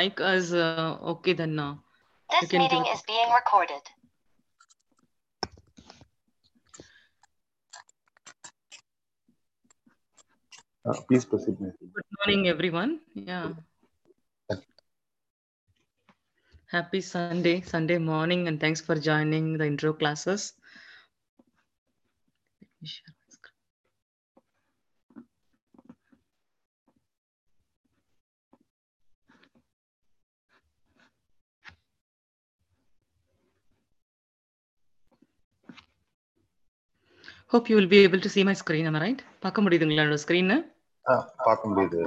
mic is uh, okay then now. This meeting is being recorded. Uh, please proceed, Good morning, everyone. Yeah. Happy Sunday, Sunday morning, and thanks for joining the intro classes. Let me share Hope you will be able to see my screen, am I right? பார்க்க முடியுதுங்களா என்னோட screen? Uh, பார்க்க முடியுது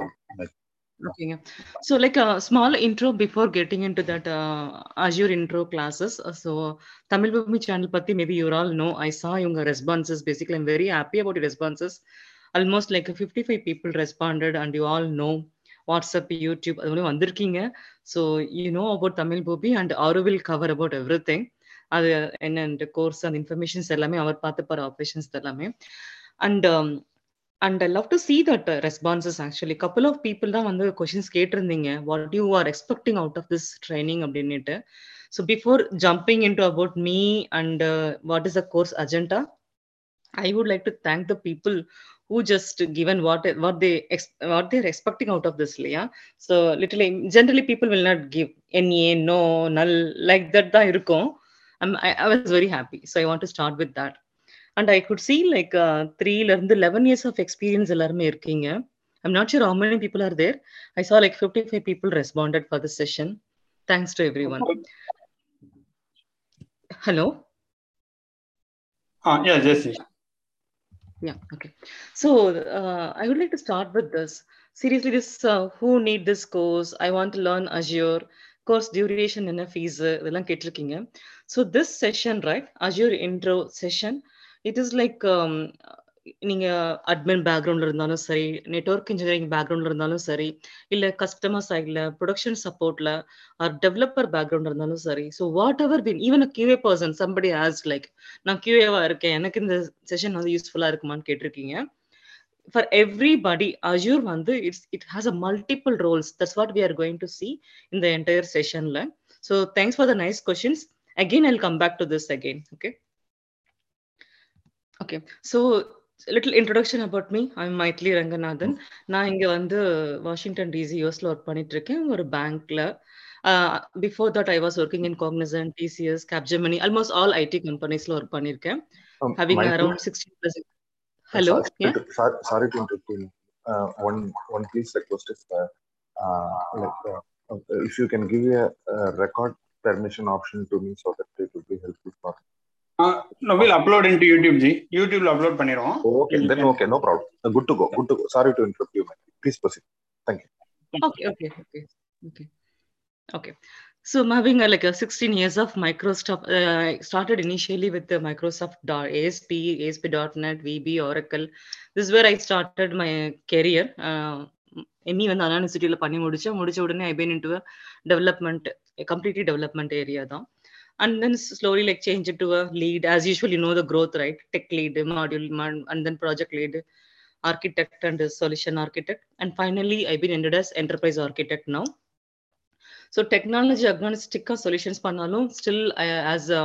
like a small intro before getting into that uh, Azure intro classes. Uh, So, Tamil Bhumi channel patti maybe you all know. I saw your responses. Basically, I'm very happy about your responses. Almost like 55 people responded, and you all know WhatsApp, YouTube. அது மூலம் வந்திருக்கீங்க. So, you know about Tamil Bhumi, and Aru will cover about everything. அது என்ன course அந்த informations எல்லாமே அவர் பார்த்து போற operations எல்லாமே and and I love to see that responses actually couple of people தான் வந்து கொஷின்ஸ் கேட்டிருந்தீங்க. What you are expecting out of this training அப்படின்னுட்டு. So before jumping into about me and what is a course agenda I like to thank thank people people who just given what what they what they're expecting out of this இல்லையா? So literally generally people will will give N a no null like that தான் இருக்கும். I'm, I, I was very happy. So I want to start with that. And I could see like uh, three இருந்து 11 years of experience எல்லாருமே இருக்கீங்க. I'm not sure how many people are there. I saw like 55 people responded for this session. Thanks to everyone. Hello. Uh, yeah, Jesse. Yeah, okay. So uh, I would like to start with this. Seriously, this uh, who need this course? I want to learn Azure. Course duration என்ன fees இதெல்லாம் கேட்டிருக்கீங்க. So this session right Azure intro session it is like நீங்கள் நீங்க admin பேக்ரவுண்ட்ல இருந்தாலும் சரி network engineering பேக்ரவுண்டில் இருந்தாலும் சரி இல்ல கஸ்டமர் சைடில் ப்ரொடக்ஷன் சப்போர்ட்ல ஆர் டெவலப்பர் பேக்ரவுண்ட் இருந்தாலும் சரி so whatever been even a QA person somebody as like நான் கியூஏவாக இருக்கேன் எனக்கு இந்த செஷன் வந்து யூஸ்ஃபுல்லாக இருக்குமான்னு கேட்டிருக்கீங்க for everybody azure வந்து it's it has a multiple roles that's what we are going to see in the entire session la. so thanks for the nice questions again i'll come back to this again okay okay so little introduction about me i'm Mythili Ranganathan நான் இங்க வந்து Washington DC யூஎஸ்ல work பண்ணிட்டு இருக்கேன் ஒரு பேங்க்ல before that I was working in Cognizant TCS Capgemini almost all IT கம்பெனிஸ்ல work பண்ணிருக்கேன் Um, having Michael, around 16 plus hello sorry, yeah to- sorry, sorry to interrupt you. Uh, one, one please request is uh, uh, like uh, uh, if you can give a, uh record permission option to me so that it will be helpful for. Uh, no, we'll upload into YouTube, G. YouTube ல upload பண்ணிடுவோம். Okay, then okay, no problem. Uh, good to go. Good to go. Sorry to interrupt you. Michael. Please proceed. Thank you. Okay, okay, okay, okay, okay. So I'm having uh, like a 16 years of Microsoft. Uh, I started initially with the Microsoft dot ASP, ASP.NET, VB, Oracle. This is where I started my career. Uh, ME வந்து அண்ணா யூனிவர்சிட்டியில் பண்ணி முடிச்சேன் முடிச்ச உடனே I been into development completely development area தான் and then slowly like change it to a lead as usual you know the growth right tech lead module mon- and then project lead architect and solution architect and finally i've been ended as enterprise architect now so technology agnostic solutions பண்ணாலும் still I, as a,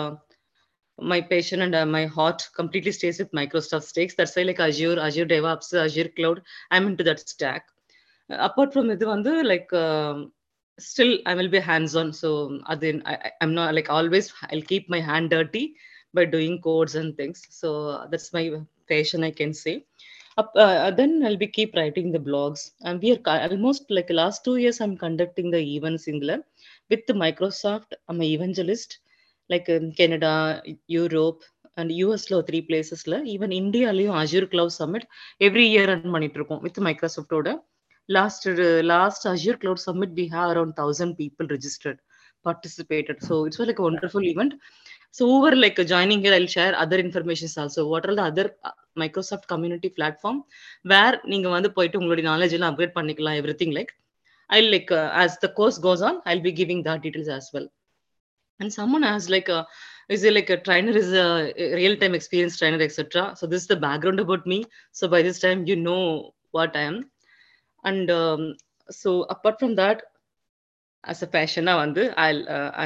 my passion and uh, my heart completely stays with microsoft stakes that's why like azure azure devops azure cloud i'm into that stack Uh, apart from இது வந்து like um, still i will be hands on so அது I, I- i'm not like always i'll keep my hand dirty by doing codes and things so that's my passion i can say up, uh, then i'll be keep writing the blogs and we are ca- almost like last two years i'm conducting the events in the with the microsoft i'm an evangelist like in canada europe and US ல three பிளேசஸ்ல even இந்தியாலையும் Azure cloud summit every year run பண்ணிட்டு இருக்கோம் with மைக்ரோசாஃப்டோட last last Azure cloud summit we have around thousand people registered participated so it's like a wonderful event So over like joining here i'll share other informations also what are the other uh, microsoft community platform where நீங்க வந்து போயிட்டு உங்களுடைய knowledge எல்லாம் upgrade பண்ணிக்கலாம் everything like I like as the course goes on i'll be giving that details as well and someone has like a is a trainer is a real time experience trainer etc so this is the background about me so by this time you know what i am and um, so apart from that as a பேஷனா வந்து I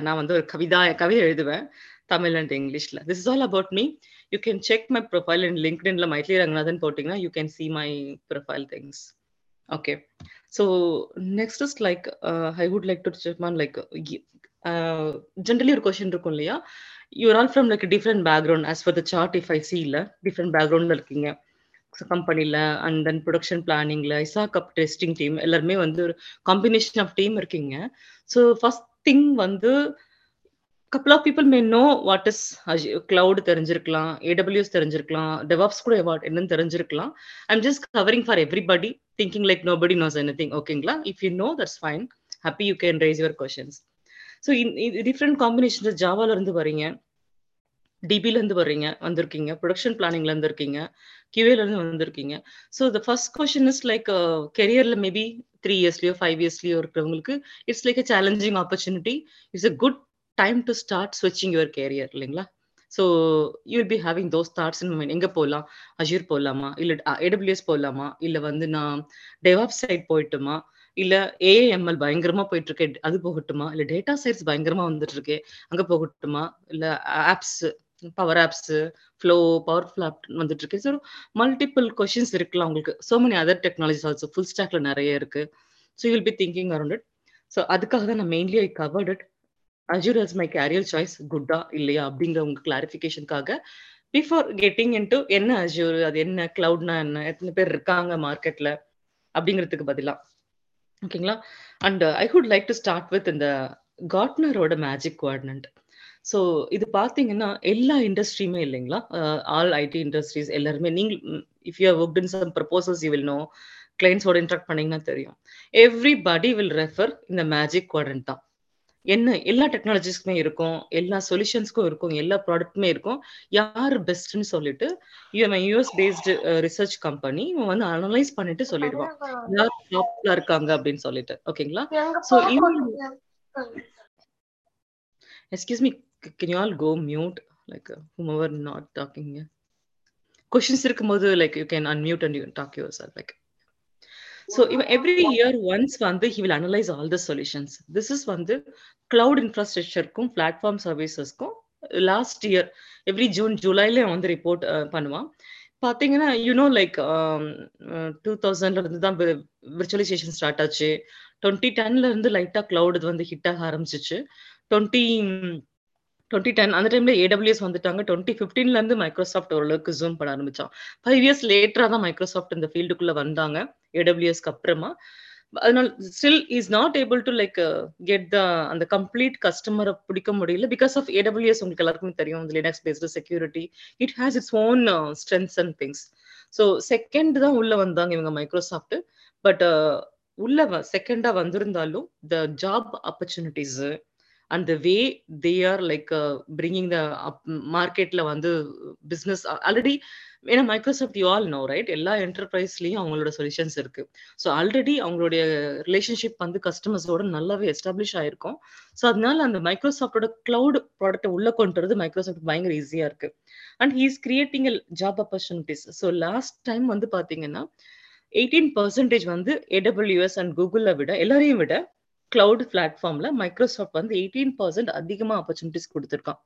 நான் வந்து ஒரு கவிதா கவிதை எழுதுவேன் Tamil and இங்கிலீஷ்ல this is all about me you can check my profile in லிங்க்டின்ல Mythili Ranganathan போட்டிங்கன்னா you can see my profile things okay so next is like I would like to check like generally ஒரு question இருக்கும் இல்லையா? You're all from like different background as far the chart if I see இல்லை different பேக்ரவுண்டில் இருக்கீங்க. கம்பெனியில் and then production பிளானிங்ல Isha cup testing team எல்லாருமே வந்து ஒரு காம்பினேஷன் ஆஃப் டீம் இருக்கீங்க. ஸோ ஃபர்ஸ்ட் திங் வந்து couple of people may know what is cloud தெரிஞ்சிருக்கலாம் ஏடபிள்யூஸ் தெரிஞ்சிருக்கலாம் டெவாப்ஸ் கூட என்னன்னு தெரிஞ்சிருக்கலாம். I'm just covering for everybody thinking like nobody knows anything ஓகேங்களா if you know that's fine happy you can raise your questions so different combinations ஜாவால இருந்து வரீங்க டிபில இருந்து வர்றீங்க வந்திருக்கீங்க ப்ரொடக்ஷன் பிளானிங்ல இருந்து இருக்கீங்க கியூஏல இருந்து வந்திருக்கீங்க. So the first question is like கெரியர்ல maybe three இயர்ஸ்லயோ ஃபைவ் இயர்ஸ்லயோ இருக்கிறவங்களுக்கு it's like a challenging opportunity it's a good time to start ஸ்விட்சிங் யுவர் கேரியர் இல்லைங்களா? So you will be having those thoughts in mind எங்கே போகலாம் Azure போகலாமா இல்லை AWS போகலாமா இல்லை வந்து நான் டெவாப் சைட் போயிட்டுமா? இல்ல ஏஎம்எல் பயங்கரமா போயிட்டு அது போகட்டுமா? இல்ல டேட்டா சைட்ஸ் பயங்கரமா வந்துட்டு இருக்கே அங்க போகட்டுமா? இல்ல apps power apps flow power flop வந்துட்டு இருக்கு ஸோ மல்டிபிள் கொஷின்ஸ் இருக்கலாம் உங்களுக்கு. So many other technologies also full ஸ்டாக்ல நிறைய இருக்கு. So you'll be thinking around it so அதுக்காக தான் நான் mainly I covered it Azure is my career choice குட்டா இல்லையா அப்படிங்கிற உங்க கிளாரிஃபிகேஷனுக்காக பிஃபோர் கெட்டிங் இன்டு என்ன அஜூர் அது என்ன கிளவுட்னா என்ன எத்தனை பேர் இருக்காங்க மார்க்கெட்ல அப்படிங்கிறதுக்கு பதிலா. ஓகேங்களா and I would like to start with இந்த காட்னரோட மேஜிக் குவாட்னண்ட் ஸோ இது பார்த்தீங்கன்னா எல்லா இண்டஸ்ட்ரியுமே இல்லைங்களா? ஆல் ஐடி இண்டஸ்ட்ரீஸ் எல்லாருமே நீங்கள் if you work in some proposals you will know கிளைண்ட்ஸோட interact பண்ணீங்கன்னா தெரியும். எவ்ரிபடி வில் ரெஃபர் இந்த மேஜிக் குவாட்ரண்ட் தான். என்ன எல்லா டெக்னாலஜிஸ்க்குமே இருக்கும் எல்லா சொல்யூஷன்ஸ்க்கும் இருக்கும் எல்லா ப்ராடக்ட்டுமே இருக்கும். யார் பெஸ்ட்னு சொல்லிட்டு யூஎஸ் பேஸ்டு ரிசர்ச் கம்பெனி இவன் வந்து அனலைஸ் பண்ணிட்டு சொல்லிடுவான். யார் டாப்ல இருக்காங்க அப்படின்னு சொல்லிட்டு ஓகேங்களா so excuse me can you all go mute like whoever not talking questions இருக்கும்போது like you can unmute and you talk your self like so இவன் எவ்ரி இயர் ஒன்ஸ் வந்து he will analyse all the solutions this is வந்து cloud இன்ஃப்ராஸ்ட்ரக்சருக்கும் platform சர்வீசஸ்க்கும் last year every June ஜூலைல வந்து report uh, பண்ணுவான். பார்த்தீங்கன்னா யூனோ லைக் டூ தௌசண்ட்ல இருந்து தான் விர்ச்சுவலைசேஷன் ஸ்டார்ட் ஆச்சு. டுவெண்ட்டி டென்ல இருந்து லைட்டா கிளவுட் இது வந்து ஹிட் ஆக ஆரம்பிச்சிச்சு. டுவெண்ட்டி டுவெண்ட்டி டென் அந்த டைம்ல ஏடபிள்யூஎஸ் வந்துட்டாங்க. டுவெண்ட்டி ஃபிஃப்டீன்ல இருந்து மைக்ரோசாஃப்ட் ஓரளவுக்கு ஜூம் பண்ண ஆரம்பிச்சான். ஃபைவ் இயர்ஸ் லேட்டரா தான் மைக்ரோசாஃப்ட் இந்த ஃபீல்டுக்குள்ள வந்தாங்க. ஏடபிள்யூஎஸ்க்கு அப்புறமா அதனால still is not able to like get the அந்த கம்ப்ளீட் கஸ்டமரை பிடிக்க முடியல. பிகாஸ் ஆஃப் ஏடபிள்யூஎஸ் உங்களுக்கு எல்லாருக்குமே தெரியும் இந்த Linux based security it has its own strengths and things so second தான் உள்ள வந்தாங்க இவங்க மைக்ரோசாஃப்ட் பட் uh, உள்ள செகண்டா வந்திருந்தாலும் the job opportunities and the way they are like bringing the மார்க்கெட்ல வந்து பிஸ்னஸ் ஆல்ரெடி uh, ஏன்னா Microsoft you all know right எல்லா என்டர்பிரைஸ்லயும் அவங்களோட சொல்யூஷன்ஸ் இருக்கு. ஸோ ஆல்ரெடி அவங்களுடைய ரிலேஷன்ஷிப் வந்து கஸ்டமர்ஸோட நல்லாவே எஸ்டாப்ளிஷ் ஆயிருக்கும். ஸோ அதனால அந்த மைக்ரோசாஃப்டோட கிளவுட் ப்ராடக்ட்டை உள்ள கொண்டு வரது மைக்ரோசாஃப்ட் பயங்கர ஈஸியா இருக்கு. And he is creating job opportunities so last time வந்து பாத்தீங்கன்னா எயிட்டீன் பர்சன்டேஜ் வந்து ஏடபிள்யூஎஸ் அண்ட் கூகுளை விட எல்லாரையும் விட கிளவுட் பிளாட்ஃபார்ம்ல மைக்ரோசாஃப்ட் வந்து எயிட்டீன் பர்சன்ட் அதிகமா ஆப்பர்ச்சுனிட்டிஸ் கொடுத்துருக்கான்.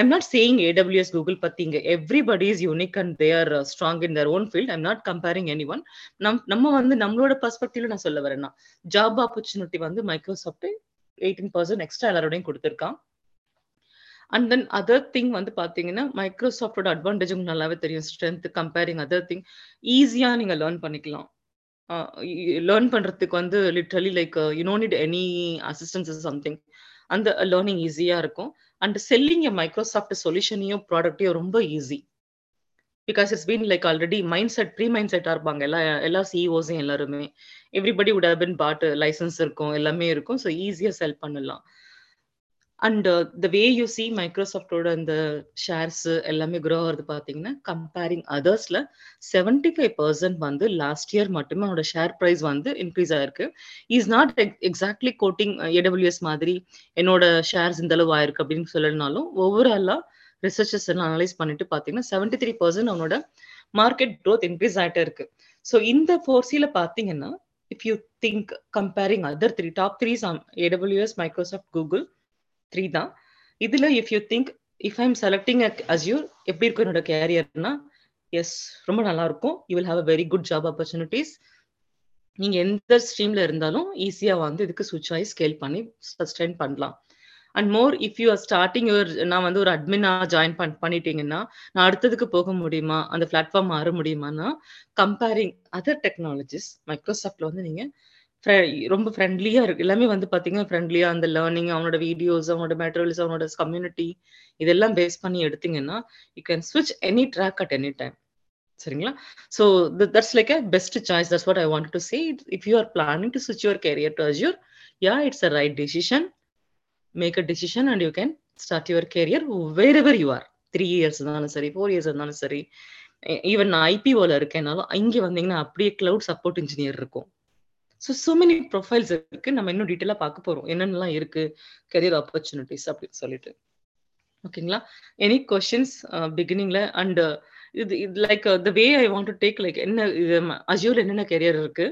I'm not saying AWS Google பத்தி இங்க everybody is unique and they are strong in their own field I'm not comparing any one நம் நம்ம வந்து நம்மளோட பர்ஸ்பெக்டிவ்ல நான் சொல்ல வரேன்னா ஜாப் ஆப்பர்ச்சுனிட்டி வந்து மைக்ரோசாஃப்ட் எயிட்டீன் பர்சன்ட் எக்ஸ்ட்ரா எல்லாரோடையும் கொடுத்துருக்கான். அண்ட் தென் அதர் திங் வந்து பாத்தீங்கன்னா மைக்ரோசாஃப்டோட அட்வான்டேஜ் உங்களுக்கு நல்லாவே தெரியும். ஸ்ட்ரென்த் கம்பேரிங் அதர் திங் ஈஸியா நீங்க லேர்ன் பண்ணிக்கலாம். லேர்ன் பண்றதுக்கு வந்து literally like you know need any assistance something அந்த லேர்னிங் ஈஸியா இருக்கும். அண்ட் செல்லிங் எ மைக்ரோசாஃப்ட் சொல்யூஷனையும் ப்ராடக்டையும் ரொம்ப easy because it's been like already mindset pre mind செட்டா இருப்பாங்க. எல்லா எல்லா சிஇஓஸும் எல்லாருமே. Everybody would have been bought licence இருக்கும் எல்லாமே இருக்கும். ஸோ ஈஸியா செல் பண்ணலாம். And the way you see மைக்ரோசாஃப்டோட இந்த ஷேர்ஸ் எல்லாமே க்ரோ ஆகுறது பார்த்தீங்கன்னா கம்பேரிங் அதர்ஸ்ல செவன்டி ஃபைவ் பர்சன்ட் வந்து லாஸ்ட் இயர் மட்டுமே அவனோட ஷேர் ப்ரைஸ் வந்து இன்க்ரீஸ் ஆயிருக்கு. Is not exactly quoting AWS மாதிரி என்னோட ஷேர்ஸ் இந்த அளவு ஆயிருக்கு அப்படின்னு சொல்லனாலும் ஓவராலா ரிசர்ச்சர்ஸ் எல்லாம் அனலைஸ் பண்ணிட்டு பார்த்தீங்கன்னா செவன்டி த்ரீ பர்சன்ட் அவனோட மார்க்கெட் க்ரோத் இன்க்ரீஸ் ஆகிட்டே இருக்கு. ஸோ இந்த ஃபோர்சியில பார்த்தீங்கன்னா if you think comparing other three top three AWS Microsoft Google three தான். இதுல if you think if I'm selecting Azure எப்படி இருக்கும் என்னோட கேரியர்னா எஸ் ரொம்ப நல்லா இருக்கும். You will have a very good job opportunities நீங்க எந்த ஸ்ட்ரீம்ல இருந்தாலும் ஈஸியா வந்து இதுக்கு சுவிட்ச் ஆகி ஸ்கேல் பண்ணி சஸ்டைன் பண்ணலாம். And more if you are starting your நான் வந்து ஒரு அட்மினா ஜாயின் பண் பண்ணிட்டீங்கன்னா நான் அடுத்ததுக்கு போக முடியுமா? அந்த பிளாட்ஃபார்ம் மாற முடியுமானா கம்பேரிங் அதர் டெக்னாலஜிஸ் மைக்ரோசாஃப்ட்ல வந்து நீங்க ரொம்ப ஃப்ரெண்ட்லியா இருக்கு. எல்லாமே வந்து பாத்தீங்கன்னா ஃப்ரெண்ட்லியா அந்த லேர்னிங் அவனோட வீடியோஸ் அவனோட மெட்டீரியல்ஸ் அவனோட கம்யூனிட்டி இதெல்லாம் பேஸ் பண்ணி எடுத்தீங்கன்னா யூ கேன் ஸ்விட்ச் any track at any time சரிங்களா? So that's like a best choice that's what I want to say if you are planning to switch your career to Azure yeah it's a right decision make a decision and you can start your career wherever you are three years இருந்தாலும் சரி four years இருந்தாலும் சரி. Even நான் ஐபிஓல இருக்கேனாலும் இங்கே வந்தீங்கன்னா அப்படியே cloud support engineer இருக்கும். So so many profiles இருக்கு. நம்ம இன்னும் டீட்டெயிலாக பார்க்க போறோம். என்னென்னலாம் இருக்கு? கெரியர் ஆப்பர்ச்சுனிட்டிஸ் அப்படின்னு சொல்லிட்டு. ஓகேங்களா எனி கொஷின்ஸ் பிகினிங்ல அண்ட் இது இது like the way I want to take like என்ன இது um, அஜியோல என்னென்ன கெரியர் இருக்கு?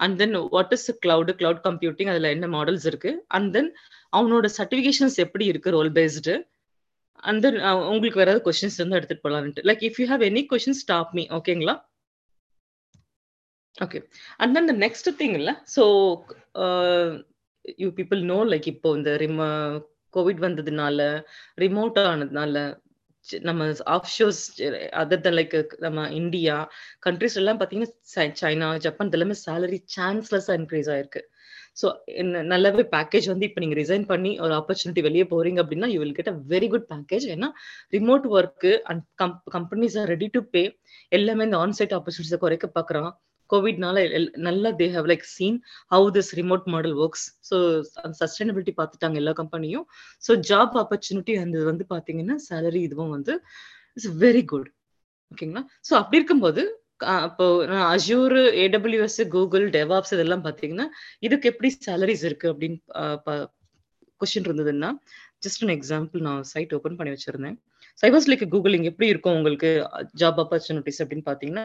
And then what is cloud cloud computing அதுல என்ன மாடல்ஸ் இருக்கு? அண்ட் தென் அவனோட சர்டிஃபிகேஷன்ஸ் எப்படி இருக்கு? ரோல் பேஸ்டு அண்ட் தென் உங்களுக்கு வேற ஏதாவது கொஸ்டின்ஸ் வந்து எடுத்துட்டு போகலான்ட்டு like if you have any question stop me ஓகேங்களா okay and then the next thing இல்ல so you people know like இப்போ இந்த ரிம கோவிட் வந்ததுனால ரிமோட் ஆனதுனால நம்ம offshores other than like நம்ம இந்தியா கண்ட்ரிஸ் எல்லாம் பார்த்தீங்கன்னா சைனா ஜப்பான் எல்லாமே சேலரி சான்ஸ்லெஸ்ஸாக இன்க்ரீஸ் ஆயிருக்கு. ஸோ நல்லாவே பேக்கேஜ் வந்து இப்போ நீங்கள் ரிசைன் பண்ணி ஒரு ஆப்பர்ச்சுனிட்டி வெளியே போறீங்க அப்படின்னா you will get a very good package ஏன்னா remote work and com companies are ready to pay எல்லாமே இந்த ஆன்சைட் ஆப்பர்ச்சுனிட்டிஸை குறைக்க பார்க்குறான் கோவிட்னால நல்லா they have like seen how this remote model works so sustainability பார்த்துட்டாங்க எல்லா கம்பெனியும் ஸோ ஜாப் ஆப்பர்ச்சுனிட்டி அந்த வந்து பார்த்தீங்கன்னா சேலரி இதுவும் வந்து இட்ஸ் வெரி குட் ஓகேங்களா ஸோ அப்படி இருக்கும்போது இப்போ அஜூர் ஏடபிள்யூஎஸ் கூகுள் டெவாப்ஸ் இதெல்லாம் பார்த்தீங்கன்னா இதுக்கு எப்படி சேலரிஸ் இருக்கு அப்படின்னு கொஸ்டின் இருந்ததுன்னா ஜஸ்ட் அன் எக்ஸாம்பிள் நான் சைட் ஓப்பன் பண்ணி வச்சிருந்தேன். சைபர்ஸ் லைக் கூகுள் இங்க எப்படி இருக்கும் உங்களுக்கு uh, ஜாப் ஆப்பர்ச்சுனிட்டிஸ் அப்படின்னு பாத்தீங்கன்னா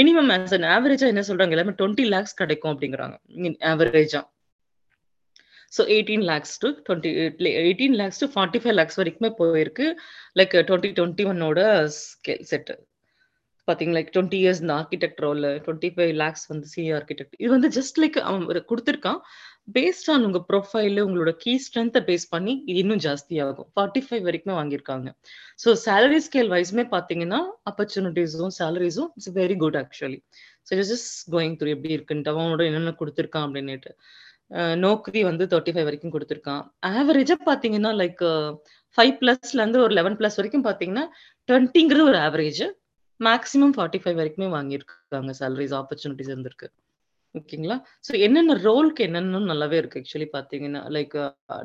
மினிமம் ஆஸ் அன் ஆவரேஜா என்ன சொல்றாங்க? எல்லாமே டுவெண்ட்டி லேக்ஸ் கிடைக்கும் அப்படிங்கிறாங்க. ஆவரேஜா so eighteen lakhs to twenty eighteen lakhs to forty five lakhs வரைக்குமே போயிருக்கு. லைக் டுவெண்ட்டி டுவெண்ட்டி ஒன்னோட ஸ்கேல் செட்டு பாத்தீங்க லைக் டுவெண்ட்டி இயர்ஸ் இந்த architect role twenty five lakhs வந்து சி ஆர்கிடெக்ட் இது வந்து ஜஸ்ட் லைக் அவன் கொடுத்துருக்கான். பேஸ்ட் ஆன் உங்க ப்ரொஃபைல் உங்களோட கீ ஸ்ட்ரென்த்தை பேஸ் பண்ணி இது இன்னும் ஜாஸ்தி ஆகும் ஃபார்ட்டி ஃபைவ் வரைக்குமே வாங்கியிருக்காங்க ஸோ சேலரி ஸ்கேல் வைஸ்மே பார்த்தீங்கன்னா ஆப்பர்ச்சுனிட்டிஸும் சேலரிஸும் it's very good actually so it's just going through எப்படி இருக்குன்ட்டு அவனோட என்னென்ன கொடுத்துருக்கான் அப்படின்னுட்டு. நோக்கரி வந்து தேர்ட்டி ஃபைவ் வரைக்கும் கொடுத்துருக்கான். ஆவரேஜா பார்த்தீங்கன்னா லைக் ஃபைவ் பிளஸ்ல இருந்து ஒரு லெவன் பிளஸ் வரைக்கும் பார்த்தீங்கன்னா டுவெண்ட்டிங்கிறது ஒரு ஆவரேஜ் மேக்ஸிமம் ஃபார்ட்டி ஃபைவ் வரைக்குமே வாங்கியிருக்காங்க சேலரிஸ் ஆப்பர்ச்சுனிட்டிஸ் இருந்திருக்கு. ஓகேங்களா? ஸோ என்னென்ன ரோலுக்கு என்னென்னு நல்லாவே இருக்கு ஆக்சுவலி பார்த்தீங்கன்னா லைக்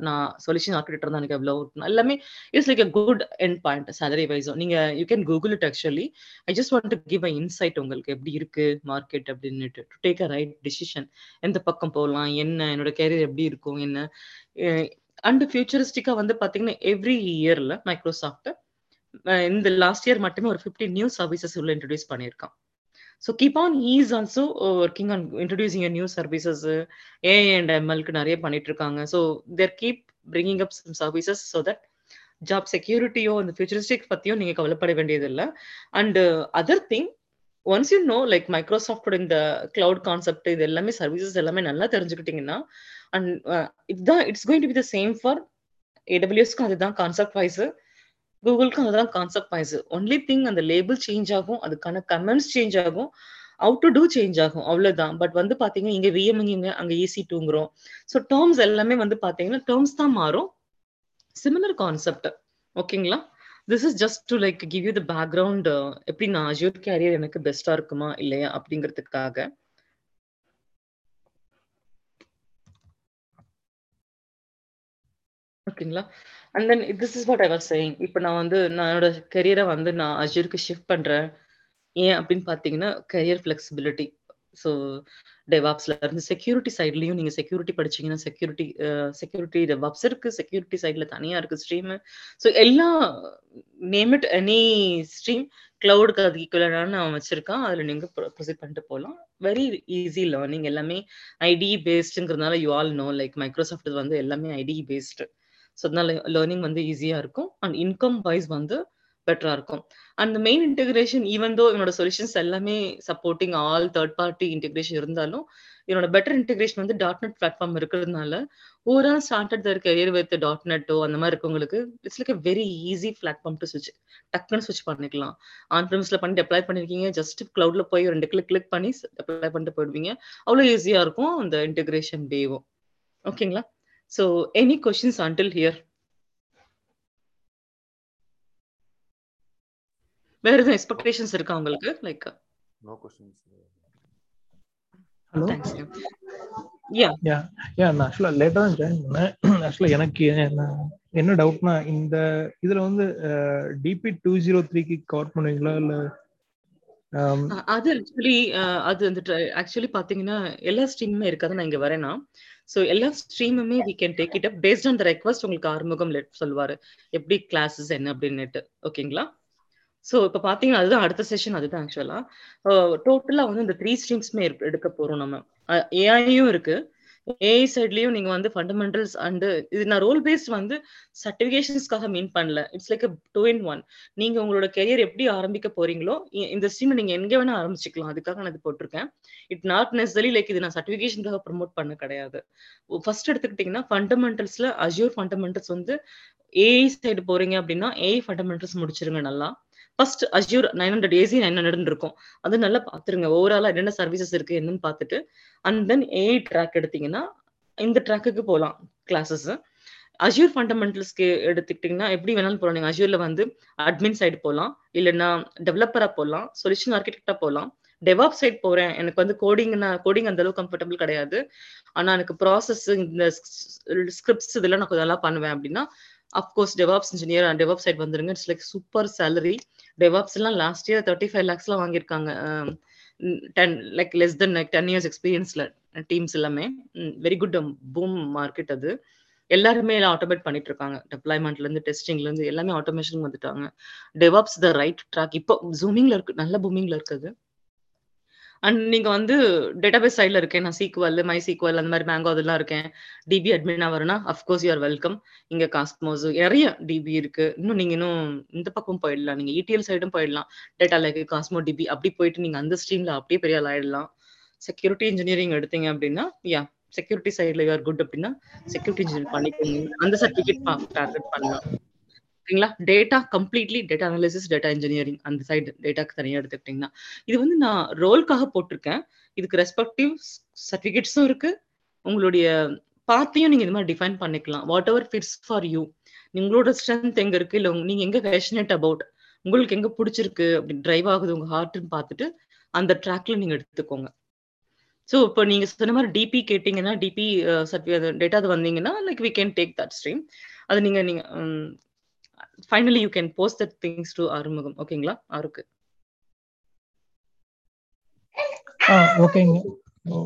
நான் சொல்யூஷன் ஆர்கிடெக்டர் தான் எனக்கு எவ்வளோ எல்லாமே it's like a good end point salary வைஸும் நீங்க you can Google it actually I just want to give a insight உங்களுக்கு எப்படி இருக்கு மார்க்கெட் அப்படின்னுட்டு. To take a right decision எந்த பக்கம் போகலாம் என்ன என்னோட கேரியர் எப்படி இருக்கும் என்ன. அண்ட் ஃபியூச்சரிஸ்டிக்கா வந்து பார்த்தீங்கன்னா எவ்ரி இயர்ல மைக்ரோசாஃப்ட் இந்த லாஸ்ட் இயர் மட்டுமே ஒரு ஃபிஃப்டி நியூ சர்வீசஸ் உள்ள இன்ட்ரடியூஸ் பண்ணியிருக்கான். So keep on is also working on introducing new services A and எம்எல்க்கு நிறைய பண்ணிட்டு இருக்காங்க so there keep bringing up some services so that job செக்யூரிட்டியோ இந்த ஃபியூச்சரிஸ்டிக் பத்தியோ நீங்க கவலைப்பட வேண்டியதில்லை. And other thing once you know like மைக்ரோசாஃப்டோட இந்த கிளவுட் கான்செப்ட் இது எல்லாமே சர்வீசஸ் எல்லாமே நல்லா தெரிஞ்சுக்கிட்டீங்கன்னா அண்ட் இதுதான் it's going to be the same for ஏடபிள்யூஎஸ்க்கும் அதுதான் கான்செப்ட் வைஸ் கூகுளுக்கும் அதுதான் கான்செப்ட் வாய்ஸ் ஒன்லி திங் அந்த லேபிள் சேஞ்ச் ஆகும் அதுக்கான கமெண்ட்ஸ் சேஞ்ச் ஆகும் அவுட் டு டூ சேஞ்ச் ஆகும் அவ்வளவுதான். பட் வந்து பாத்தீங்கன்னா இங்க விஎம்இங்க அங்க ஈசி டூங்குறோம் ஸோ டேர்ம்ஸ் எல்லாமே வந்து பாத்தீங்கன்னா டேர்ம்ஸ் தான் மாறும். சிமிலர் கான்செப்ட் ஓகேங்களா this is just to like give you the background எப்படி நான் அஜூர் கேரியர் எனக்கு பெஸ்டா இருக்குமா இல்லையா அப்படிங்கிறதுக்காக. ஓகேங்களா and then this is what I was saying இப்போ நான் வந்து நான் என்னோட கெரியரை வந்து நான் அஜூருக்கு ஷிஃப்ட் பண்ணுறேன் ஏன் அப்படின்னு பார்த்தீங்கன்னா கரியர் ஃப்ளெக்சிபிலிட்டி ஸோ டெவாப்ஸ்ல இருந்து செக்யூரிட்டி சைட்லயும் நீங்க செக்யூரிட்டி படிச்சீங்கன்னா செக்யூரிட்டி செக்யூரிட்டி டெவாப்ஸ் இருக்கு செக்யூரிட்டி சைட்ல தனியா இருக்கு ஸ்ட்ரீம் ஸோ எல்லா நேம் இட் எனி ஸ்ட்ரீம் கிளவுடுக்கு அது ஈக்குவலான அவன் வச்சிருக்கான். அதுல நீங்க ப்ரொசீட் பண்ணிட்டு போகலாம். வெரி ஈஸி லேர்னிங் எல்லாமே IT பேஸ்டுங்கிறதுனால you all know like Microsoft வந்து எல்லாமே ஐடி பேஸ்டு ஸோ அதனால லேர்னிங் வந்து ஈஸியா இருக்கும். அண்ட் இன்கம் வைஸ் வந்து பெட்டரா இருக்கும். And main integration even though என்னோட சொல்யூஷன்ஸ் எல்லாமே supporting all third party integration இருந்தாலும் என்னோட பெட்டர் இன்டெகிரேஷன் வந்து டாட் நெட் பிளாட்ஃபார்ம் இருக்கிறதுனால overall started their career with dot நெட்டோ அந்த மாதிரி இருக்கவங்களுக்கு it's like very easy platform to ஸ்விட்ச் டக்குன்னு ஸ்விட்ச் பண்ணிக்கலாம். ஆன் ப்ரிமிஸ்ல பண்ணி அப்ளை பண்ணிருக்கீங்க ஜஸ்ட் கிளவுட்ல போய் ரெண்டு கிளிக் கிளிக் பண்ணி அப்ளை பண்ணிட்டு போயிடுவீங்க. அவ்வளோ ஈஸியா இருக்கும் அந்த இன்டெகிரேஷன் டேவும் ஓகேங்களா so any questions until here வேற எதுவும் எக்ஸ்பெக்டேஷன்ஸ் இருக்கா உங்களுக்கு? Like No questions. Hello thanks yeah yeah yeah நான் ஆக்சுவலா லேட்டா தான் ஜாயின் பண்ணேன். ஆக்சுவலா எனக்கு என்ன டவுட்னா இந்த இதுல வந்து டிபி டூ ஜீரோ த்ரீக்கு கவர் பண்ணுவீங்களா? இல்ல அ- அது ஆக்சுவலி அது வந்துட்டு ஆக்சுவலி பாத்தீங்கன்னா எல்லா ஸ்ட்ரீமுமே இருக்காது நான் இங்க வரேன்னா ஸோ எல்லா ஸ்ட்ரீமுமே we can take it up based on the request உங்களுக்கு ஆறுமுகம் let சொல்லுவாரு. எப்படி கிளாஸஸ் என்ன அப்படின்னுட்டு. ஓகேங்களா ஸோ இப்போ பார்த்தீங்கன்னா அதுதான் அடுத்த செஷன் அதுதான் ஆக்சுவலா டோட்டலா வந்து இந்த த்ரீ ஸ்ட்ரீம்ஸ்மே எடுக்க போறோம் நம்ம. ஏஐயும் இருக்கு. ஏஐ சைட்லயும் நீங்க வந்து ஃபண்டமெண்டல்ஸ் அண்ட் இது நான் ரோல் பேஸ்ட் வந்து சர்டிபிகேஷன்ஸ்க்காக மீன் பண்ணல. It's like two in one நீங்க உங்களோட கெரியர் எப்படி ஆரம்பிக்க போறீங்களோ இந்த ஸ்ட்ரீம் நீங்க எங்க வேணா ஆரம்பிச்சுக்கலாம். அதுக்காக நான் இது போட்டிருக்கேன். இட் நாட் நெசரி லைக் இது நான் சர்டிபிகேஷனுக்காக ப்ரமோட் பண்ண கிடையாது. ஃபர்ஸ்ட் எடுத்துக்கிட்டீங்கன்னா ஃபண்டமெண்டல்ஸ்ல அஜூர் ஃபண்டமெண்டல்ஸ் வந்து ஏஐ சைடு போறீங்க அப்படின்னா ஏஐ ஃபண்டமெண்டல்ஸ் முடிச்சிருங்க நல்லா. First Azure nine hundred AZ nine hundred இருக்கும் அது நல்லா பாத்துருங்க. ஓவராலா என்னென்ன சர்வீசஸ் இருக்கு என்னன்னு பார்த்துட்டு அண்ட் தென் ஏஐ ட்ராக் எடுத்தீங்கன்னா இந்த ட்ராக்குக்கு போகலாம் கிளாஸஸ் அஜூர் ஃபண்டமெண்டல்ஸ்க்கு எடுத்துக்கிட்டிங்கன்னா எப்படி வேணாலும் போகலாம் நீங்கள் அஜூர்ல வந்து அட்மின் சைடு போகலாம் இல்லைன்னா டெவலப்பரா போகலாம் சொல்யூஷன் ஆர்கிடெக்டா போகலாம் டெவாப் சைட் போறேன். எனக்கு வந்து கோடிங்னா கோடிங் அந்த அளவுக்கு கம்ஃபர்டபுள் கிடையாது. ஆனா எனக்கு ப்ராசஸ் இந்த ஸ்கிரிப்ட்ஸ் இதெல்லாம் நான் கொஞ்சம் நல்லா பண்ணுவேன் அப்படின்னா of course DevOps engineer and DevOp side வந்துருங்க. It's like super salary DevOps எல்லாம் லாஸ்ட் இயர் தேர்ட்டி ஃபைவ் லேக்ஸ்லாம் வாங்கியிருக்காங்க. Ten like less then like ten years எக்ஸ்பீரியன்ஸ்ல teams எல்லாமே. வெரி குட் பூம் மார்க்கெட் அது. எல்லாருமே ஆட்டோமேட் பண்ணிட்டு இருக்காங்க டெப்ளாய்மெண்ட்ல இருந்து டெஸ்டிங்ல இருந்து எல்லாமே ஆட்டோமேஷன் வந்துட்டாங்க. டெவாப்ஸ் த ரைட் ட்ராக் இப்போ ஜூமிங்ல இருக்கு நல்ல பூமிங்ல இருக்குது அண்ட் நீங்க வந்து டேட்டாபேஸ் சைட்ல இருக்கேன். நான் சீக்வல் மை சீக்வல் அந்த மாதிரி மேங்கோ அதெல்லாம் இருக்கேன். டிபி அட்மினா வரனா அஃப்கோர்ஸ் யூஆர் வெல்கம் இங்க காஸ்மோஸ் நிறைய டிபி இருக்கு. இன்னும் நீங்க இன்னும் இந்த பக்கம் போயிடலாம். நீங்க இடிஎல் சைடும் போயிடலாம். டேட்டா லேக் காஸ்மோ டிபி அப்படி போயிட்டு நீங்க அந்த ஸ்ட்ரீம்ல அப்படியே பெரிய ஆயிடலாம். செக்யூரிட்டி இன்ஜினியரிங் எடுத்தீங்க அப்படின்னா யா செக்யூரிட்டி சைட்ல யூஆர் குட் அப்படின்னா செக்யூரிட்டி இன்ஜினியர் பண்ணிக்கோங்க. அந்த சர்டிபிகேட் டார்கெட் பண்ணலாம். ஓகேங்களா data completely data analysis data engineering அந்த சைடு டேட்டாக்கு தனியாக எடுத்துக்கிட்டிங்கன்னா. இது வந்து நான் ரோல்காக போட்டிருக்கேன். இதுக்கு ரெஸ்பெக்டிவ் சர்டிஃபிகேட்ஸும் இருக்கு. உங்களுடைய பாத்தையும் நீங்க இந்த மாதிரி டிஃபைன் பண்ணிக்கலாம். Whatever fits for you உங்களோட ஸ்ட்ரென்த் எங்க இருக்கு? இல்ல உங்க- நீங்க எங்க பேஷனேட் அபவுட் உங்களுக்கு எங்க பிடிச்சிருக்கு? அப்படி டிரைவ் ஆகுது உங்க ஹார்ட்னு பார்த்துட்டு அந்த ட்ராக்ல நீங்க எடுத்துக்கோங்க. ஸோ இப்போ நீங்க சொன்ன மாதிரி டிபி கேட்டீங்கன்னா டிபி டேட்டா வந்தீங்கன்னா like we can take that stream அது நீங்க நீங்க finally you can post that things to Arumugam ஓகேங்களா ஆருக்கு ஆ ஓகேங்க ஓ,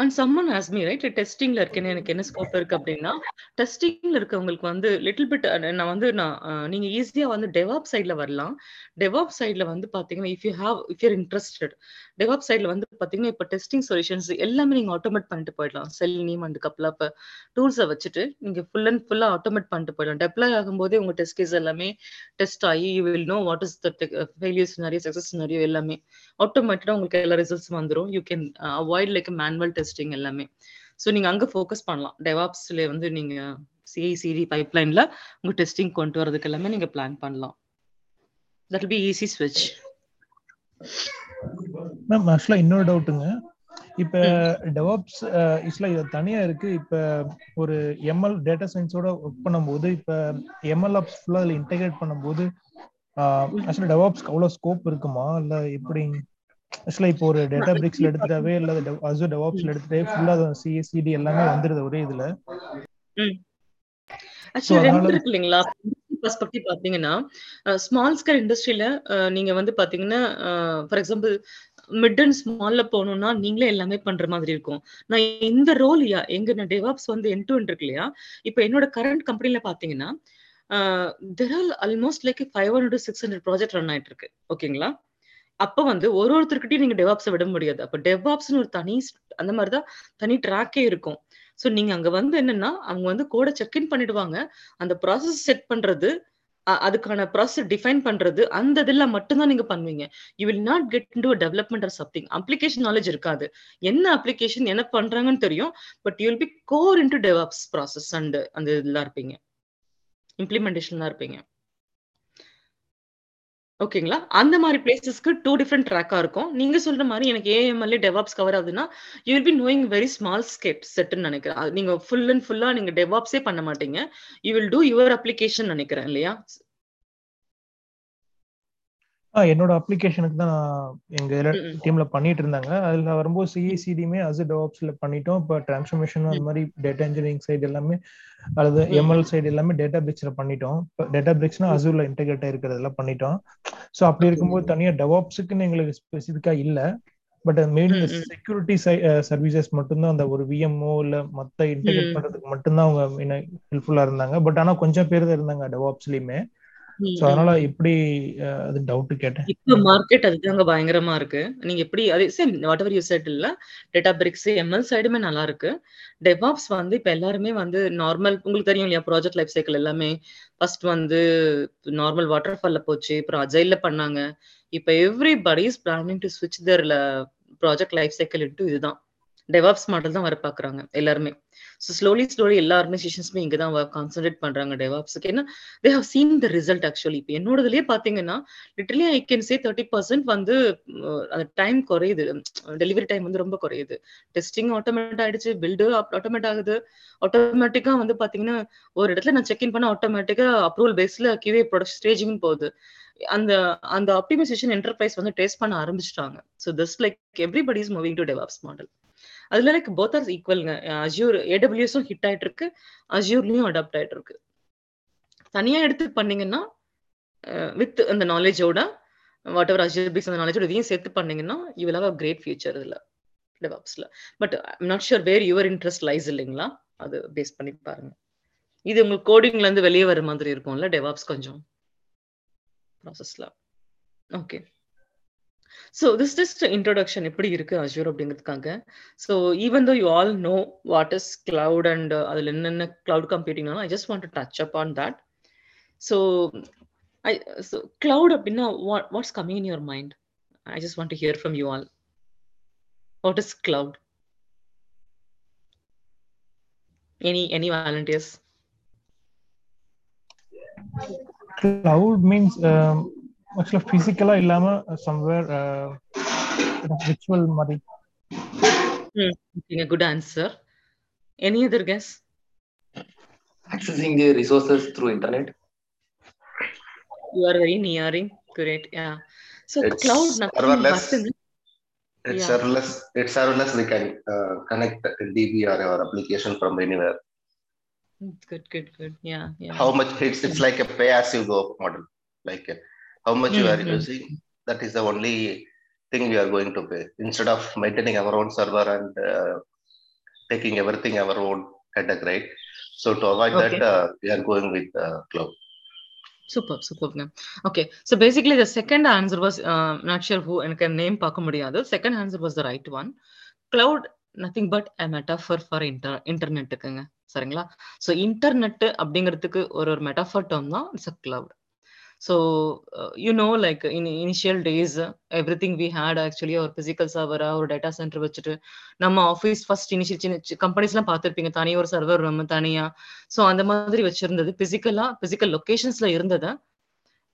and someone as me right டெஸ்டிங்ல இருக்கேன்னு எனக்கு என்ன ஸ்கோப் இருக்கு அப்படின்னா டெஸ்டிங்ல இருக்கவங்களுக்கு வந்து லிட்டில் பிட் நான் வந்து நான் நீங்க ஈஸியா வந்து டெவாப் சைட்ல வரலாம். டெவாப் சைட்ல வந்து பாத்தீங்கன்னா if you have if your interested DevOp சைட்ல வந்து பாத்தீங்கன்னா இப்போ டெஸ்டிங் சொல்யூஷன்ஸ் எல்லாமே நீங்க ஆட்டோமேட் பண்ணிட்டு போயிடலாம். செல் நீம் அண்ட் கப்ல இப்போ டூல்ஸை வச்சுட்டு நீங்க ஃபுல் அண்ட் ஃபுல்லா ஆட்டோமேட் பண்ணிட்டு போயிடலாம். டெப்ளாய் ஆகும்போதே உங்க டெஸ்ட் கேஸ் எல்லாமே டெஸ்ட் ஆகி you will know what is the failures நிறைய சக்சஸ் நிறைய எல்லாமே. ஆட்டோமேட்டடா உங்களுக்கு எல்லா ரிசல்ட்ஸ் வந்துரும். You can avoid like manual testing எல்லாமே. ஸோ நீங்க அங்க ஃபோக்கஸ் பண்ணலாம். டெவாப்ஸ்ல வந்து நீங்க சிஐ சிடி பைப்லைன்ல உங்க டெஸ்டிங் கொண்டு வரதுக்கு எல்லாமே நீங்க பிளான் பண்ணலாம். தட் பி ஈஸி ஸ்விட்ச் மேம் ஆக்சுவலா இன்னொரு டவுட்டுங்க இப்ப டெவாப்ஸ் இஸ்ல இது தனியா இருக்கு. இப்ப ஒரு எம்எல் டேட்டா சயின்ஸோட ஒர்க் பண்ணும்போது இப்ப எம்எல் ஆப்ஸ் ஃபுல்லா அதுல இன்டெகிரேட் பண்ணும்போது ஆக்சுவலா டெவாப்ஸ்க்கு அவ்வளவு ஸ்கோப் இருக்குமா? இல்ல எப்படி? ஆக்சுவலா இப்போ ஒரு டேட்டா பிரிக்ஸ்ல எடுத்துட்டாவே இல்ல அசூர் டெவாப்ஸ்ல எடுத்துட்டாவே ஃபுல்லா சிஎஸ்சிடி எல்லாமே வந்துருது ஒரே இதுல. இல்லைங்களா? பர்ஸ்பெக்டிவ் பாத்தீங்கன்னா ஸ்மால் ஸ்கேல் இண்டஸ்ட்ரியில நீங்க வந்து பாத்தீங்கன்னா ஃபார் எக்ஸாம்பிள் மிட் அண்ட் ஸ்மால்ல போகணும்னா நீங்களே எல்லாமே பண்ற மாதிரி இருக்கும். நான் இந்த ரோல் எங்க நான் டெவாப்ஸ் வந்து என் டு இருக்கு இல்லையா? இப்போ என்னோட கரண்ட் கம்பெனில பாத்தீங்கன்னா there are almost like five hundred six hundred project run ஆயிட்டு இருக்கு ஓகேங்களா அப்ப வந்து ஒரு ஒருத்தருக்கிட்டையும் நீங்க டெவாப்ஸை விட முடியாது. அப்ப டெவாப்ஸ்னு ஒரு தனி அந்த மாதிரிதான் தனி ட்ராக்கே இருக்கும். ஸோ நீங்க அங்க வந்து என்னன்னா அவங்க வந்து கோடை செக்இன் பண்ணிடுவாங்க. அந்த ப்ராசஸ் செட் பண்றது அதுக்கான ப்ராசஸ் டிஃபைன் பண்றது அந்த இதில் மட்டும்தான் நீங்க பண்ணுவீங்க. You will not get into development or something application knowledge இருக்காது. என்ன அப்ளிகேஷன் என்ன பண்றாங்கன்னு தெரியும். But you will be core into DevOps process and அந்த இதெல்லாம் இருப்பீங்க. இம்ப்ளிமெண்டேஷன் தான் இருப்பீங்க. ஓகேங்களா? அந்த மாதிரி பிளேசஸ்க்கு டூ டிஃப்ரெண்ட் ட்ராக்கா இருக்கும். நீங்க சொல்ற மாதிரி எனக்கு ஏஎம்எல்ஏ டெவாப்ஸ் கவர் ஆகுதுன்னா you will be knowing very small scope செட்னு நினைக்கிறேன். நீங்க ஃபுல் அண்ட் ஃபுல்லா நீங்க டெவாப்ஸே பண்ண மாட்டீங்க. You will do your application நினைக்கிறேன் இல்லையா? என்னோட அப்ளிகேஷனுக்கு தான் எங்க டீம்ல பண்ணிட்டு இருந்தாங்க. அதுல வரும்போது சிஐசிடியுமே அஸ் டெவாப்ஸ்ல பண்ணிட்டோம். இப்போ டிரான்ஸ்ஃபர்மேஷன் அந்த மாதிரி டேட்டா இன்ஜினியரிங் சைடு எல்லாமே அல்லது எம்எல் சைடு எல்லாமே டேட்டா பிரிக்ஸ்ல பண்ணிட்டோம். டேட்டா பிரிக்ஸ்னா அசூர்ல இன்டெகிரேட் இருக்கிறதெல்லாம் பண்ணிட்டோம். ஸோ அப்படி இருக்கும்போது தனியா டெவாப்ஸுக்குன்னு எங்களுக்கு ஸ்பெசிஃபிக்கா இல்ல. பட் மெயின் செக்யூரிட்டி சர்வீசஸ் மட்டும்தான். அந்த ஒரு விஎம்ஓ இல்ல மத்த இன்டெகிரேட் பண்றதுக்கு மட்டும்தான் அவங்க ஹெல்ப்ஃபுல்லா இருந்தாங்க. பட் ஆனா கொஞ்சம் பேர் தான் இருந்தாங்க டெவாப்ஸ்லயுமே சோ அதனால எப்படி அது டவுட் கேட்டேன். இப்ப மார்க்கெட் அதுதாங்க பயங்கரமா இருக்கு. நீங்க எப்படி அதே same whatever you said இல்ல டேட்டா பிரிக்ஸ் எம்எல் சைடுமே நல்லா இருக்கு. டெவாப்ஸ் வந்து இப்ப எல்லாருமே வந்து நார்மல் உங்களுக்கு தெரியும் இல்லையா ப்ராஜெக்ட் லைஃப் சைக்கிள் எல்லாமே? ஃபர்ஸ்ட் வந்து நார்மல் வாட்டர் ஃபால்ல போச்சு அப்புறம் அஜைல பண்ணாங்க. இப்ப எவ்ரிபடி இஸ் பிளானிங் டு ஸ்விட்ச் their project life cycle into இதுதான். டெவாப்ஸ் மாடல் தான் வர பாக்குறாங்க எல்லாருமே. ஸோ ஸ்லோலி ஸ்லோலி எல்லா ஆர்கனைசேஷன்ஸுமே இங்கே தான் கான்சன்ட்ரேட் பண்ணுறாங்க டெவாப்ஸுக்கு ஏன்னா they have seen the result actually இப்போ என்னோடதுலேயே பார்த்தீங்கன்னா literally I can say thirty percent வந்து அந்த டைம் குறையுது. டெலிவரி டைம் வந்து ரொம்ப குறையுது. டெஸ்டிங் ஆட்டோமேட் ஆயிடுச்சு பில்டு ஆட்டோமேட் ஆகுது. ஆட்டோமேட்டிக்கா வந்து பாத்தீங்கன்னா ஒரு இடத்துல நான் செக்இன் பண்ண ஆட்டோமேட்டிக்கா அப்ரூவல் பேஸ்ல கியூஏ ப்ரொடக்ட் ஸ்டேஜிங் போகுது. அந்த அந்த ஆப்டிமைசேஷன் என்டர்பிரைஸ் வந்து டேஸ்ட் பண்ண ஆரம்பிச்சிட்டாங்க. So this like everybody is moving to DevOps model அதுல லைக் போத் ஆர் ஈக்குவல்ங்க அஜூர் ஏடபிள்யூஎஸும் ஹிட் ஆயிட்டு இருக்கு அஜூர்லயும் அடாப்ட் ஆயிட்டு இருக்கு தனியா எடுத்து பண்ணீங்கன்னா வித் அந்த நாலேஜோட வாட் எவர் அஜூர் பிக்ஸ் அந்த நாலேஜோட இதையும் சேர்த்து பண்ணீங்கன்னா you will have a great future இதுல டெவாப்ஸ்ல but I'm not sure where your interest lies இல்லைங்களா? அது பேஸ் பண்ணி பாருங்க. இது உங்களுக்கு கோடிங்ல இருந்து வெளியே வர மாதிரி இருக்கும்ல டெவாப்ஸ் கொஞ்சம் ப்ராசஸ்ல okay so this just introduction எப்படி இருக்கு அஜூர் அப்படிங்கிறதுக்காக. So even though you all know what is cloud and அதில் என்னென்ன cloud கம்ப்யூட்டிங்னாலும் I just want to touch up on that so I so cloud அப்படின்னா what what's coming in your mind I just want to hear from you all what is cloud any any volunteers cloud means ஆக்சுவலா பிசிக்கலா இல்லாம somewhere virtual மாதிரி good answer any other guess accessing the resources through internet you are very nearing great yeah so It's cloud nothing serverless. but it's Yeah. serverless it's serverless we can uh, connect db or our application from anywhere good good good yeah yeah how much it's it's like a pay as you go model like uh, how much you are Mhm. using that is the only thing we are going to pay instead of maintaining our own server and uh, taking everything our own headache right so to avoid Okay. that uh, we are going with uh, cloud superb. ma'am. Okay, so basically the second answer was uh, not sure who எனக்கு name பார்க்க முடியாது second answer was the right one. Cloud nothing but a metaphor for inter இன்டர்நெட்டுக்குங்க சரிங்களா so internet அப்படிங்கிறதுக்கு ஒரு ஒரு metaphor term தான் it's a cloud so you know like in initial days uh, everything we had actually ஒரு physical சர்வரா ஒரு data centre வச்சுட்டு நம்ம ஆஃபீஸ் ஃபர்ஸ்ட் இனிஷியல் சின்ன கம்பெனிஸ்லாம் பார்த்துருப்பீங்க. தனியாக ஒரு சர்வர் ரூம் தனியா. ஸோ அந்த மாதிரி வச்சிருந்தது. பிசிக்கலா பிசிக்கல் லொக்கேஷன்ஸ்ல இருந்ததை.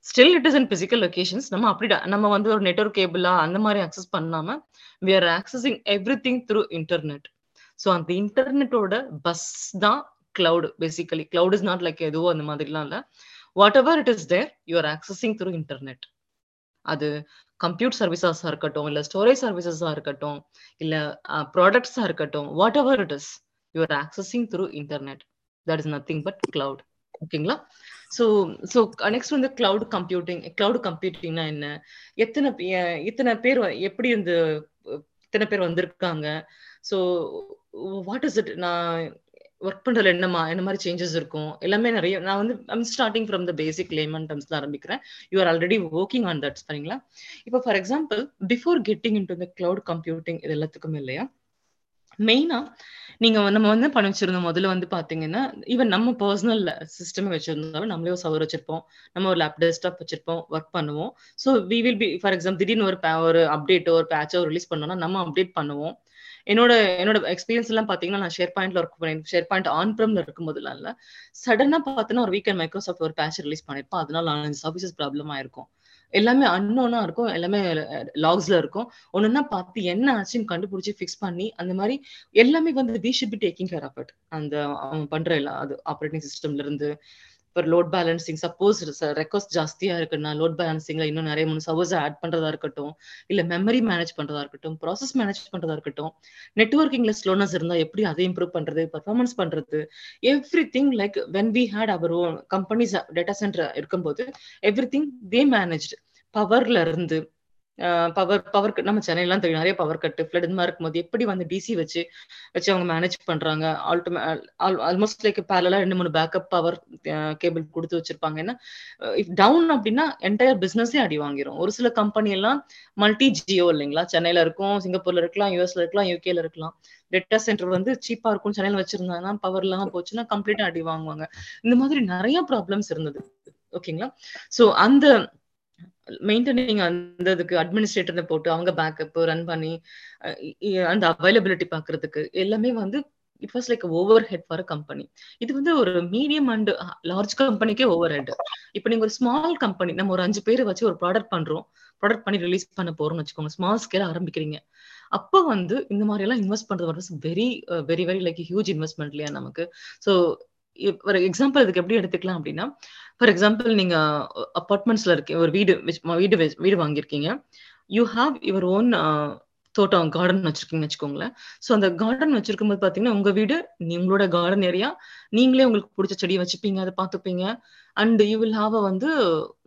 Still it is in physical locations நம்ம அப்படி நம்ம வந்து ஒரு நெட்ஒர்க் கேபிளா அந்த மாதிரி அக்சஸ் பண்ணாம we are accessing everything through internet so அந்த இன்டர்நெட்டோட பஸ் தான் cloud basically cloud is not like எதுவோ அந்த மாதிரிலாம் இல்லை. Whatever it is there you are accessing through internet அது கம்ப்யூட் சர்வீசஸாக இருக்கட்டும் இல்லை ஸ்டோரேஜ் சர்வீசஸாக இருக்கட்டும் இல்லை ப்ராடக்ட்ஸாக இருக்கட்டும் whatever it is you are accessing through internet that is nothing but cloud ஓகேங்களா? ஸோ ஸோ நெக்ஸ்ட் வந்து கிளவுட் கம்ப்யூட்டிங் கிளவுட் கம்ப்யூட்டிங்னா என்ன? எத்தனை இத்தனை பேர் வ- எப்படி இந்த இத்தனை பேர் வந்திருக்காங்க? ஸோ வாட் இஸ் இட் நான் ஒர்க் பண்றதுல என்னமா என்ன மாதிரி சேஞ்சஸ் இருக்கும்? எல்லாமே நிறைய நான் வந்து I'm starting from the basic layman டர்ம்ஸ்ல ஆரம்பிக்கிறேன். You are already working on that சரிங்களா? இப்போ for example before getting into the cloud computing இது எல்லாத்துக்குமே இல்லையா? மெயினா நீங்க நம்ம வந்து பண்ணி வச்சிருந்தோம்? முதல்ல வந்து பாத்தீங்கன்னா ஈவன் நம்ம பர்சனல் சிஸ்டம் வச்சிருந்தாலும் நம்மளே ஒரு சவர் வச்சிருப்போம். நம்ம ஒரு லேப் டெஸ்க்டாப் வச்சிருப்போம் ஒர்க் பண்ணுவோம். So we will be for example திடீர்னு ஒரு ஒரு அப்டேட்டோ ஒரு பேட்சோ ரிலீஸ் பண்ணோம்னா நம்ம அப்டேட் பண்ணுவோம். என்னோட என்னோட எக்ஸ்பீரியன்ஸ் எல்லாம் பாத்தீங்கன்னா நான் ஷேர் பாயிண்ட்ல ஒர்க் பண்ணேன். ஷேர் பாயிண்ட் ஆன் ப்ரம்ல இருக்கும் போதுலாம் இல்ல. சடனா பார்த்தோன்னா ஒரு வீக்கெண்ட் மைக்ரோசாஃப்ட் ஒரு பேட்ச் ரிலீஸ் பண்ணிருப்போம் அதனால நாலஞ்சு சர்வீசஸ் ப்ராப்ளம் ஆயிருக்கும். எல்லாமே அன்னோனா இருக்கும். எல்லாமே லாக்ஸ்ல இருக்கும். ஒண்ணுன்னா பார்த்து என்ன ஆச்சுன்னு கண்டுபிடிச்சி ஃபிக்ஸ் பண்ணி அந்த மாதிரி எல்லாமே வந்து we should be taking care of it அந்த அவன் பண்ற எல்லா அது ஆப்ரேட்டிங் சிஸ்டம்ல இருந்து இப்போ லோட் பேலன்சிங் சப்போஸ் ரெக்வஸ்ட் ஜாஸ்தியா இருக்குன்னா லோட் பேலன்சிங்ல இன்னும் நிறைய மூணு சர்வர்ஸ் ஆட் பண்றதா இருக்கட்டும் இல்ல மெமரி மேனேஜ் பண்றதா இருக்கட்டும் ப்ராசஸ் மேனேஜ் பண்றதா இருக்கட்டும் நெட்ஒர்க்கிங்ல ஸ்லோனஸ் இருந்தா எப்படி அதை இம்ப்ரூவ் பண்றது பர்ஃபார்மன்ஸ் பண்றது everything like when we had our own companies data center இருக்கும்போது எவ்ரி திங் தே மேனேஜ் பவர்ல இருந்து பவர் பவர் நம்ம சென்னையெல்லாம் தெரியும். நிறைய பவர் கட்டு ஃபிளட் இந்த மாதிரி இருக்கும்போது எப்படி வந்து டிசி வச்சு வச்சு அவங்க மேனேஜ் பண்றாங்க? ஆல்டோமே ஆல்மோஸ்ட் லைக் பேரலா ரெண்டு மூணு பேக்கப் பவர் கேபிள் கொடுத்து வச்சிருப்பாங்க. ஏன்னா இஃப் டவுன் அப்படின்னா என்டையர் பிசினஸே அடி வாங்கிரும். ஒரு சில கம்பெனி எல்லாம் மல்டி ஜியோ இல்லைங்களா? சென்னையில இருக்கும் சிங்கப்பூர்ல இருக்கலாம் யூஎஸ்ல இருக்கலாம் யூகேல இருக்கலாம். டேட்டா சென்டர் வந்து சீப்பா இருக்கும் சென்னையில வச்சிருந்தாங்கன்னா பவர் இல்லாம போச்சுன்னா கம்ப்ளீட்டா அடி வாங்குவாங்க. இந்த மாதிரி நிறைய ப்ராப்ளம்ஸ் இருந்தது. ஓகேங்களா? சோ அந்த மெயின்டெனிங் அந்த இதுக்கு அட்மினிஸ்ட்ரேட்டர் போட்டு அவங்க பேக்கப் ரன் பண்ணி அந்த அவைலபிலிட்டி பாக்குறதுக்கு எல்லாமே வந்து it was like overhead for company இது வந்து ஒரு மீடியம் அண்ட் லார்ஜ் கம்பெனிக்கே ஓவர் ஹெட் இப்போ நீங்க ஒரு ஸ்மால் கம்பெனி நம்ம ஒரு அஞ்சு பேரை வச்சு ஒரு ப்ராடக்ட் பண்றோம். ப்ராடக்ட் பண்ணி ரிலீஸ் பண்ண போறோம்னு வச்சுக்கோங்க. ஸ்மால் ஸ்கேல ஆரம்பிக்கிறீங்க. அப்போ வந்து இந்த மாதிரி எல்லாம் இன்வெஸ்ட் பண்றது வந்து very very very like huge investment இல்லையா நமக்கு? ஸோ ஒரு எக்ஸாம்பிள் இதுக்கு எப்படி எடுத்துக்கலாம் அப்படின்னா ஃபார் எக்ஸாம்பிள் நீங்க அப்பார்ட்மெண்ட்ஸ்ல இருக்கீங்க ஒரு வீடு வீடு வீடு வாங்கியிருக்கீங்க. யூ ஹாவ் யுவர் ஓன் தோட்டம் கார்டன் வச்சிருக்கீங்கன்னு வச்சுக்கோங்களேன். ஸோ அந்த கார்டன் வச்சிருக்கும் போது பாத்தீங்கன்னா உங்க வீடு உங்களோட கார்டன் ஏரியா நீங்களே உங்களுக்கு பிடிச்ச செடியை வச்சுப்பீங்க அதை பார்த்துப்பீங்க. அண்ட் யூ வில் ஹாவ் வந்து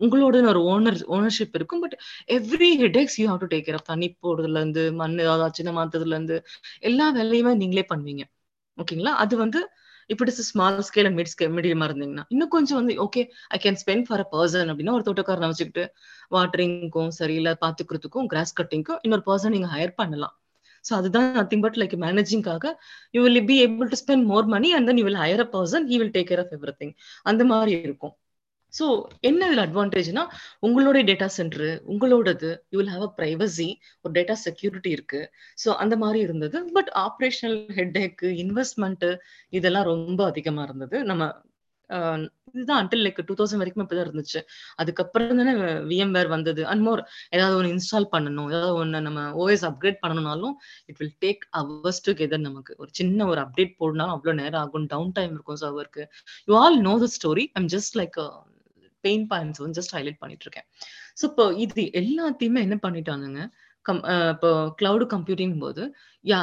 உங்களோட ஒரு ஓனர் ஓனர்ஷிப் இருக்கும். But every headaches you have to take care of தண்ணி போடுறதுல இருந்து மண் ஏதாவது சின்ன மாத்ததுல இருந்து எல்லா வேலையுமே நீங்களே பண்ணுவீங்க. ஓகேங்களா அது வந்து இப்போ it's small scale and mid scale மீடியமா இருந்தீங்கன்னா இன்னும் கொஞ்சம் வந்து okay I can spend for a person அப்படின்னா ஒரு தோட்டக்காரனை வச்சுக்கிட்டு வாட்டரிங்க்கும் சரி இல்ல பாத்துக்கிறதுக்கும் கிராஸ் கட்டிங்க்கும் இன்னொரு பர்சன் நீங்க ஹையர் பண்ணலாம். ஸோ அதுதான் nothing but like மேனேஜிங்காக you will be able to spend more money and then you will hire a person he will take care of everything அந்த மாதிரி இருக்கும். ஸோ என்ன இதில் அட்வான்டேஜ்னா உங்களுடைய டேட்டா சென்டர் உங்களோடது you will have a privacy ஒரு data security இருக்கு. ஸோ அந்த மாதிரி இருந்தது. பட் ஆப்ரேஷனல் ஹெட்டேக்கு இன்வெஸ்ட்மெண்ட் இதெல்லாம் ரொம்ப அதிகமா இருந்தது. நம்ம இதுதான் அன்டில் லைக் டூ தௌசண்ட் வரைக்கும் இப்பதான் இருந்துச்சு. அதுக்கப்புறம் தானே விஎம் வேர் வந்தது. அண்ட் மோர் ஏதாவது ஒன்று இன்ஸ்டால் பண்ணணும் ஏதாவது ஒன்று நம்ம OS upgrade பண்ணணும்னாலும் it will take hours together நமக்கு. ஒரு சின்ன ஒரு அப்டேட் போடணும் அவ்வளோ நேரம் ஆகும். டவுன் டைம் இருக்கும் சர்வருக்கு you all know the story I'm just like pain points வந்து ஜஸ்ட் ஹைலைட் பண்ணிட்டு இருக்கேன் ஸோ இப்போ இது எல்லாத்தையுமே என்ன பண்ணிட்டாங்கங்க? கம் இப்போ கிளவுடு கம்ப்யூட்டிங் போது யா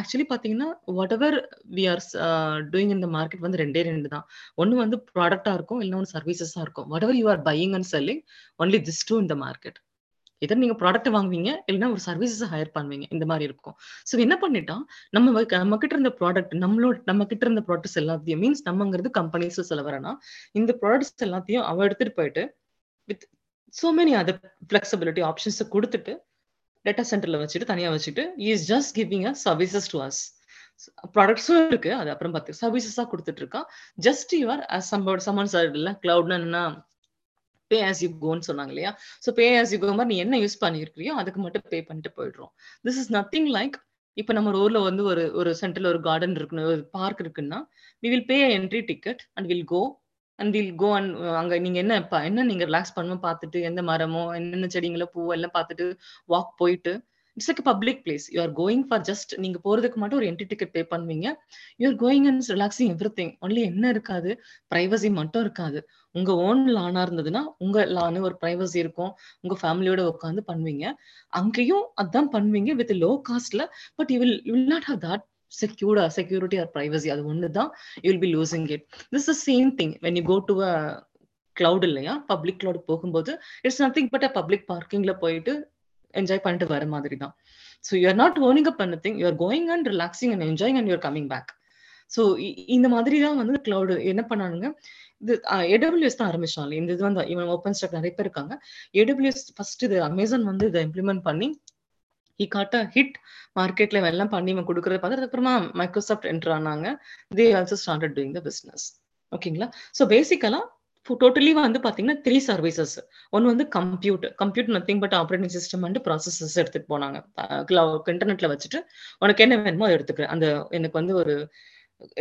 ஆக்சுவலி பாத்தீங்கன்னா whatever we are doing இந்த மார்க்கெட் வந்து ரெண்டே ரெண்டு தான். ஒன்னு வந்து ப்ராடக்டாக இருக்கும் இல்லைன்னா சர்வீசஸா இருக்கும். Whatever you are buying and selling only this to இந்த மார்க்கெட் எதர் நீங்க ப்ராடக்ட் வாங்குவீங்க? இல்லைன்னா ஒரு சர்வீசஸ் ஹையர் பண்ணுவீங்க. இந்த மாதிரி இருக்கும். ஸோ என்ன பண்ணிட்டா நம்ம நம்ம கிட்ட இருந்த ப்ராடக்ட் நம்மளோட நம்ம கிட்ட இருந்த ப்ராடக்ட்ஸ் எல்லாத்தையும் மீன்ஸ் நம்மங்கிறது கம்பெனிஸ் சொல்ல வரனா இந்த ப்ராடக்ட்ஸ் எல்லாத்தையும் அவ எடுத்துட்டு போயிட்டு with so many other flexibility ஆப்ஷன்ஸை கொடுத்துட்டு டேட்டா சென்டர்ல வச்சுட்டு தனியா வச்சுட்டு is just giving a services to us ப்ராடக்ட்ஸும் இருக்கு. அது அப்புறம் பார்த்து சர்வீசஸா கொடுத்துட்டு இருக்கான் ஜஸ்ட் யுவர் சம்போட சமன் சார் இல்லை கிளவுட்னா என்னன்னா பே ஆஸ் யூ கோன்னு சொன்னாங்க இல்லையா so pay as you go மாதிரி நீ என்ன யூஸ் பண்ணிருக்கிறியோ அதுக்கு மட்டும் பே பண்ணிட்டு போயிடுறோம். திஸ் இஸ் நத்திங் லைக் இப்போ நம்ம ஊர்ல வந்து ஒரு ஒரு சென்டர்ல ஒரு கார்டன் இருக்குன்னு ஒரு பார்க் இருக்குன்னா we will pay entry ticket and will go and will go and அங்க நீங்க என்ன என்ன நீங்க ரிலாக்ஸ் பண்ணணும் பார்த்துட்டு எந்த மரமோ என்னென்ன செடிங்களோ பூ எல்லாம் பார்த்துட்டு வாக் போயிட்டு it's like public place you are going for just நீங்க போறதுக்கு மட்டும் ஒரு என்ட்ரி டிக்கெட் பே பண்ணுவீங்க. You are going and relaxing everything only என்ன இருக்காது? பிரைவசி மட்டும் இருக்காது. உங்க ஓன் லானா இருந்ததுன்னா உங்க லானு ஒரு பிரைவசி இருக்கும். உங்க ஃபேமிலியோட உட்காந்து பண்ணுவீங்க. அங்கேயும் அதான் பண்ணுவீங்க with low. காஸ்ட்ல but you will will not have that செக்யூர்டா security or privacy அது ஒன்று தான் you will be losing it this is same thing when you go to a cloud இல்லையா? பப்ளிக் கிளவுட் போகும்போது it's nothing but a public பார்க்கிங்ல போயிட்டு enjoy பண்ணிட்டு வர மாதிரி தான் so you're not owning up thing you're going and relaxing and enjoying and you're coming back so இந்த மாதிரி தான் வந்து கிளவுடு என்ன பண்ணானுங்க? இது ஏடபிள்யூஎஸ் தான் ஆரம்பிச்சாங்க இந்த இது வந்து இவன் ஓப்பன் ஸ்டாக் நிறைய பேர் இருக்காங்க. ஏடபிள்யூஎஸ் ஃபர்ஸ்ட் இது அமேசான் வந்து இதை இம்ப்ளிமெண்ட் பண்ணி ஹி காட்ட ஹிட் மார்க்கெட்ல எல்லாம் பண்ணி இவன் கொடுக்குறத பார்த்து அதுக்கப்புறமா மைக்ரோசாஃப்ட் என்டர் ஆனாங்க. They also started doing the business ஓகேங்களா ஸோ பேசிக்கலா டோட்டலி வந்து பாத்தீங்கன்னா த்ரீ சர்வீசஸ் ஒன் வந்து compute compute nothing but operating system and processes எடுத்துட்டு போனாங்க. இன்டர்நெட்ல வச்சுட்டு உனக்கு என்ன வேணுமோ அதை எடுத்துக்கிறேன். அந்த எனக்கு வந்து ஒரு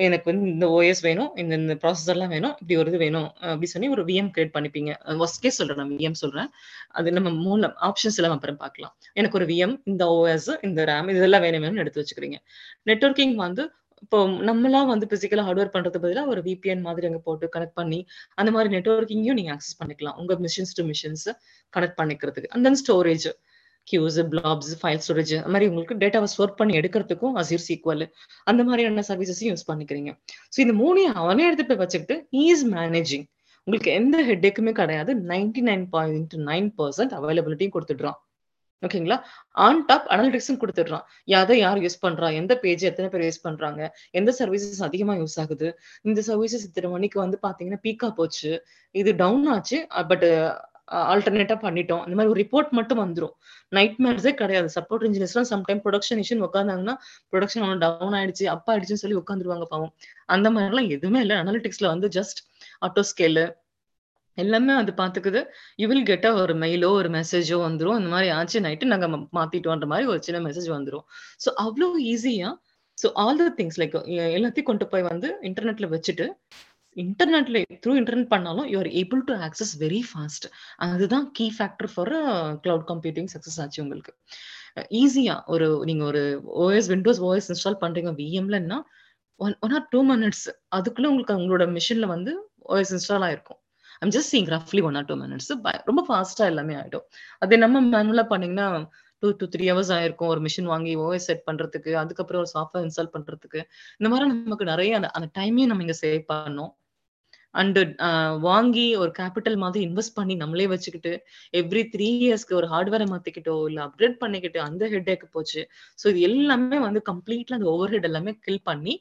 எனக்கு வந்து இந்த ஓஎஸ் வேணும் இந்த இந்த ப்ராசஸர்லாம் வேணும் இப்படி ஒரு இது வேணும் அப்படி சொல்லி ஒரு விஎம் கிரியேட் பண்ணிப்பீங்க. ஒஸ்கே சொல்றேன் நான் விஎம் சொல்றேன். அது நம்ம மூணு ஆப்ஷன்ஸ் எல்லாம் அப்புறம் பார்க்கலாம். எனக்கு ஒரு விஎம் இந்த ஓஎஸ் இந்த ரேம் இதெல்லாம் வேணும் வேணும்னு எடுத்து வச்சுக்கிறீங்க. நெட்ஒர்க்கிங் வந்து இப்போ நம்மளா வந்து பிசிக்கலா ஹார்ட்வேர் பண்றது பதிலாக ஒரு விபிஎன் மாதிரி அங்க போட்டு கனெக்ட் பண்ணி அந்த மாதிரி நெட்ஒர்க்கிங்கையும் நீங்க ஆக்சஸ் பண்ணிக்கலாம். உங்க மிஷின்ஸ் டு மிஷின்ஸ் கனெக்ட் பண்ணிக்கிறதுக்கு. Then storage queues blobs file storage அந்த மாதிரி உங்களுக்கு டேட்டாவை ஸ்டோர் பண்ணி எடுக்கிறதுக்கும் அசியூர் சீக்வல் அந்த மாதிரியான சர்வீசஸையும் யூஸ் பண்ணிக்கிறீங்க. ஸோ இந்த மூணையும் அவனே எடுத்து போய் வச்சுக்கிட்டு ஈஸ் மேனேஜிங் உங்களுக்கு எந்த ஹெட்டேக்குமே கிடையாது. Ninety nine point nine percent அவைலபிலிட்டியும் கொடுத்துடுறான். ஓகேங்களா ஆன் டாப் அனாலிட்டிக்ஸும் கொடுத்துடுறான். யாரை யார் யூஸ் பண்றா? எந்த பேஜ் எத்தனை பேர் யூஸ் பண்றாங்க? எந்த சர்வீசஸ் அதிகமா யூஸ் ஆகுது? இந்த சர்வீசஸ் இத்தனை மணிக்கு வந்து பாத்தீங்கன்னா பீக்கா போச்சு. இது டவுன் ஆச்சு. பட் ஆல்டர்னேட்டா பண்ணிட்டோம். இந்த மாதிரி ஒரு ரிப்போர்ட் மட்டும் வந்துடும் நைட் மேர்ஸே கிடையாது. சப்போர்ட் இன்ஜினியர்ஸ்லாம் சம்டைம் ப்ரொடக்ஷன் இஷ்யூன்னு உட்காந்தாங்கன்னா ப்ரொடக்ஷன் ஒன்று டவுன் ஆயிடுச்சு அப்பா ஆயிடுச்சுன்னு சொல்லி உட்காந்துருவாங்க பாவம். அந்த மாதிரிலாம் எதுவுமே இல்லை. அனாலிட்டிக்ஸ்ல வந்து ஜஸ்ட் ஆட்டோ ஸ்கேலு எல்லாமே அது பாத்துக்குது. யூ வில் கெட் ஒரு மெயிலோ ஒரு மெசேஜோ வந்துடும் இந்த மாதிரி ஆச்சு நைட்டு நாங்க மாத்திட்டோன்ற மாதிரி ஒரு சின்ன மெசேஜ் வந்துடும் ஸோ அவ்வளோ ஈஸியா so all the things like எல்லாத்தையும் கொண்டு போய் வந்து இன்டர்நெட்ல வச்சுட்டு இன்டர்நெட்ல த்ரூ இன்டர்நெட் பண்ணாலும் you are able to access very fast அதுதான் key factor for cloud computing success ஆச்சு உங்களுக்கு. ஈஸியா ஒரு நீங்க ஒரு ஓஎஸ் விண்டோஸ் ஓஎஸ் இன்ஸ்டால் பண்றீங்க. விஎம்லன்னா one one or two minutes அதுக்குள்ள உங்களுக்கு உங்களோட மிஷின்ல வந்து ஓஎஸ் இன்ஸ்டால் ஆயிருக்கும். ஐம் ஜஸ்ட் சீங் ரஃப்லி ஒன் ஆர் டூ மினிட்ஸ் ரொம்ப ஃபாஸ்ட்டாக எல்லாமே ஆயிடும். அதே நம்ம மேனுவலாக பண்ணீங்கன்னா டூ டு த்ரீ ஹவர்ஸ் ஆயிருக்கும். ஒரு மிஷின் வாங்கி ஓஎஸ் செட் பண்றதுக்கு அதுக்கப்புறம் ஒரு சாஃப்ட்வேர் இன்ஸ்டால் பண்றதுக்கு. இந்த மாதிரி நமக்கு நிறைய அந்த அந்த டைமையும் நம்ம இங்க சேவ் பண்ணோம் அண்டு வாங்கி ஒரு கேபிட்டல் மாதிரி இன்வெஸ்ட் பண்ணி நம்மளே வச்சுக்கிட்டு எவ்ரி த்ரீ இயர்ஸ்க்கு ஒரு ஹார்ட்வேரை மாத்திக்கிட்டோ இல்ல அப்கிரேட் பண்ணிக்கிட்டு அந்த ஹெட் ஏக்கு போச்சு. ஸோ இது எல்லாமே வந்து கம்ப்ளீட்ல அந்த ஓவர் ஹெட் எல்லாமே கில் பண்ணி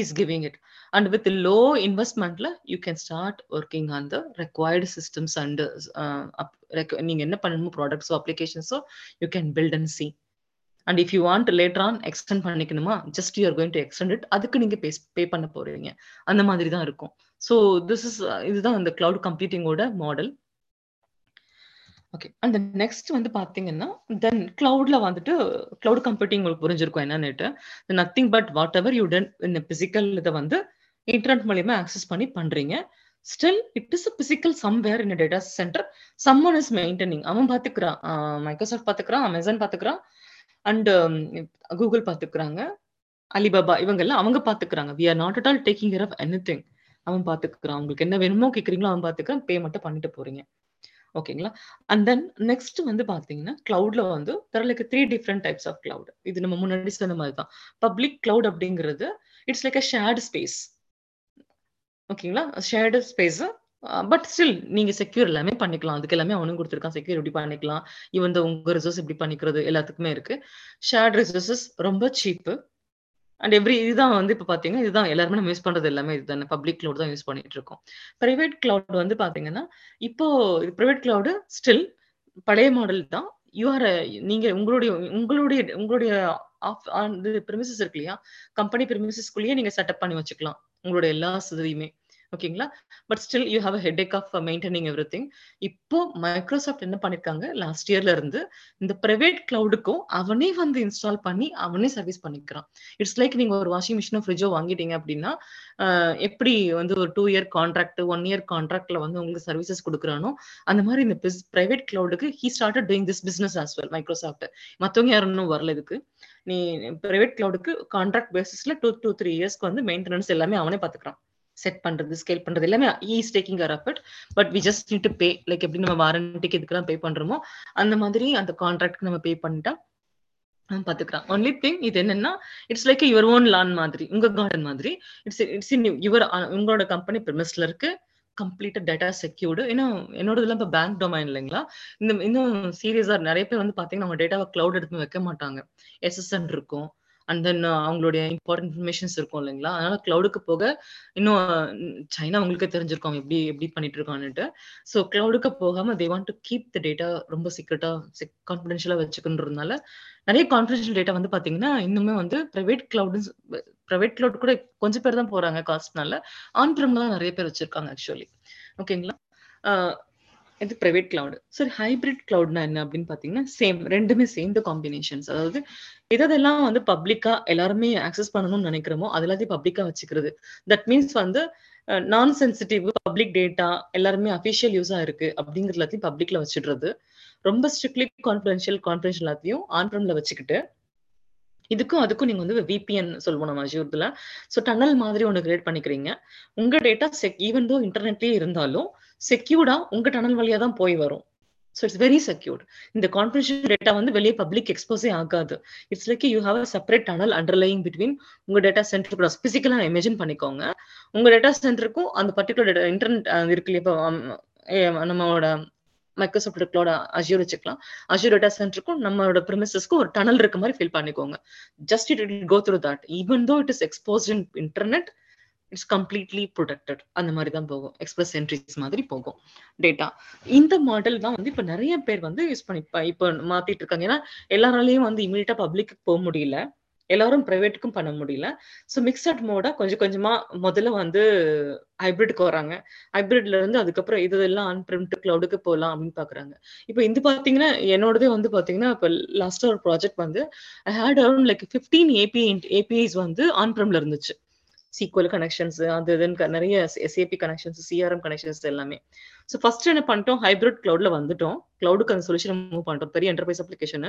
is giving it and with low இன்வெஸ்ட்மெண்ட்ல you can start working on the required systems and நீங்கள் என்ன பண்ணணுமோ ப்ராடக்ட்ஸோ அப்ளிகேஷன்ஸோ you can build and see and if you want later on extend பண்ணிக்கணுமா just you are going to extend it அதுக்கு நீங்கள் பே பே பண்ண போறீங்க. அந்த மாதிரி தான் இருக்கும். ஸோ திஸ் இஸ் இதுதான் இந்த கிளவுட் கம்ப்யூட்டிங்கோட மாடல் ஓகே அந்த நெக்ஸ்ட் வந்து பாத்தீங்கன்னா தென் கிளவுட்ல வந்துட்டு கிளவுட் கம்ப்யூட்டிங் உங்களுக்கு புரிஞ்சிருக்கும் என்னன்னுட்டு. Nothing but whatever you then இந்த பிசிக்கல் இதை வந்து இன்டர்நெட் மூலியமா ஆக்சஸ் பண்ணி பண்றீங்க. Still it is physical somewhere in data centre someone is maintaining அவன் பாத்துக்கிறான். மைக்ரோசாஃப்ட் பாத்துக்கிறான் அமேசான் பாத்துக்கிறான் அண்ட் கூகுள் um, பாத்துக்கிறாங்க. அலிபாபா இவங்கெல்லாம் அவங்க பாத்துக்கிறாங்க. We are not at all taking care of anything அவன் பாத்துக்கிறான். உங்களுக்கு என்ன வேணுமோ கேக்குறீங்களோ அவன் பாத்துக்கிறான். பே மட்டும் பண்ணிட்டு போறீங்க. ஓகேங்களா? அண்ட் தென் நெக்ஸ்ட் வந்து பாத்தீங்கன்னா கிளவுட்ல வந்து like three different types of cloud இது நம்ம முன்னாடி சொன்ன மாதிரி தான். பப்ளிக் கிளவுட் அப்படிங்கிறது it's like a shared space ஓகேங்களா? ஷேர்டு ஸ்பேஸ் பட் ஸ்டில் நீங்க செக்யூர் எல்லாமே பண்ணிக்கலாம். அதுக்கு எல்லாமே அவனும் கொடுத்துருக்கான். செக்யூர் எப்படி பண்ணிக்கலாம் இவன் உங்க ரிசோர்ஸ் எப்படி பண்ணிக்கிறது எல்லாத்துக்குமே இருக்கு. ஷேர்ட் ரிசோர்ஸஸ் ரொம்ப சீப்பு அண்ட் எவ்ரி இதுதான் வந்து இப்போ பார்த்தீங்கன்னா இதுதான் எல்லாருமே நம்ம யூஸ் பண்றது எல்லாமே இதுதானே. பப்ளிக் கிளவுட் தான் யூஸ் பண்ணிட்டு இருக்கோம். ப்ரைவேட் கிளவுட் வந்து பாத்தீங்கன்னா இப்போ ப்ரைவேட் கிளவுடு ஸ்டில் பழைய மாடல் தான். யூஆர் நீங்க உங்களுடைய உங்களுடைய உங்களுடைய ஆஃப் ஆன் பிரிமிசஸ் இருக்கு இல்லையா? கம்பெனி பிரிமிசஸ்குள்ளேயே நீங்க செட்டப் பண்ணி வச்சுக்கலாம். உங்களுடைய எல்லா இதுலையுமே ஓகேங்களா? But still you have head of maintaining everything இப்போ மைக்ரோசாஃப்ட் என்ன பண்ணிருக்காங்க? லாஸ்ட் இயர்ல இருந்து இந்த பிரைவேட் கிளவுடுக்கும் அவனே வந்து இன்ஸ்டால் பண்ணி அவனே சர்வீஸ் பண்ணிக்கிறான். இட்ஸ் லைக் நீங்க ஒரு வாஷிங் மிஷினோ ஃப்ரிட்ஜோ வாங்கிட்டீங்க அப்படின்னா எப்படி வந்து ஒரு two year contract one year கான்ட்ராக்ட்ல வந்து உங்களுக்கு சர்வீசஸ் கொடுக்குறானோ அந்த மாதிரி இந்த private கிளவுடுக்கு he started doing this business as well Microsoft மத்தவங்க யாரும் இன்னும் வரல இதுக்கு. நீ பிரைவேட் கிளவுடுக்கு கான்ட்ராக்ட் பேசிஸ்ல டூ டூ த்ரீ இயர்ஸ்க்கு வந்து மெயின்டெனன்ஸ் எல்லாமே அவனே பாத்துக்கிறான். செட் பண்றது ஸ்கேல் பண்றது எல்லாமே is taking care of it but we just need to pay like எப்படி நம்ம வாரண்டிக்கு இதுக்கெல்லாம் பே பண்றோமோ அந்த மாதிரி அந்த கான்ட்ராக்ட் நம்ம பே பண்ணிட்டா பாத்துக்கலாம். ஒன்லி திங் இது என்னன்னா it's like your own lawn மாதிரி உங்க கார்டன் மாதிரி. இட்ஸ் இட்ஸ் இன் யுவர் உங்களோட கம்பெனி பிரிமிஸ்ல இருக்கு கம்ப்ளீட்டா டேட்டா செக்யூர்டு இன்னும் என்னோட இதெல்லாம் இப்போ பேங்க் டொமைன் இல்லைங்களா? இந்த இன்னும் சீரியஸா நிறைய பேர் வந்து பாத்தீங்கன்னா அவங்க டேட்டாவை கிளவுட் எடுத்து வைக்க மாட்டாங்க. எஸ்எஸ்என் இருக்கும். அண்ட் தென் uh, அவங்களுடைய இம்பார்ட்டன்ட் இன்ஃபர்மேஷன்ஸ் இருக்கும் இல்லைங்களா? அதனால கிளவுடுக்கு போக இன்னும் சைனா அவங்களுக்கு தெரிஞ்சிருக்கும் அவங்க எப்படி எப்படி பண்ணிட்டு இருக்கான்னுட்டு ஸோ கிளவுடுக்கு போகாம they want to keep the data ரொம்ப சீக்கிரட்டா கான்ஃபிடென்ஷியலா வச்சுக்கன்றதுனால நிறைய கான்ஃபிடென்ஷியல் டேட்டா வந்து பாத்தீங்கன்னா இன்னுமே வந்து பிரைவேட் கிளவுடு பிரைவேட் கிளவுட் கூட கொஞ்சம் பேர் தான் போறாங்க காஸ்ட்னால ஆன் பிரம்ல தான் நிறைய பேர் வச்சிருக்காங்க ஆக்சுவலி ஓகேங்களா இது பிரைவேட் கிளவுட் சரி ஹைபிரிட் கிளவுட்னா என்ன அப்படின்னு பாத்தீங்கன்னா சேம் ரெண்டுமே சேர்ந்த காம்பினேஷன்ஸ் அதாவது எதெல்லாம் வந்து பப்ளிக்கா எல்லாருமே ஆக்சஸ் பண்ணணும்னு நினைக்கிறோமோ அது எல்லாத்தையும் பப்ளிக்கா வச்சுக்கிறது. தட் மீன்ஸ் வந்து நான் சென்சிட்டிவ் பப்ளிக் டேட்டா எல்லாருமே அஃபிஷியல் யூஸா இருக்கு அப்படிங்கிறது எல்லாத்தையும் பப்ளிக்ல வச்சிடுறது. ரொம்ப ஸ்ட்ரிக்ட்லி கான்ஃபிடென்ஷியல் கான்ஃபிடென்ஷியல் எல்லாத்தையும் ஆன்பிரம்ல வச்சுக்கிட்டு இதுக்கும் அதுக்கும் நீங்க வந்து விபிஎன் சொல்லுவோம் நம்ம அஜூர்ல ஸோ டனல் மாதிரி ஒன்று கிரியேட் பண்ணிக்கிறீங்க. உங்க டேட்டா செக் ஈவன் தோ இன்டர்நெட்லயே இருந்தாலும் செக்யூர்டா உங்க டனல் வழியா தான் போய் வரும். ஸோ இட்ஸ் வெரி செக்யூர்ட் இந்த கான்ஃபிடென்ஷியல் டேட்டா வந்து வெளியே பப்ளிக் எக்ஸ்போஸே ஆகாது. It's like you have a separate tunnel underlying between உங்க டேட்டா சென்டர் கூட பிசிக்கலா இமேஜின் பண்ணிக்கோங்க. உங்க டேட்டா சென்டருக்கும் அந்த பர்டிகுலர் டேட்டா இன்டர்நெட் இருக்கு இல்லையா? இப்போ நம்மளோட மைக்ரோசாஃப்ட் கிளோட அஜூர் வச்சுக்கலாம். அஜூர் டேட்டா சென்டருக்கும் நம்மளோட ப்ரிமிசஸ்க்கும் ஒரு டனல் இருக்க மாதிரி ஃபீல் பண்ணிக்கோங்க. Just it it go through that even though it is exposed in internet it's completely protected அந்த மாதிரி தான் போகும். எக்ஸ்பிரஸ் என்ட்ரிஸ் மாதிரி போகும் டேட்டா இந்த மாடல் தான் வந்து இப்போ நிறைய பேர் வந்து யூஸ் பண்ணி இப்போ மாத்திட்டு இருக்காங்க. ஏன்னா எல்லாராலையும் வந்து இமீடியட்டா பப்ளிக்கு போக முடியல. எல்லாரும் ப்ரைவேட்டுக்கும் பண்ண முடியல. ஸோ மிக்சட் மோடா கொஞ்சம் கொஞ்சமா முதல்ல வந்து ஹைபிரிட்க்கு வராங்க. ஹைபிரிட்ல இருந்து அதுக்கப்புறம் இது எல்லாம் அன்பிரிண்ட் கிளவுடுக்கு போகலாம் அப்படின்னு பாக்குறாங்க. இப்போ இது பாத்தீங்கன்னா என்னோடதே வந்து பாத்தீங்கன்னா இப்போ லாஸ்ட் ஒரு ப்ராஜெக்ட் வந்து I had around like fifteen API APIs வந்து ஆன்பிரம்ல இருந்துச்சு. சீக்வல் கனெக்ஷன்ஸ் அது இதுன்னு நிறைய எஸ்ஏபி கனெக்ஷன்ஸ் சிஆர்எம் கனெக்ஷன்ஸ் எல்லாமே. ஸோ ஃபர்ஸ்ட் என்ன பண்ணிட்டோம்? ஹைபிரிட் கிளவுட்ல வந்துட்டோம். கிளவுடுக்கு அந்த சொல்யூஷன் மூவ் பண்ணிட்டோம். பெரிய என்டர்பிரைஸ் அப்ளிகேஷன்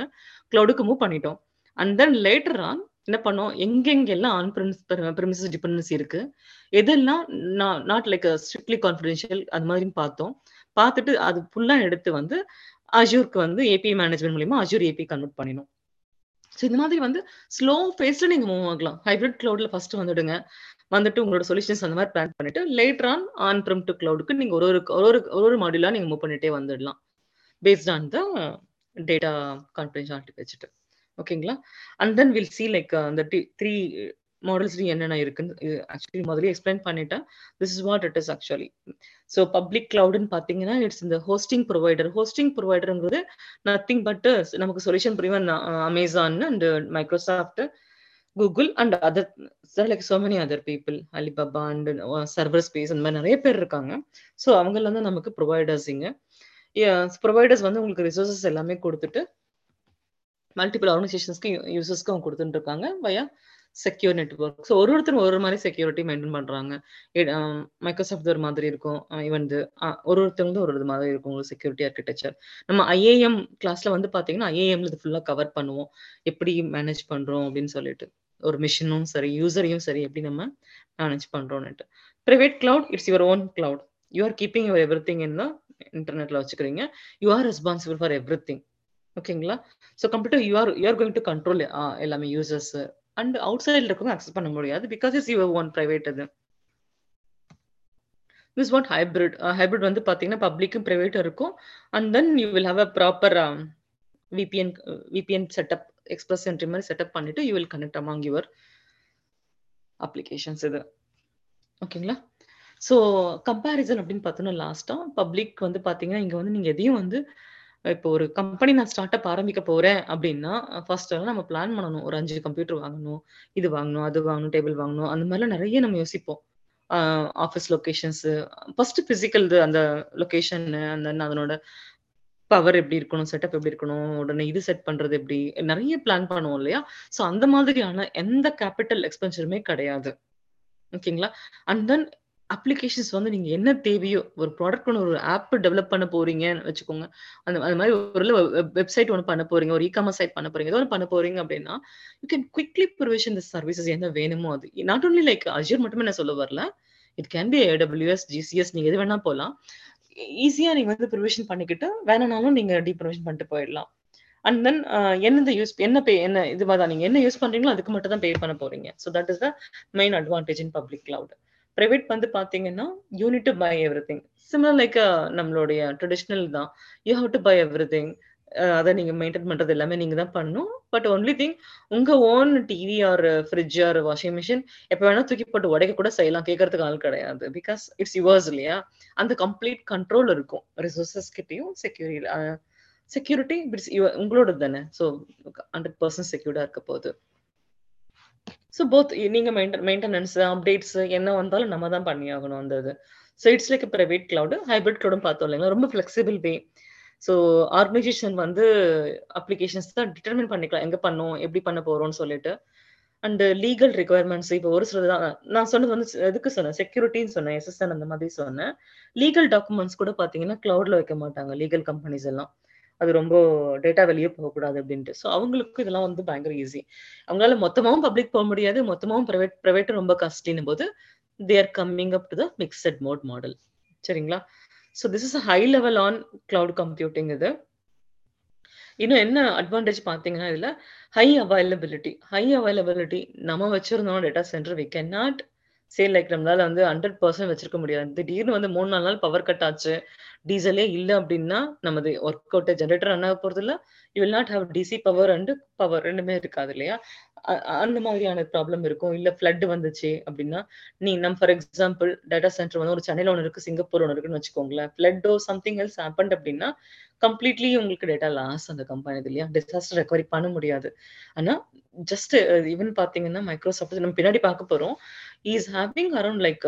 கிளவுடுக்கு மூவ் பண்ணிட்டோம். அண்ட் தென் லேட்டர் ஆன் என்ன பண்ணோம்? எங்கெங்கெல்லாம் ஆன் ப்ரிமிசஸ் டிபெண்டன்சி இருக்கு? எதெல்லாம் நாட் லைக் ஸ்ட்ரிக்ட்லி கான்ஃபிடென்ஷியல் அது மாதிரி பார்த்தோம். பார்த்துட்டு அது ஃபுல்லா எடுத்து வந்து அஜூருக்கு வந்து ஏபி மேனேஜ்மெண்ட் மூலியமா அஜூர் ஏபி கன்வெர்ட் பண்ணினோம். ஸோ இந்த மாதிரி வந்து ஸ்லோ ஃபேஸ்ல நீங்க மூவ் ஆகலாம். ஹைபிரிட் கிளவுட்ல ஃபர்ஸ்ட் வந்துடுங்க. வந்துட்டு உங்களோட சொல்யூஷன்ஸ் அந்த மாதிரி பிளான் பண்ணிட்டு later on on prem to கிளவுடுக்கு நீங்க ஒரு ஒரு ஒரு ஒரு மாடியூலா நீங்க மூவ் பண்ணிட்டே வந்துடலாம். Based on the data confidentiality வச்சுட்டு. ஓகேங்களா and then will see like அந்த த்ரீ மாடல்ஸ் என்னென்ன இருக்குன்னு ஆக்சுவலி முதலே எக்ஸ்பிளைன் பண்ணிட்டேன். This is what it is actually so public கிளவுடுன்னு பார்த்தீங்கன்னா இட்ஸ் இந்த ஹோஸ்டிங் ப்ரொவைடர் ஹோஸ்டிங் ப்ரொவைடருங்கிறது நத்திங் பட் நமக்கு சொல்யூஷன் புரியும்? Amazon and Microsoft Google and other like so many other people Alibaba and server space அந்த மாதிரி நிறைய பேர் இருக்காங்க. ஸோ அவங்கள வந்து நமக்கு ப்ரொவைடர்ஸ் ப்ரொவைடர்ஸ் வந்து உங்களுக்கு ரிசோர்சஸ் எல்லாமே கொடுத்துட்டு மல்டிபிள் ஆர்கனைசேஷன்ஸ்க்கு யூசர்ஸ்க்கு அவங்க கொடுத்துட்டு இருக்காங்க வயா செக்யூர் நெட்ஒர்க் ஸோ ஒரு ஒருத்தரும் ஒரு மாதிரி செக்யூரிட்டி மெயின்டைன் பண்ணுறாங்க மைக்ரோசாஃப்ட் ஒரு மாதிரி இருக்கும். ஈவன் ஒரு ஒருத்தவங்க ஒரு ஒரு மாதிரி இருக்கும் உங்களுக்கு செக்யூரிட்டி ஆர்கிடெக்சர் நம்ம ஐஏஎம் கிளாஸ்ல வந்து பார்த்தீங்கன்னா ஐஏஎம்ல இது ஃபுல்லாக கவர் பண்ணுவோம். எப்படி மேனேஜ் பண்ணுறோம் அப்படின்னு சொல்லிட்டு. ஒரு மிஷினும் சரி யூசரையும் சரி எப்படி நம்ம manage பண்றோம்னுட்டு. Private cloud it's your own cloud you are keeping your everything in இன்டர்நெட்ல வச்சுக்கிறீங்க. You are responsible for everything ஓகேங்களா so computer you are you are going to control எல்லாமே யூசர்ஸ் அண்ட் அவுட் சைடில் இருக்கவங்க அக்சஸ் பண்ண முடியாது because is your own private அது திஸ் வாட் ஹைபிரிட் ஹைபிரிட் வந்து பார்த்தீங்கன்னா பப்ளிக்கும் ப்ரைவேட்டும் இருக்கும். And then you will have a proper VPN VPN setup express entry மாதிரி செட்டப் பண்ணிட்டு you will connect among your applications இது. ஓகேங்களா ஸோ கம்பேரிசன் அப்படின்னு பார்த்தோன்னா லாஸ்ட்டாக பப்ளிக் வந்து பார்த்தீங்கன்னா இங்கே வந்து நீங்கள் எதையும் வந்து இப்போ ஒரு கம்பெனி நான் ஸ்டார்ட் அப் ஆரம்பிக்க போறேன் அப்படின்னா ஃபர்ஸ்ட் எல்லாம் நம்ம பிளான் பண்ணணும். ஒரு அஞ்சு கம்ப்யூட்டர் வாங்கணும் இது வாங்கணும் அது வாங்கணும் டேபிள் வாங்கணும் அந்த மாதிரிலாம் நிறைய நம்ம யோசிப்போம். ஆஃபீஸ் லொக்கேஷன்ஸ் ஃபர்ஸ்ட் பிசிக்கல் அந்த லொக்கேஷன் அந்த அதனோட பவர் எப்படி இருக்கணும் செட்டப் எப்படி இருக்கணும் உடனே இது செட் பண்றது எப்படி நிறைய பிளான் பண்ணுவோம் இல்லையா? ஸோ அந்த மாதிரியான எந்த கேபிட்டல் எக்ஸ்பென்சருமே கிடையாது. ஓகேங்களா? அண்ட் தென் அப்ளிகேஷன்ஸ் வந்து நீங்க என்ன தேவையோ ஒரு ப்ராடக்ட் ஒன்று ஒரு ஆப் டெவலப் பண்ண போறீங்கன்னு வச்சுக்கோங்க. அந்த அது மாதிரி ஒரு வெப்சைட் ஒன்று பண்ண போறீங்க ஒரு இ காமர்ஸ் சைட் பண்ண போறீங்க ஏதோ ஒன்று பண்ண போறீங்க அப்படின்னா you can quickly provision the services என்ன வேணுமோ அது. நாட் ஓன்லி லைக் அஜூர் மட்டுமே நான் சொல்ல வரல. It can be AWS GCS நீங்க எது வேணா போகலாம் ஈஸியா நீங்க வந்து ப்ரொவிஷன் பண்ணிக்கிட்டு வேணும்னாலும் நீங்க டீப்ரொவிஷன் பண்ணிட்டு போயிடலாம். அண்ட் தென் என்ன யூஸ் என்ன பே என்ன இது மாதிரி நீங்க என்ன யூஸ் பண்றீங்களோ அதுக்கு மட்டும் தான் பே பண்ண போறீங்க. So that is the main advantage in public cloud private வந்து பாத்தீங்கன்னா you need to buy everything similar like நம்மளுடைய ட்ரெடிஷ்னல் தான். You have to buy everything அதை நீங்க மெயின்டைன் பண்றது எல்லாமே நீங்க தான் பண்ணும் பட் ஒன்லி திங் உங்க own TV or fridge or washing machine எப்ப வேணா தூக்கி போட்டு உடைக்க கூட செய்யலாம். கேட்கறதுக்கு ஆள் கிடையாது. பிகாஸ் இட்ஸ் யுவர்ஸ் இல்லையா? அந்த கம்ப்ளீட் கண்ட்ரோல் இருக்கும். ரிசோர்சஸ் கிட்டையும் செக்யூரிட்டி செக்யூரிட்டி இட்ஸ் உங்களோட தானே. ஸோ ஹண்ட்ரட் பர்சன்ட் செக்யூர்டா இருக்க போகுது. ஸோ போத் நீங்க மெயின்டெனன்ஸ் அப்டேட்ஸ் என்ன வந்தாலும் நம்ம தான் பண்ணி ஆகணும் அந்த இது. So it's like private cloud hybrid கிளவுடும் பார்த்தோம் இல்லைங்களா? ரொம்ப ஃபிளெக்சிபிள் வே ஸோ ஆர்கனைசேஷன் வந்து அப்ளிகேஷன்ஸ் தான் டிட்டர்மின் பண்ணிக்கலாம். எங்க பண்ணோம்? எப்படி பண்ண போறோம்னு சொல்லிட்டு. அண்ட் லீகல் ரிக்குவயர்மெண்ட்ஸ் இப்போ ஒரு சில தான். நான் சொன்னது வந்து எதுக்கு சொன்னேன்? செக்யூரிட்டின்னு சொன்னேன். எஸ்எஸ்என் அந்த மாதிரி சொன்னேன். லீகல் டாக்குமெண்ட்ஸ் கூட பார்த்தீங்கன்னா கிளவுட்ல வைக்க மாட்டாங்க. லீகல் கம்பெனிஸ் எல்லாம். அது ரொம்ப டேட்டா வெளியே போகக்கூடாது அப்படின்ட்டு. ஸோ அவங்களுக்கு இதெல்லாம் வந்து பயங்கர ஈஸி அவங்களால மொத்தமாவும் பப்ளிக் போக முடியாது. மொத்தமாவும் ப்ரைவேட் ப்ரைவேட்டும் ரொம்ப காஸ்ட்லின் போது they are coming up to the mixed mode model சரிங்களா? So this is high level on cloud computing இது. இன்னும் என்ன அட்வான்டேஜ் பார்த்தீங்கன்னா இதில் ஹை அவைலபிலிட்டி ஹை அவைலபிலிட்டி நம்ம வச்சிருந்தோம் data centre we can not say like நம்மளால வந்து ஹண்ட்ரட் பர்சன்ட் வச்சிருக்க முடியாது. திடீர்னு வந்து மூணு நாலு நாள் பவர் கட் ஆச்சு டீசலே இல்லை அப்படின்னா நமது ஒர்க் அவுட் ஜென்ரேட்டர் ரன் ஆக போறது இல்லை you will not have DC power and power ரெண்டுமே இருக்காது இல்லையா? அந்த மாதிரியான ப்ராப்ளம் இருக்கும். இல்ல ஃப்ளட் வந்துச்சு அப்படின்னா நீ நம்ம ஃபார் எக்ஸாம்பிள் டேட்டா சென்டர் வந்து ஒரு சென்னையில் ஒன்று இருக்கு சிங்கப்பூர் ஒன்று இருக்குன்னு வச்சுக்கோங்களேன். ஃப்ளட்டோ சம்திங் எல்ஸ் ஹேப்பன் அப்படின்னா கம்ப்ளீட்லி உங்களுக்கு டேட்டா லாஸ் அந்த கம்பெனி இல்லையா? டிசாஸ்டர் ரெக்கவரி பண்ண முடியாது. ஆனா ஜஸ்ட் ஈவன் பாத்தீங்கன்னா மைக்ரோசாஃப்ட் நம்ம பின்னாடி பார்க்க போறோம். இஸ் ஹேவிங் அரௌண்ட் லைக்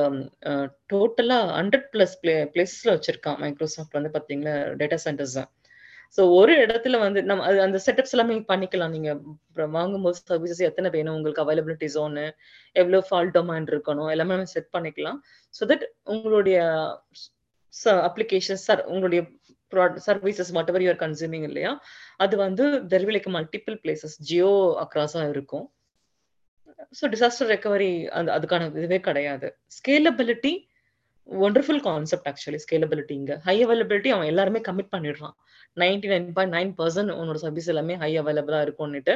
டோட்டலா ஹண்ட்ரட் பிளஸ் பிளே பிளேசஸ்ல வச்சிருக்கான் மைக்ரோசாஃப்ட் வந்து பாத்தீங்கன்னா டேட்டா சென்டர்ஸ் தான் ஸோ ஒரு இடத்துல வந்து நம்ம அது அந்த செட்டப்ஸ் எல்லாமே பண்ணிக்கலாம். நீங்க வாங்கும்போது சர்வீசஸ் எத்தனை வேணும்? உங்களுக்கு அவைலபிலிட்டி ஜோனு எவ்வளோ ஃபால்ட் டொமைன் இருக்கணும்? எல்லாமே நம்ம செட் பண்ணிக்கலாம். ஸோ தட் உங்களுடைய அப்ளிகேஷன் சார் உங்களுடைய services whatever you are consuming இல்லையா? அது வந்து there will like multiple places geo அக்ராஸா இருக்கும். ஸோ டிசாஸ்டர் ரெக்கவரி அந்த அதுக்கான இதுவே கிடையாது. ஸ்கேலபிலிட்டி ஒண்டர்ஃபுல் கான்செப்ட் ஆக்சுவலி ஸ்கேலபிலிட்டிங்க ஹை அவைலபிலிட்டி அவன் எல்லாருமே கமிட் பண்ணிடுறான். Ninety nine point nine percent உன்னோட சர்வீஸ் எல்லாமே ஹை அவைலபிளா இருக்கும்னுட்டு.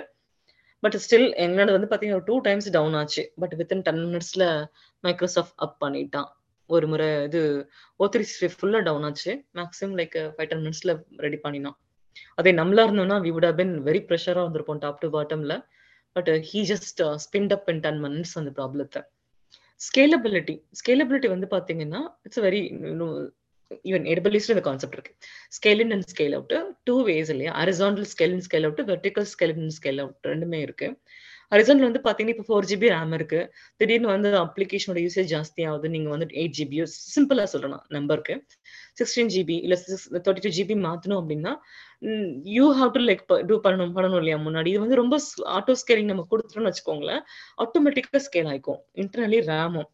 பட் ஸ்டில் எங்களோட வந்து பாத்தீங்கன்னா டூ டைம்ஸ் டவுன் ஆச்சு. பட் வித்தின் டென் மினிட்ஸ்ல மைக்ரோசாஃப்ட் அப் பண்ணிட்டான். ஒரு முறை இது ஓ த்ரீ சிக்ஸ்டி ஃபுல்லா டவுன் ஆச்சு. மேக்ஸிமம் லைக் ஃபைவ் டென் மினிட்ஸ்ல ரெடி பண்ணினான். அதே நம்மளா இருந்தோம்னா வி வுட் பின் வெரி ப்ரெஷரா வந்திருப்போம் top to பாட்டம்ல but he just spinned up in ten minutes அந்த ப்ராப்ளத்தை ஸ்கேலபிலிட்டி ஸ்கேலபிலிட்டி வந்து பாத்தீங்கன்னா இட்ஸ் வெரி ஈவன் எடபிலிஸ்ட் இந்த கான்செப்ட் இருக்கு. Scale in and scale out two ways இல்லையா? Horizontal scale in scale out vertical scale in scale out ரெண்டுமே இருக்கு. ஹரிசாண்டல் வந்து பாத்தீங்கன்னா இப்போ ஃபோர் ஜிபி ரேம் இருக்கு. திடீர்னு வந்து அப்ளிகேஷனோட யூசேஜ் ஜாஸ்தி ஆகுது நீங்க வந்து எயிட் ஜிபியோ சிம்பிளா சொல்றேன் நம்பருக்கு சிக்ஸ்டீன் ஜிபி இல்ல தேர்ட்டி டூ ஜிபி மாத்தணும் அப்படின்னா you have to like do பண்ணணும் பண்ணணும் இல்லையா முன்னாடி? இது வந்து ரொம்ப ஆட்டோ ஸ்கேலிங் நம்ம கொடுத்துட்டோம்னு வச்சுக்கோங்களேன். ஆட்டோமேட்டிக்கா ஸ்கேல் ஆயிக்கும். இன்டர்னலி ரேமும்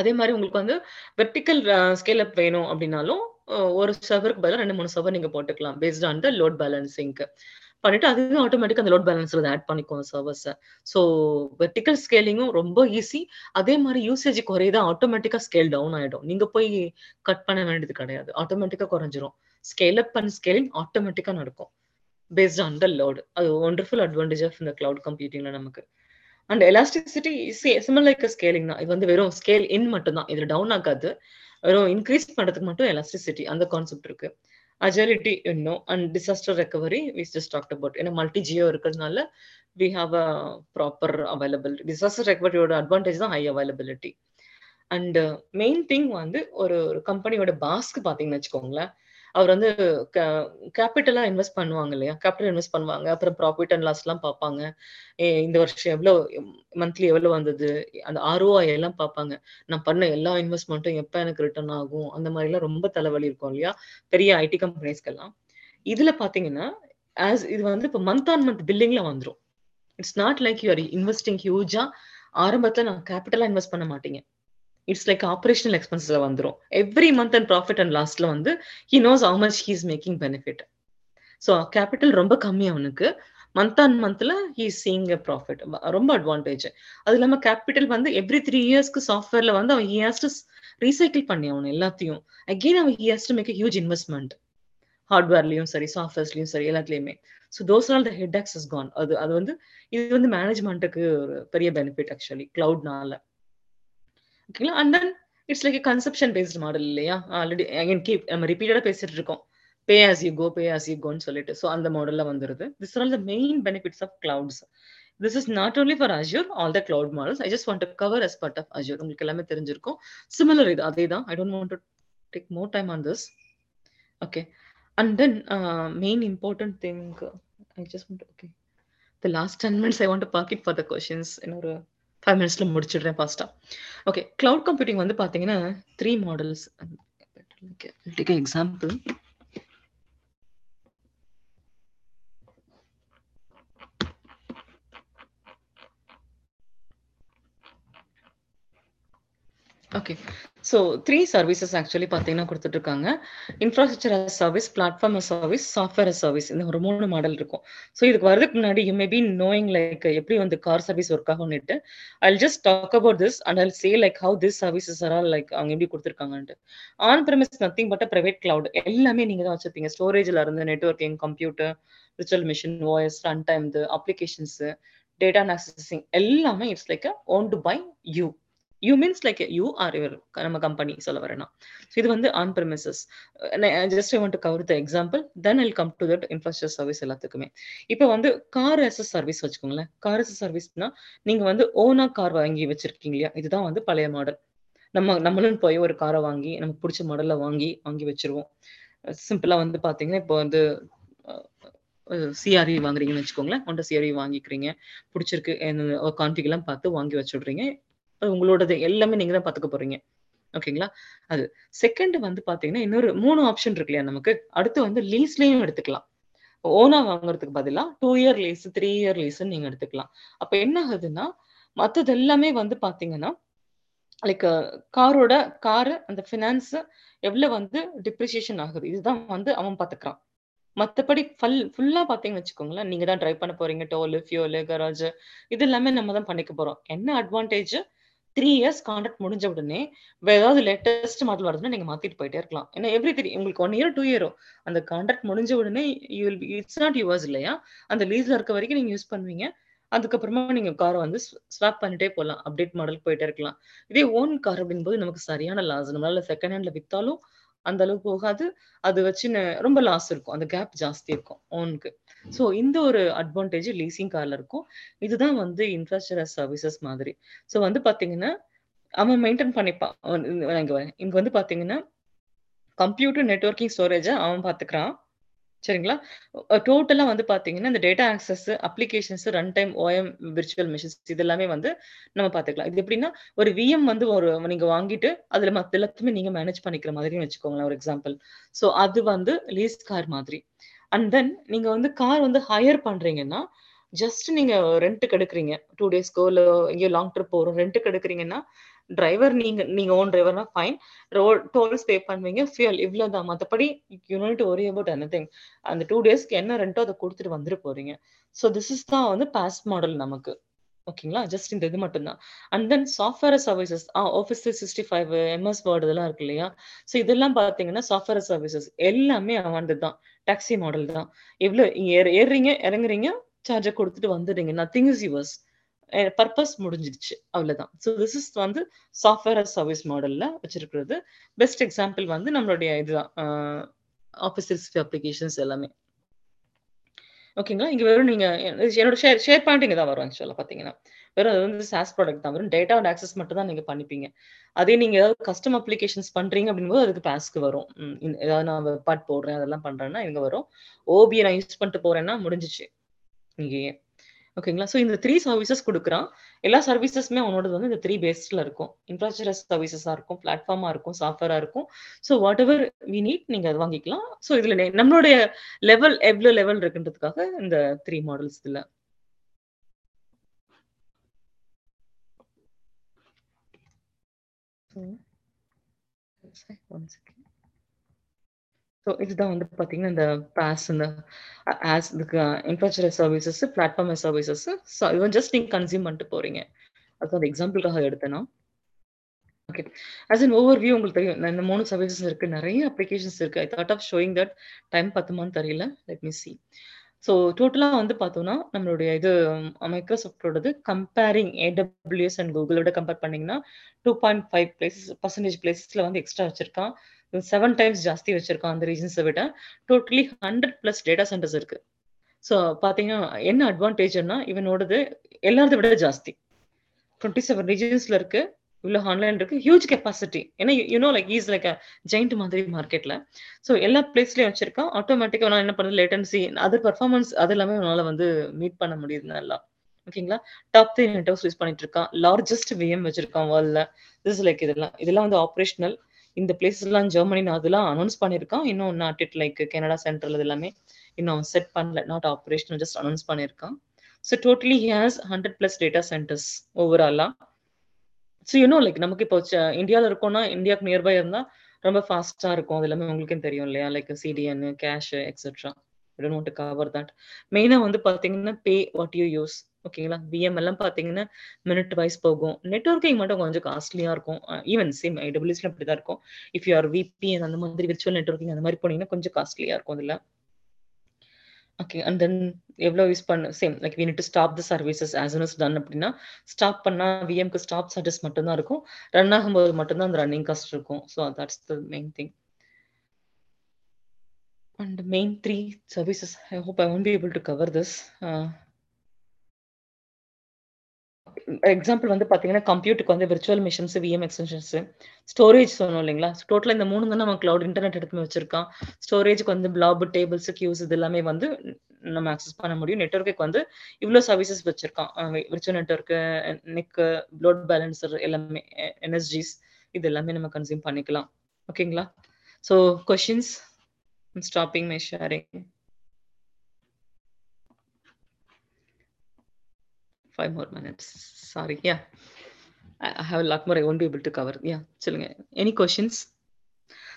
அதே மாதிரி உங்களுக்கு வந்து வெர்டிக்கல் ஸ்கேல் அப் வேணும் அப்படின்னாலும் ஒரு சர்வருக்கு பதிலாக ரெண்டு மூணு சர்வர் நீங்க போட்டுக்கலாம் பேஸ்ட் ஆன் த லோட் பேலன்சிங்க்கு பண்ணிட்டு அதுவே ஆட்டோமேட்டிக் அந்த லோட் பேலன்ஸ்ல ஆட் பண்ணிக்கும் சர்வர்ஸை ஸோ வெர்டிக்கல் ஸ்கேலிங்கும் ரொம்ப ஈஸி அதே மாதிரி யூசேஜ் குறையுதா ஆட்டோமேட்டிக்கா ஸ்கேல் டவுன் ஆயிடும். நீங்க போய் கட் பண்ண வேண்டியது கிடையாது. ஆட்டோமேட்டிக்கா குறைஞ்சிரும். ஸ்கேல் அப் அண்ட் ஸ்கேலிங் ஆட்டோமேட்டிக்கா நடக்கும். பேஸ்ட் ஆன் த லோடு அது ஒண்டர்ஃபுல் அட்வான்டேஜ் ஆஃப் இந்த கிளவுட் கம்ப்யூட்டிங்ல நமக்கு. And elasticity similar like scaling தான். இது வந்து வெறும் ஸ்கேல் இன் மட்டும் தான் இதுல டவுன் ஆகாது. வெறும் இன்க்ரீஸ் பண்றதுக்கு மட்டும் எலாஸ்டிசிட்டி அந்த கான்செப்ட் இருக்கு. அஜிலிட்டி இன்னும் and disaster recovery we just talked about ஏன்னா மல்டி ஜியோ இருக்கிறதுனால we have a proper availability disaster ரெக்கவரியோட advantage தான் high availability and main thing வந்து ஒரு ஒரு கம்பெனியோட பாஸ்க்கு பார்த்தீங்கன்னு வச்சுக்கோங்களேன் அவர் வந்து கேபிட்டலா இன்வெஸ்ட் பண்ணுவாங்க இல்லையா? கேபிட்டல் இன்வெஸ்ட் பண்ணுவாங்க. அப்புறம் ப்ராஃபிட் அண்ட் லாஸ் எல்லாம் பார்ப்பாங்க. இந்த வருஷம் எவ்வளவு மந்த்லி எவ்வளவு வந்தது? அந்த ஆர்ஓஐ எல்லாம் பார்ப்பாங்க. நான் பண்ண எல்லா இன்வெஸ்ட்மெண்ட்டும் எப்ப எனக்கு ரிட்டர்ன் ஆகும்? அந்த மாதிரி எல்லாம் ரொம்ப தலைவலி இருக்கும் இல்லையா? பெரிய ஐடி கம்பெனிஸ்க்கெல்லாம் இதுல பாத்தீங்கன்னா ஆஸ் இது வந்து இப்போ மந்த் ஆன் மந்த் பில்லிங்ல வந்துடும் it's not like you are investing ஹியூஜா ஆரம்பத்துல நான் கேபிட்டலா இன்வெஸ்ட் பண்ண மாட்டீங்க. இட்ஸ் லைக் ஆப்ரேஷனல் எக்ஸ்பென்ஸ்ல வந்துடும் every month and profit and லாஸ்ட்ல வந்து he knows how much he's making benefit so capital ரொம்ப கம்மி அவனுக்கு. மந்த் ஆன் மந்த்ல ஹீ சீங் எ ப்ராஃபிட் ரொம்ப அட்வான்டேஜ் அது இல்லாம கேபிட்டல் வந்து எவ்ரி த்ரீ இயர்ஸ்க்கு சாஃப்ட்வேர்ல வந்து அவன் ஹியாஸ் டு ரீசைக்கிள் பண்ணி அவன் எல்லாத்தையும். அகெயின் அவன் he has to make huge investment ஹார்ட்வேர்லயும் சரி சாஃப்ட்வேர்ஸ்லயும் சரி எல்லாத்துலயுமே. So those all the headaches is gone அது அது வந்து இது வந்து மேனேஜ்மெண்ட்டுக்கு ஒரு பெரிய பெனிஃபிட் ஆக்சுவலி கிளவுட்னால ஓகேங்களா and then it's like conception based model இல்லையா? ஆல்ரெடி அகைன் கீப் நம்ம ரிப்பீட்டடா பேசிட்டு இருக்கோம். Pay as you go pay as you கோன்னு சொல்லிட்டு. ஸோ அந்த மாடல்ல வந்துருது. This are the main benefits of clouds this is not only for Azure all the cloud models I just want to cover as part of Azure உங்களுக்கு எல்லாமே தெரிஞ்சிருக்கும். Similar இது அதே தான் I don't want to take more time on this okay and then main important thing I just want okay the last ten minutes I want to pocket for the questions இன்னொரு five மினிட்ஸ்ல முடிச்சிடுறேன் ஃபாஸ்டா okay cloud computing வந்து பாத்தீங்கன்னா three models example okay so three services actually பார்த்தீங்கன்னா கொடுத்துட்ருக்காங்க infrastructure as service platform as service software as service இந்த ஒரு மூணு மாடல் இருக்கும். ஸோ இதுக்கு வரதுக்கு முன்னாடி you may be knowing like எப்படி வந்து car service work ஆகும்னுட்டு I just talk about this and I'll say like how this services are all like அவங்க எப்படி கொடுத்துருக்காங்கன்ட்டு. On premise nothing but private cloud எல்லாமே நீங்க தான் வச்சிருப்பீங்க. ஸ்டோரேஜ்ல இருந்து networking computer virtual machine voice run time applications data accessing எல்லாமே it's like own to by you you means like you are your நம்ம கம்பெனி சொல்ல வரேன்னா இது வந்து on premises just I want to cover the example then I'll come to that infrastructure service எல்லாத்துக்குமே. இப்போ வந்து car as service வச்சுக்கோங்களேன். Car as சர்வீஸ்னா நீங்க வந்து ஓனா கார் வாங்கி வச்சிருக்கீங்க இல்லையா? இதுதான் வந்து பழைய மாடல் நம்ம நம்மளும் போய் ஒரு காரை வாங்கி நமக்கு பிடிச்ச மாடல்ல வாங்கி வாங்கி வச்சிருவோம். சிம்பிளா வந்து பாத்தீங்கன்னா இப்போ வந்து சிஆர்இ வாங்குறீங்கன்னு வச்சுக்கோங்களேன். ஒன்றை சிஆர்இ வாங்கிக்கிறீங்க. பிடிச்சிருக்கு கான்ஃபிக் எல்லாம் பார்த்து வாங்கி வச்சுடுறீங்க. உங்களோடது எல்லாமே நீங்க தான் பாத்துக்க போறீங்க. ஓகேங்களா அது. செகண்ட் வந்து பாத்தீங்கன்னா இன்னொரு மூணு ஆப்ஷன் இருக்கு இல்லையா நமக்கு? அடுத்து வந்து லீஸ்லயும் எடுத்துக்கலாம். ஓனா வாங்குறதுக்கு பதிலா two year lease three year lease நீங்க எடுத்துக்கலாம். அப்ப என்ன ஆகுதுன்னா மத்தது எல்லாமே வந்து பாத்தீங்கன்னா லைக் காரோட காரு அந்த ஃபினான்ஸ் எவ்வளவு வந்து டிப்ரிசியேஷன் ஆகுது? இதுதான் வந்து அவன் பாத்துக்கிறான். மத்தபடி ஃபல் ஃபுல்லா பாத்தீங்கன்னு வச்சுக்கோங்களேன் நீங்க தான் டிரைவ் பண்ண போறீங்க டோலு ஃபியூலு கராஜ் இது எல்லாமே நம்ம தான் பண்ணிக்க போறோம். என்ன அட்வான்டேஜ் த்ரீ இயர்ஸ் கான்ட்ராக்ட் முடிஞ்ச உடனே ஏதாவது லேட்டஸ்ட் மாடல் வருதுன்னா நீங்க மாத்திட்டு போயிட்டே இருக்கலாம். ஏன்னா எவ்ரி த்ரீ உங்களுக்கு ஒன் இயர் டூ இயரோ அந்த கான்ட்ராக்ட் முடிஞ்ச உடனே you will it's not yours இல்லையா? அந்த லீஸ்ல இருக்க வரைக்கும் நீங்க யூஸ் பண்ணுவீங்க. அதுக்கப்புறமா நீங்க காரை வந்து ஸ்வாப் பண்ணிட்டே போகலாம் அப்டேட் மாடல் போயிட்டே இருக்கலாம். இதே ஓன் கார் அப்படின்போது நமக்கு சரியான லாஸ் நம்மளால செகண்ட் ஹேண்ட்ல வித்தாலும் அந்த அளவு போகாது. அது வச்சு ரொம்ப லாஸ் இருக்கும். அந்த கேப் ஜாஸ்தி இருக்கும் ஓனுக்கு ஸோ இந்த ஒரு அட்வான்டேஜ் லீசிங் கார்ல இருக்கும். இதுதான் வந்து இன்ஃப்ராஸ்ட்ரக்சர் சர்வீசஸ் மாதிரி. ஸோ வந்து பாத்தீங்கன்னா அவன் மெயின்டைன் பண்ணிப்பான் இங்க வந்து பாத்தீங்கன்னா கம்ப்யூட்டர் நெட்ஒர்க்கிங் ஸ்டோரேஜை அவன் பார்த்துக்கிறான் சரிங்களா? டோட்டலா வந்து பாத்தீங்கன்னா இந்த data access applications run time OM virtual machines இது எல்லாமே வந்து நம்ம பாத்துக்கலாம். இது எப்படின்னா ஒரு விஎம் வந்து ஒரு நீங்க வாங்கிட்டு அதுல மற்ற எல்லாத்தையுமே நீங்க மேனேஜ் பண்ணிக்கிற மாதிரி வச்சுக்கோங்களேன் ஒரு எக்ஸாம்பிள் ஸோ அது வந்து லீஸ் கார் மாதிரி. அண்ட் தென் நீங்க வந்து கார் வந்து ஹையர் பண்றீங்கன்னா ஜஸ்ட் நீங்க ரெண்ட்டுக்கு எடுக்கிறீங்க டூ டேஸ்க்கோ இல்லை எங்கேயோ லாங் ட்ரிப் போகிறோம் ரெண்ட்டுக்கு எடுக்கிறீங்கன்னா டிரைவர் நீங்க நீங்க ஓன் டிரைவர்னா ஃபைன் ரோட் டோல்ஸ் பே பண்ணுவீங்க ஃபியூல் இவ்வளவுதான். மற்றபடி you worry about anything அந்த டூ டேஸ்க்கு என்ன ரெண்டோ அதை கொடுத்துட்டு வந்துட்டு போறீங்க. ஸோ திஸ் இஸ் தான் வந்து பாஸ்ட் மாடல் நமக்கு. ஓகேங்களா ஜஸ்ட் இந்த இது மட்டும்தான். And then software services office three sixty five MS Word இதெல்லாம் இருக்கு இல்லையா? ஸோ இதெல்லாம் பார்த்தீங்கன்னா சாஃப்ட்வேர் சர்வீசஸ் எல்லாமே அவனது தான். டாக்ஸி மாடல் தான். எவ்வளோ ஏறுறீங்க இறங்குறீங்க சார்ஜை கொடுத்துட்டு வந்துடுறீங்க. நத்திங் இஸ் யுவர்ஸ் பர்பஸ் முடிஞ்சிடுச்சு. அவ்வளவுதான். ஸோ திஸ் இஸ் வந்து சாஃப்ட்வேர் சர்வீஸ் மாடல்ல வச்சிருக்கிறது. பெஸ்ட் எக்ஸாம்பிள் வந்து நம்மளுடைய இதுதான் ஆஃபீஸ் அப்ளிகேஷன்ஸ் எல்லாமே. ஓகேங்களா இங்க வெறும் நீங்க என்னோட ஷேர் ஷேர் பாயிண்ட் இங்கே தான் வரும் ஆக்சுவலா பாத்தீங்கன்னா. வெறும் அது வந்து சாஸ் ப்ராடக்ட் தான். வெறும் டேட்டா அண்ட் ஆக்சஸ் மட்டும் தான் நீங்க பண்ணிப்பீங்க. அதே நீங்க ஏதாவது கஸ்டம் அப்ளிகேஷன்ஸ் பண்றீங்க அப்படிங்கும்போது அதுக்கு பாஸ்க்கு வரும். ஏதாவது நான் வெப்பாட் போடுறேன் அதெல்லாம் பண்றேன்னா இங்க வரும். ஓபியை நான் யூஸ் பண்ணிட்டு போறேன்னா முடிஞ்சிச்சு. இங்கேயே. ஓகேங்களா ஸோ இந்த த்ரீ சர்வீசஸ் கொடுக்குறான். எல்லா சர்வீசஸ்மே அவனோடது வந்து இந்த த்ரீ பேஸ்டில் இருக்கும். இன்ஃப்ராஸ்ட்ரக்சர் சர்வீசஸாக இருக்கும் பிளாட்ஃபார்மாக இருக்கும் சாஃப்ட்வேராக இருக்கும். So whatever we need நீங்கள் அது வாங்கிக்கலாம். ஸோ இதில் நம்மளுடைய லெவல் எவ்வளோ லெவல் இருக்குன்றதுக்காக இந்த த்ரீ மாடல்ஸ் இதுல. ஒன் செகண்ட் ஸோ இதுதான் வந்து பார்த்தீங்கன்னா இந்த பாஸ் இந்த as infrastructure services platform services so இவன் ஜஸ்ட் நீங்கள் கன்சியூம் பண்ணிட்டு போறீங்க. அதுக்கு அந்த எக்ஸாம்பிளுக்காக எடுத்தேன்னா okay as an over view உங்களுக்கு தெரியும் இந்த மூணு சர்வீசஸ் இருக்கு. நிறைய அப்ளிகேஷன்ஸ் இருக்கு. I thought of showing that time பத்துமான்னு தெரியல. லெட் மீ சி ஸோ டோட்டலாக வந்து பார்த்தோம்னா நம்மளுடைய இது மைக்ரோசாஃப்டோடது கம்பேரிங் ஏடபிள்யூஎஸ் அண்ட் கூகுளோட கம்பேர் பண்ணிங்கன்னா two point five places percentage பிளேசஸில் வந்து எக்ஸ்ட்ரா வச்சிருக்கான். செவன் டைம்ஸ் ஜாஸ்தி வச்சிருக்கான் அந்த ரீசன்ஸை விட. Totally hundred plus data centers இருக்கு. ஸோ பார்த்தீங்கன்னா என்ன அட்வான்டேஜ்னா இவனோடது எல்லாரதை விட ஜாஸ்தி. டுவெண்ட்டி செவன் ரீஜன்ஸில் இருக்கு. இவ்வளோ ஆன்லைன் இருக்கு. ஹியூஜ் கெப்பாசிட்டி ஏன்னா you know like is like giant மாதிரி மார்க்கெட்ல ஸோ எல்லா பிளேஸ்லயும் வச்சிருக்கான். ஆட்டோமேட்டிக்காக நான் என்ன பண்ணுறது லேட்டன்சி அது பர்ஃபார்மன்ஸ் அது எல்லாமே உன்னால வந்து மீட் பண்ண முடியுது நல்லா. ஓகேங்களா டாப் த்ரீ நெட்ஒர்க்ஸ் யூஸ் பண்ணிட்டு இருக்கான். லார்ஜஸ்ட் விஎம் வச்சிருக்கான் வேர்ல்ட்ல திஸ் லைக் இதெல்லாம் இதெல்லாம் வந்து ஆப்ரேஷனல் இந்த பிளேஸ் எல்லாம் ஜெர்மனி அதெல்லாம் அனௌன்ஸ் பண்ணியிருக்கான். இன்னும் not it like Canada central இது எல்லாமே இன்னும் செட் பண்ணல. நாட் ஆப்ரேஷனல் ஜஸ்ட் அனௌன்ஸ் பண்ணியிருக்கான். So totally has hundred plus data centers ஓவராலாக ஸோ யூனோ லைக் நமக்கு இப்போ இந்தியாவில் இருக்கோம்னா இந்தியாவுக்கு நியர்பை இருந்தால் ரொம்ப ஃபாஸ்ட்டாக இருக்கும். அது எல்லாமே உங்களுக்கும் தெரியும் இல்லையா? Like CDN cache etcetera don't want cover that மெயினாக வந்து பார்த்தீங்கன்னா பே வாட் யூ யூஸ் ஓகேங்களா பிஎம் எல்லாம் பார்த்தீங்கன்னா மினிட் வைஸ் போகும். நெட்ஒர்க்கிங் மட்டும் கொஞ்சம் காஸ்ட்லியாக இருக்கும். ஈவன் சேம் ஐடபிள்யூஸ்ல அப்படி தான் இருக்கும். இஃப் யூ ஆர் விபிஎன் அந்த மாதிரி விர்ச்சுவல் நெட்ஒர்க்கிங் அந்த மாதிரி போனீங்கன்னா கொஞ்சம் காஸ்ட்லியாக இருக்கும் அதில். ஓகே அண்ட் தென் எவ்வளோ யூஸ் பண்ண same like we need to stop the services as an is done அப்படின்னா ஸ்டாப் பண்ணால் விஎம்க்கு ஸ்டாப் சார்ஜஸ் மட்டும்தான் இருக்கும். ரன் ஆகும்போது மட்டும்தான் அந்த ரன்னிங் காஸ்ட் இருக்கும். So that's the main thing and main three services I hope I won't be able to cover this example வந்து பார்த்தீங்கன்னா கம்ப்யூட்டருக்கு வந்து virtual machines VM extensions storage சொன்னோம் இல்லைங்களா? டோட்டலாக இந்த மூணு தான் நம்ம கிளவுட் இன்டர்நெட் எடுத்து வச்சிருக்கோம். ஸ்டோரேஜுக்கு வந்து பிளாப் டேபிள்ஸ் கியூஸ் இது எல்லாமே வந்து நம்ம அக்சஸ் பண்ண முடியும். நெட்ஒர்க்கு வந்து இவ்வளோ சர்வீசஸ் வச்சிருக்கான் விர்ச்சுவல் நெட்ஒர்க்கு நெக்கு லோட் பேலன்சர் எல்லாமே என்எஸ்ஜிஸ் இது எல்லாமே நம்ம கன்சியூம் பண்ணிக்கலாம். ஓகேங்களா so questions stopping my sharing five more minutes. Sorry. Yeah. I I have a lot more I won't be able to cover. Yeah. சொல்லுங்க எனி கொஷின்ஸ்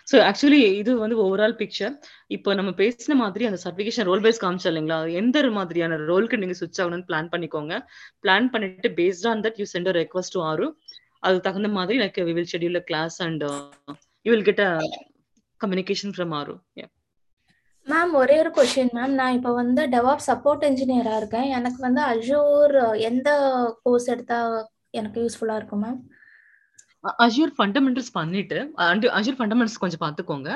ஸோ ஆக்சுவலி இது வந்து overall picture இப்போ நம்ம பேசின மாதிரி அந்த சர்டிஃபிகேஷன் ரோல் பேஸ் காமிச்சோம் இல்லைங்களா எந்த மாதிரியான ரோலுக்கு நீங்க சுவிச் ஆகணும்னு பிளான் பண்ணிக்கோங்க பிளான் பண்ணிட்டு based on that you send request to ஆரு அது தகுந்த மாதிரி like we will schedule class and you will get a communication from ஆரு மேம் ஒரே ஒரு கொஷின் மேம் நான் இப்போ வந்து டெவாப் சப்போர்ட் இன்ஜினியரா இருக்கேன். எனக்கு வந்து அஜூர் எந்த கோர்ஸ் எடுத்தா எனக்கு யூஸ்ஃபுல்லா இருக்கும் மேம் அஜூர் ஃபண்டமெண்டல்ஸ் பண்ணிட்டு அஜூர் ஃபண்டமெண்டல்ஸ் கொஞ்சம் பார்த்துக்கோங்க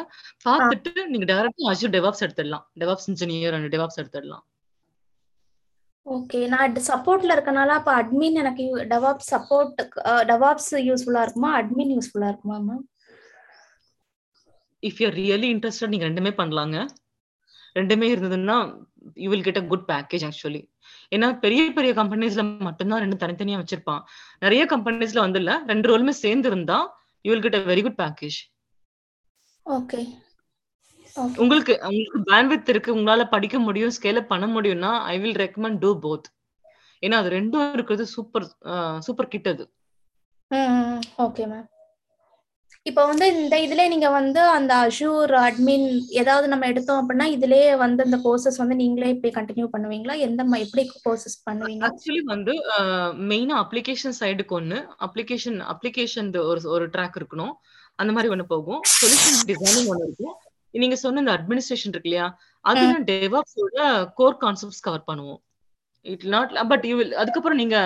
பார்த்துட்டு நீங்க டைரக்டா அஜூர் டெவாப்ஸ் எடுத்துடலாம். டெவாப்ஸ் இன்ஜினியர் அண்ட் டெவாப்ஸ் எடுத்துடலாம். ஓகே நான் சப்போர்ட்ல இருக்கனால அப்ப அட்மின் எனக்கு டெவாப் சப்போர்ட் டெவாப்ஸ் யூஸ்ஃபுல்லா இருக்குமா? அட்மின் யூஸ்ஃபுல்லா இருக்குமா ma'am if you really interested நீங்க ரெண்டுமே பண்ணலாங்க. ரெண்டுமே இருந்ததுன்னா you will get a good package actually ஏன்னா பெரிய பெரிய கம்பெனிஸ்ல மட்டும்தான் ரெண்டு தனித்தனியா வச்சிருப்பான். நிறைய கம்பெனிஸ்ல வந்து இல்ல ரெண்டு ரோலுமே சேர்ந்து இருந்தா you will get a very good package okay உங்களுக்கு உங்களுக்கு பேண்ட்வித் இருக்கு உங்களால படிக்க முடியும் ஸ்கேல் பண்ண முடியும்னா I will recommend do both ஏன்னா அது ரெண்டும் இருக்கிறது சூப்பர் சூப்பர் கிட் அது. Okay ma'am. இப்போ வந்து இந்த இதுல நீங்க வந்து அந்த அஷூர் அட்மின் ஏதாவது நம்ம எடுத்தோம் அப்படின்னா இதுலயே வந்து அந்த கோர்சஸ் வந்து நீங்களே இப்படி கண்டினியூ பண்ணுவீங்களா? எந்த எப்படி கோர்சஸ் பண்ணுவீங்க? ஆக்சுவலி வந்து மெயினா அப்ளிகேஷன் சைடுக்கு ஒன்னு அப்ளிகேஷன் அப்ளிகேஷன் ஒரு ஒரு ட்ராக் இருக்கணும். அந்த மாதிரி ஒண்ணு போகும். சொல்யூஷன் டிசைனிங் ஒண்ணு இருக்கும். நீங்க சொன்ன இந்த அட்மினிஸ்ட்ரேஷன் இருக்கு இல்லையா? அதுல டெவாப்ஸோட கோர் கான்செப்ட்ஸ் கவர் பண்ணுவோம். இட் நாட் பட் யூ அதுக்கப்புறம் நீங்க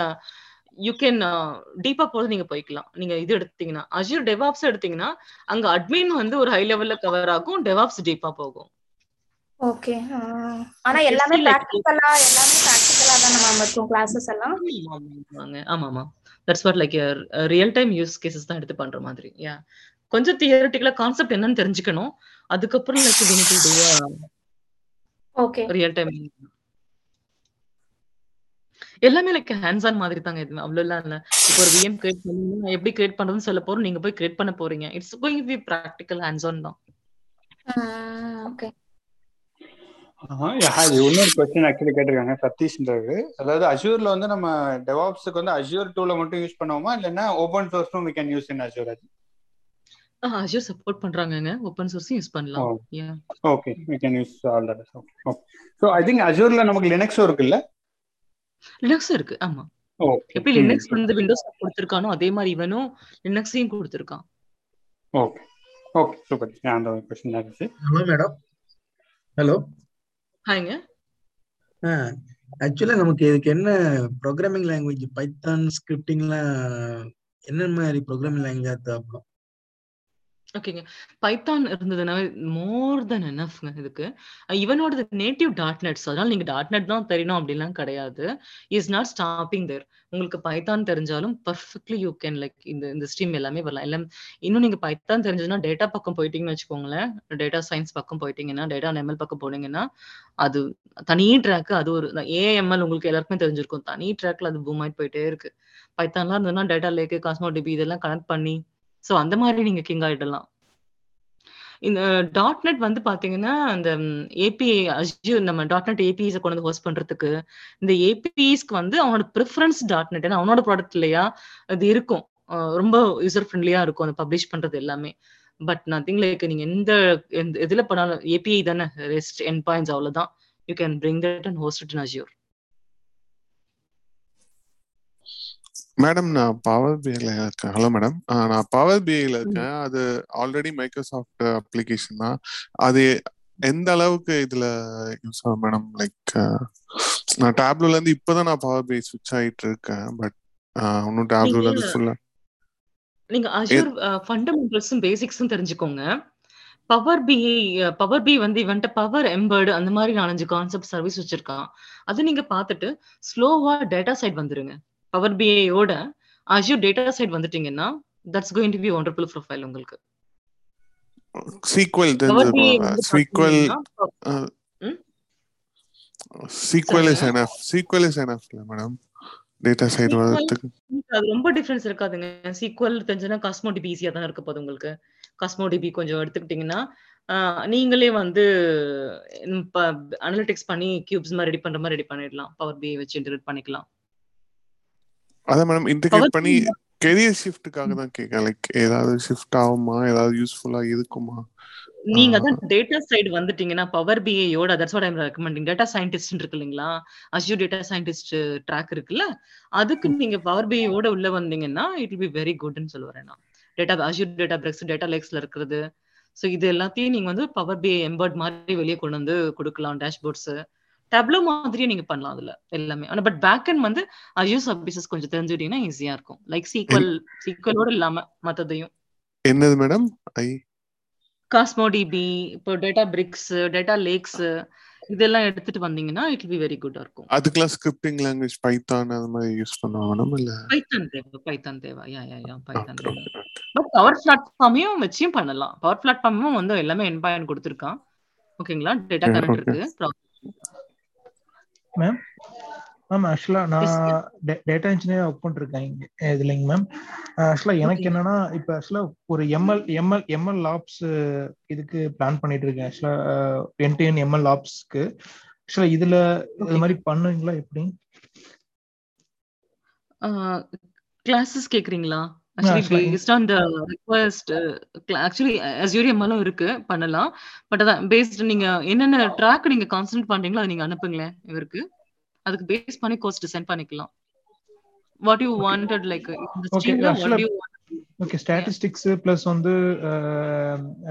யூ கேன் டீப்பா போது நீங்க போய்க்கலாம். நீங்க இது எடுத்தீங்கன்னா அஜூர் டெவாப்ஸ் எடுத்தீங்கன்னா அங்க அட்மின் வந்து ஒரு ஹை லெவல்ல கவர் ஆகும் டெவாப்ஸ் டீப்பா போகும். ஓகே ஆனா எல்லாமே பிராக்டிகலா எல்லாமே பிராக்டிகலா தான் நம்ம இருக்கும் கிளாसेस எல்லாம்? ஆமாமா. That's what like real time use cases தான் எடுத்து பண்ற மாதிரி யா கொஞ்சம் தியரிட்டிக்கலா கான்செப்ட் என்னன்னு தெரிஞ்சுக்கணும். அதுக்கப்புறம் like we okay real time எல்லாமே லைக் ஹேண்ட்ஸ் ஆன் மாதிரி தாங்க எதுவுமே அவ்வளவு எல்லாம் இல்ல. இப்போ ஒரு விஎம் கிரியேட் பண்ணி எப்படி கிரியேட் பண்றதுன்னு சொல்ல போறோம். நீங்க போய் கிரியேட் பண்ண போறீங்க. It's going be practical hands on தான். ஓகே இன்னொரு கொஸ்டின் ஆக்சுவலி கேட்டிருக்காங்க சதீஷ்ன்றது. அதாவது அஜூர்ல வந்து நம்ம டெவாப்ஸுக்கு வந்து அஜூர் டூல மட்டும் யூஸ் பண்ணுவோமா? இல்லைன்னா open சோர்ஸும் we can use in Azure அது? அஜூர் சப்போர்ட் பண்றாங்கங்க. ஓபன் சோர்ஸும் யூஸ் பண்ணலாம். Okay we can use all that okay okay so I think அஜூர்ல நமக்கு லினக்ஸும் இருக்குல்ல? லினக்ஸ் இருக்கு ஆமா எப்படி லினக்ஸ் வந்து விண்டோஸ் கொடுத்திருக்கானோ அதே மாதிரி இவனும் லினக்ஸையும் கொடுத்திருக்கான் ஓகே ஓகே சூப்பர் அந்த क्वेश्चन இருந்துச்சு ஹலோ மேடம் ஹலோ ஹாய்ங்க ஆக்சுவலா நமக்கு இதுக்கு என்ன ப்ரோக்ராமிங் லாங்குவேஜ் பைத்தான் ஸ்கிரிப்டிங்லாம் என்ன மாதிரி ப்ரோக்ராமிங் லாங்குவேஜ் தேவைப்படும் ஓகேங்க. பைத்தான் இருந்ததுனாவே மோர் தென் எனஃப்ங்க இதுக்கு. இவனோட நேட்டிவ் டாட் நெட்ஸ் அதனால நீங்க டாட் நெட் தான் தெரியணும் அப்படிலாம் கிடையாது. இஸ் நாட் ஸ்டாப்பிங் தேர் உங்களுக்கு பைத்தான் தெரிஞ்சாலும் பர்ஃபெக்ட்லி யூ கேன் லைக் இந்த இந்த ஸ்ட்ரீம் எல்லாமே வரலாம். எல்லாம் இன்னும் நீங்க பைத்தான் தெரிஞ்சதுன்னா டேட்டா பக்கம் போயிட்டீங்கன்னு வச்சுக்கோங்களேன். டேட்டா சயின்ஸ் பக்கம் போயிட்டீங்கன்னா டேட்டா எம்எல் பக்கம் போனீங்கன்னா அது தனி ட்ராக் அது ஒரு ஏஎம்எல் உங்களுக்கு எல்லாருக்குமே தெரிஞ்சிருக்கும். தனி ட்ராக்ல அது பூம் ஆயிட்டு போயிட்டே இருக்கு. பைத்தான்லாம் இருந்ததுன்னா டேட்டா லேக்கு காஸ்மோ டிபி இதெல்லாம் கனெக்ட் பண்ணி ஸோ அந்த மாதிரி நீங்க கிங் ஆயிடலாம். இந்த டாட் நெட் வந்து பாத்தீங்கன்னா அந்த ஏபிஐ அஜியோ நம்ம டாட் நெட் ஏபிஐஸை கொண்டு வந்து ஹோஸ்ட் பண்றதுக்கு இந்த ஏபிஐஸ்க்கு வந்து அவனோட ப்ரிஃபரன்ஸ் டாட் நெட் ஏன்னா அவனோட ப்ராடக்ட் இல்லையா? அது இருக்கும். ரொம்ப யூசர் ஃப்ரெண்ட்லியா இருக்கும். அந்த பப்ளிஷ் பண்றது எல்லாமே. பட் நத்திங் லைக் நீங்க எந்த எந்த- எதுல பண்ணாலும் ஏபிஐ தானே. ரெஸ்ட் என் பாயிண்ட்ஸ் அவ்வளவுதான். You can bring that and host it in Azure madam நான் பவர் பிஐல இருக்கேன். ஹலோ மேடம் நான் பவர் பிஐல இருக்கேன். அது ஆல்ரெடி மைக்ரோசாஃப்ட் அப்ளிகேஷன் தான். அது எந்த அளவுக்கு இதுல யூஸ் ஆகும் மேடம் லைக் நான் டேப்லூல இருந்து இப்பதான் நான் பவர் பிஐ ஸ்விட்ச் ஆயிட்டு இருக்கேன். பட் இன்னும் டேப்லூல இருந்து ஃபுல்லா நீங்க அஜூர் ஃபண்டமெண்டல்ஸும் பேசிக்ஸும் தெரிஞ்சுக்கோங்க. பவர் பி பவர் பி வந்து இவன்ட்ட பவர் எம்பர்டு அந்த மாதிரி நாலஞ்சு கான்செப்ட் சர்வீஸ் வச்சிருக்கான். அது நீங்க பார்த்துட்டு ஸ்லோவா டேட்டா சைட் வந்துருங்க. பவர் பிஐயோட அஜூர் டேட்டா சைட் வந்துட்டீங்கன்னா that's going to be wonderful profile உங்களுக்கு. SQL SQL? SQL is. Enough SQL is enough இல்ல மேடம் டேட்டா சைடு SQL வரதுக்கு அது ரொம்ப டிஃபரன்ஸ் இருக்காதுங்க. சீக்வல் தெரிஞ்சுன்னா காஸ்மோ டிபி ஈஸியா தானே இருக்க போகுது உங்களுக்கு. காஸ்மோ டிபி கொஞ்சம் எடுத்துக்கிட்டீங்கன்னா நீங்களே வந்து அனலிட்டிக்ஸ் பண்ணி கியூப்ஸ் மாதிரி ரெடி பண்ற மாதிரி ரெடி பண்ணிடலாம். பவர் பிஐ வச்சு இன்டர்நெட் பண்ணிக்கலாம். அதான் மேடம் பவர் இன்டகிரேட் பண்ணி கெரியர் ஷிஃப்ட்டுக்காக தான் கேட்கேன் லைக் ஏதாவது ஷிஃப்ட் ஆகுமா? ஏதாவது யூஸ்ஃபுல்லா இருக்குமா? நீங்க அதான் டேட்டா சைடு வந்துட்டீங்கன்னா power பிஐயோட that's what I'm recommending data scientist இருக்கு இல்லைங்களா? அஷ்யூ டேட்டா சயின்டிஸ்ட் ட்ராக் இருக்குல்ல? அதுக்கு நீங்க பவர் பிஐயோட உள்ள வந்தீங்கன்னா இட் பி வெரி குட்னு சொல்லுவேன் நான். Data Azure Databricks data லேக்ஸ்ல இருக்கிறது. ஸோ இது எல்லாத்தையும் நீங்க வந்து பவர் பிஐ எம்பர்ட் மாதிரி வெளியே கொண்டு வந்து கொடுக்கலாம் டேஷ்போர்ட்ஸ் டேப்லோ மாதிரியே நீங்க பண்ணலாம் அதுல எல்லாமே. ஆனா பட் பேக் அண்ட் வந்து அஷ்யூ சர்வீசஸ் கொஞ்சம் தெரிஞ்சுக்கிட்டீங்கன்னா ஈஸியா இருக்கும். லைக் சீக்வல் சீக்வலோட இல்லாம மத்ததையும். என்னது மேடம் ஐ காஸ்மோ டிபி இப்போ டேட்டா பிரிக்ஸ் டேட்டா லேக்ஸ் இதெல்லாம் எடுத்துட்டு வந்தீங்கன்னா இட் பி வெரி குட்டா இருக்கும். அதுக்கெல்லாம் ஸ்கிரிப்டிங் லாங்குவேஜ் பைத்தான் அது மாதிரி யூஸ் பண்ணுவோம் மேடம் இல்ல பைத்தான் தேவை பைத்தான் தேவை. யா யா யா பைத்தான் தேவை. பட் பவர் பிளாட்ஃபார்மையும் வச்சியும் பண்ணலாம். பவர் பிளாட்ஃபார்மும் வந்து எல்லாமே என்பாயன் கொடுத்துருக்கான். ஓகேங்களா டேட்டா okay. இருக்கு. மேம் மேம் ஆக்சுவலா நான் டேட்டா இன்ஜினியர் ஒர்க் பண்ணிருக்கேன் இங்க. இதுலைங்க மேம் ஆக்சுவலா எனக்கு. என்னன்னா இப்ப ஆக்சுவலா ஒரு எம்எல் எம்எல் எம்எல் லாப்ஸ் இதுக்கு பிளான் பண்ணிட்டு இருக்கேன். ஆக்சுவலா என் டு என் எம்எல் லாப்ஸ்க்கு ஆக்சுவலா இதுல இது. மாதிரி பண்ணுவீங்களா எப்படி? கிளாஸஸ் கேக்குறீங்களா? Actually actually- based on the request actually அஸ்யூரியம்மாலும் இருக்கு பண்ணலாம். பட் அதான் பேஸ்ட் நீங்க என்னென்ன ட்ராக் நீங்க கான்சன்ட்ரேட் பண்றீங்களோ அதை நீங்க அனுப்புங்களேன் இவருக்கு. அதுக்கு பேஸ் பண்ணி கோர்ஸ் டிசைன் பண்ணிக்கலாம். What you wanted like okay statistics plus வந்து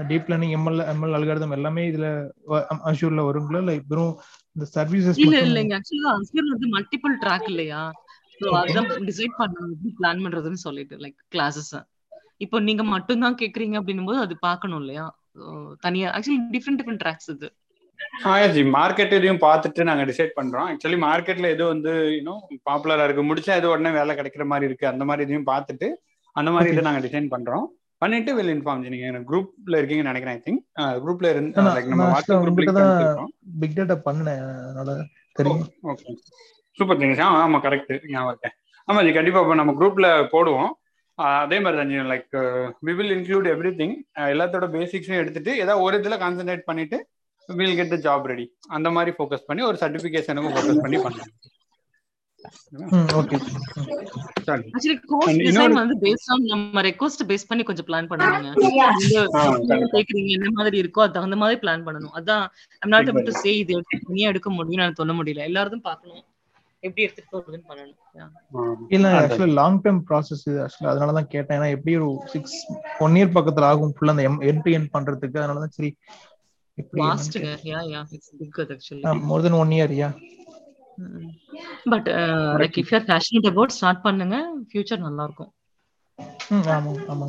deep learning ML ML algorithm எல்லாமே இதுல அஷூர்ல வருங்களா? இல்ல வெறும் இந்த சர்வீசஸ் இல்ல ஆக்சுவலா அஸ்யூர் வந்து மல்டிபிள் ட்ராக் இல்லையா? டிசைட் பண்ணணும் எப்படி பிளான் பண்றதுன்னு சொல்லிட்டு லைக் கிளாஸஸ் இப்போ நீங்க மட்டும் தான் கேக்குறீங்க அப்படின்னும் போது அது பார்க்கணும் இல்லையா? தனியா ஆக்சுவலி டிஃப்ரெண்ட் டிஃப்ரெண்ட் ட்ராக்ஸ் இது. ஆயாஜி மார்க்கெட் இதையும் பார்த்துட்டு நாங்க டிசைட் பண்றோம். ஆக்சுவலி மார்க்கெட்ல எது வந்து இன்னும் பாப்புலரா இருக்கு முடிச்சா எது உடனே வேலை கிடைக்கிற மாதிரி இருக்கு அந்த மாதிரி இதையும் பார்த்துட்டு அந்த மாதிரி. இதை நாங்க டிசைன் பண்றோம். பண்ணிட்டு வெளில இன்ஃபார்ம் நீங்க எனக்கு குரூப்ல இருக்கீங்கன்னு நினைக்கிறேன் ஐ திங்க் குரூப்ல இருந்து நம்ம வாட்ஸ்அப் actually குரூப் உங்ககிட்ட லிங்க் தான் அனுப்பிச்சிருக்கோம் பிக் டேட்டா பண்ணினேன் அதனால தெரியும். ஓகே சூப்பர் தினேஷ் ஆமா ஆமா கரெக்ட் ஞாபகம் இருக்கேன். ஆமா ஜி கண்டிப்பா இப்போ நம்ம குரூப்ல போடுவோம். அதே மாதிரி தான் like we will include everything எல்லாத்தோட பேசிக்ஸையும் எடுத்துட்டு ஏதாவது ஒரு இதுல கான்சென்ட்ரேட் பண்ணிட்டு will get the job ready அந்த மாதிரி ஃபோக்கஸ் பண்ணி ஒரு சர்டிபிகேஷனுக்கும் ஃபோக்கஸ் பண்ணி பண்ணுவோம் ம் ஓகே சரி ஆக்சுவலி கோர்ஸ் And டிசைன் இன்னொரு- வந்து பேஸ்ட் ஆன் நம்ம ரெக்வஸ்ட் பேஸ் பண்ணி கொஞ்சம் பிளான் ஆ, என்ன கேக்குறீங்க என்ன மாதிரி இருக்கோ அது தகுந்த மாதிரி பிளான் பண்ணணும். அதான் நாட் able to say இது எடுக்க முடியும் நான் சொல்ல முடியல. எல்லாரும் பார்க்கணும். எப்படி எடுத்துட்டு போறதுன்னு பண்ணணும். இல்ல. ஆக்சுவலா லாங் டேர்ம் ப்ராசஸ் இது. ஆக்சுவலா அதனால தான் கேட்டேன். ஏன்னா எப்படி ஒரு சிக்ஸ் ஒன் இயர் பக்கத்துல ஆகும் ஃபுல்லா அந்த என் டு என் பண்றதுக்கு. அதனால தான் சரி yeah yeah more than one year yeah but like if you're passionate about start பண்ணுங்க. ஃபியூச்சர் நல்லா இருக்கும் ஆமா ஆமா.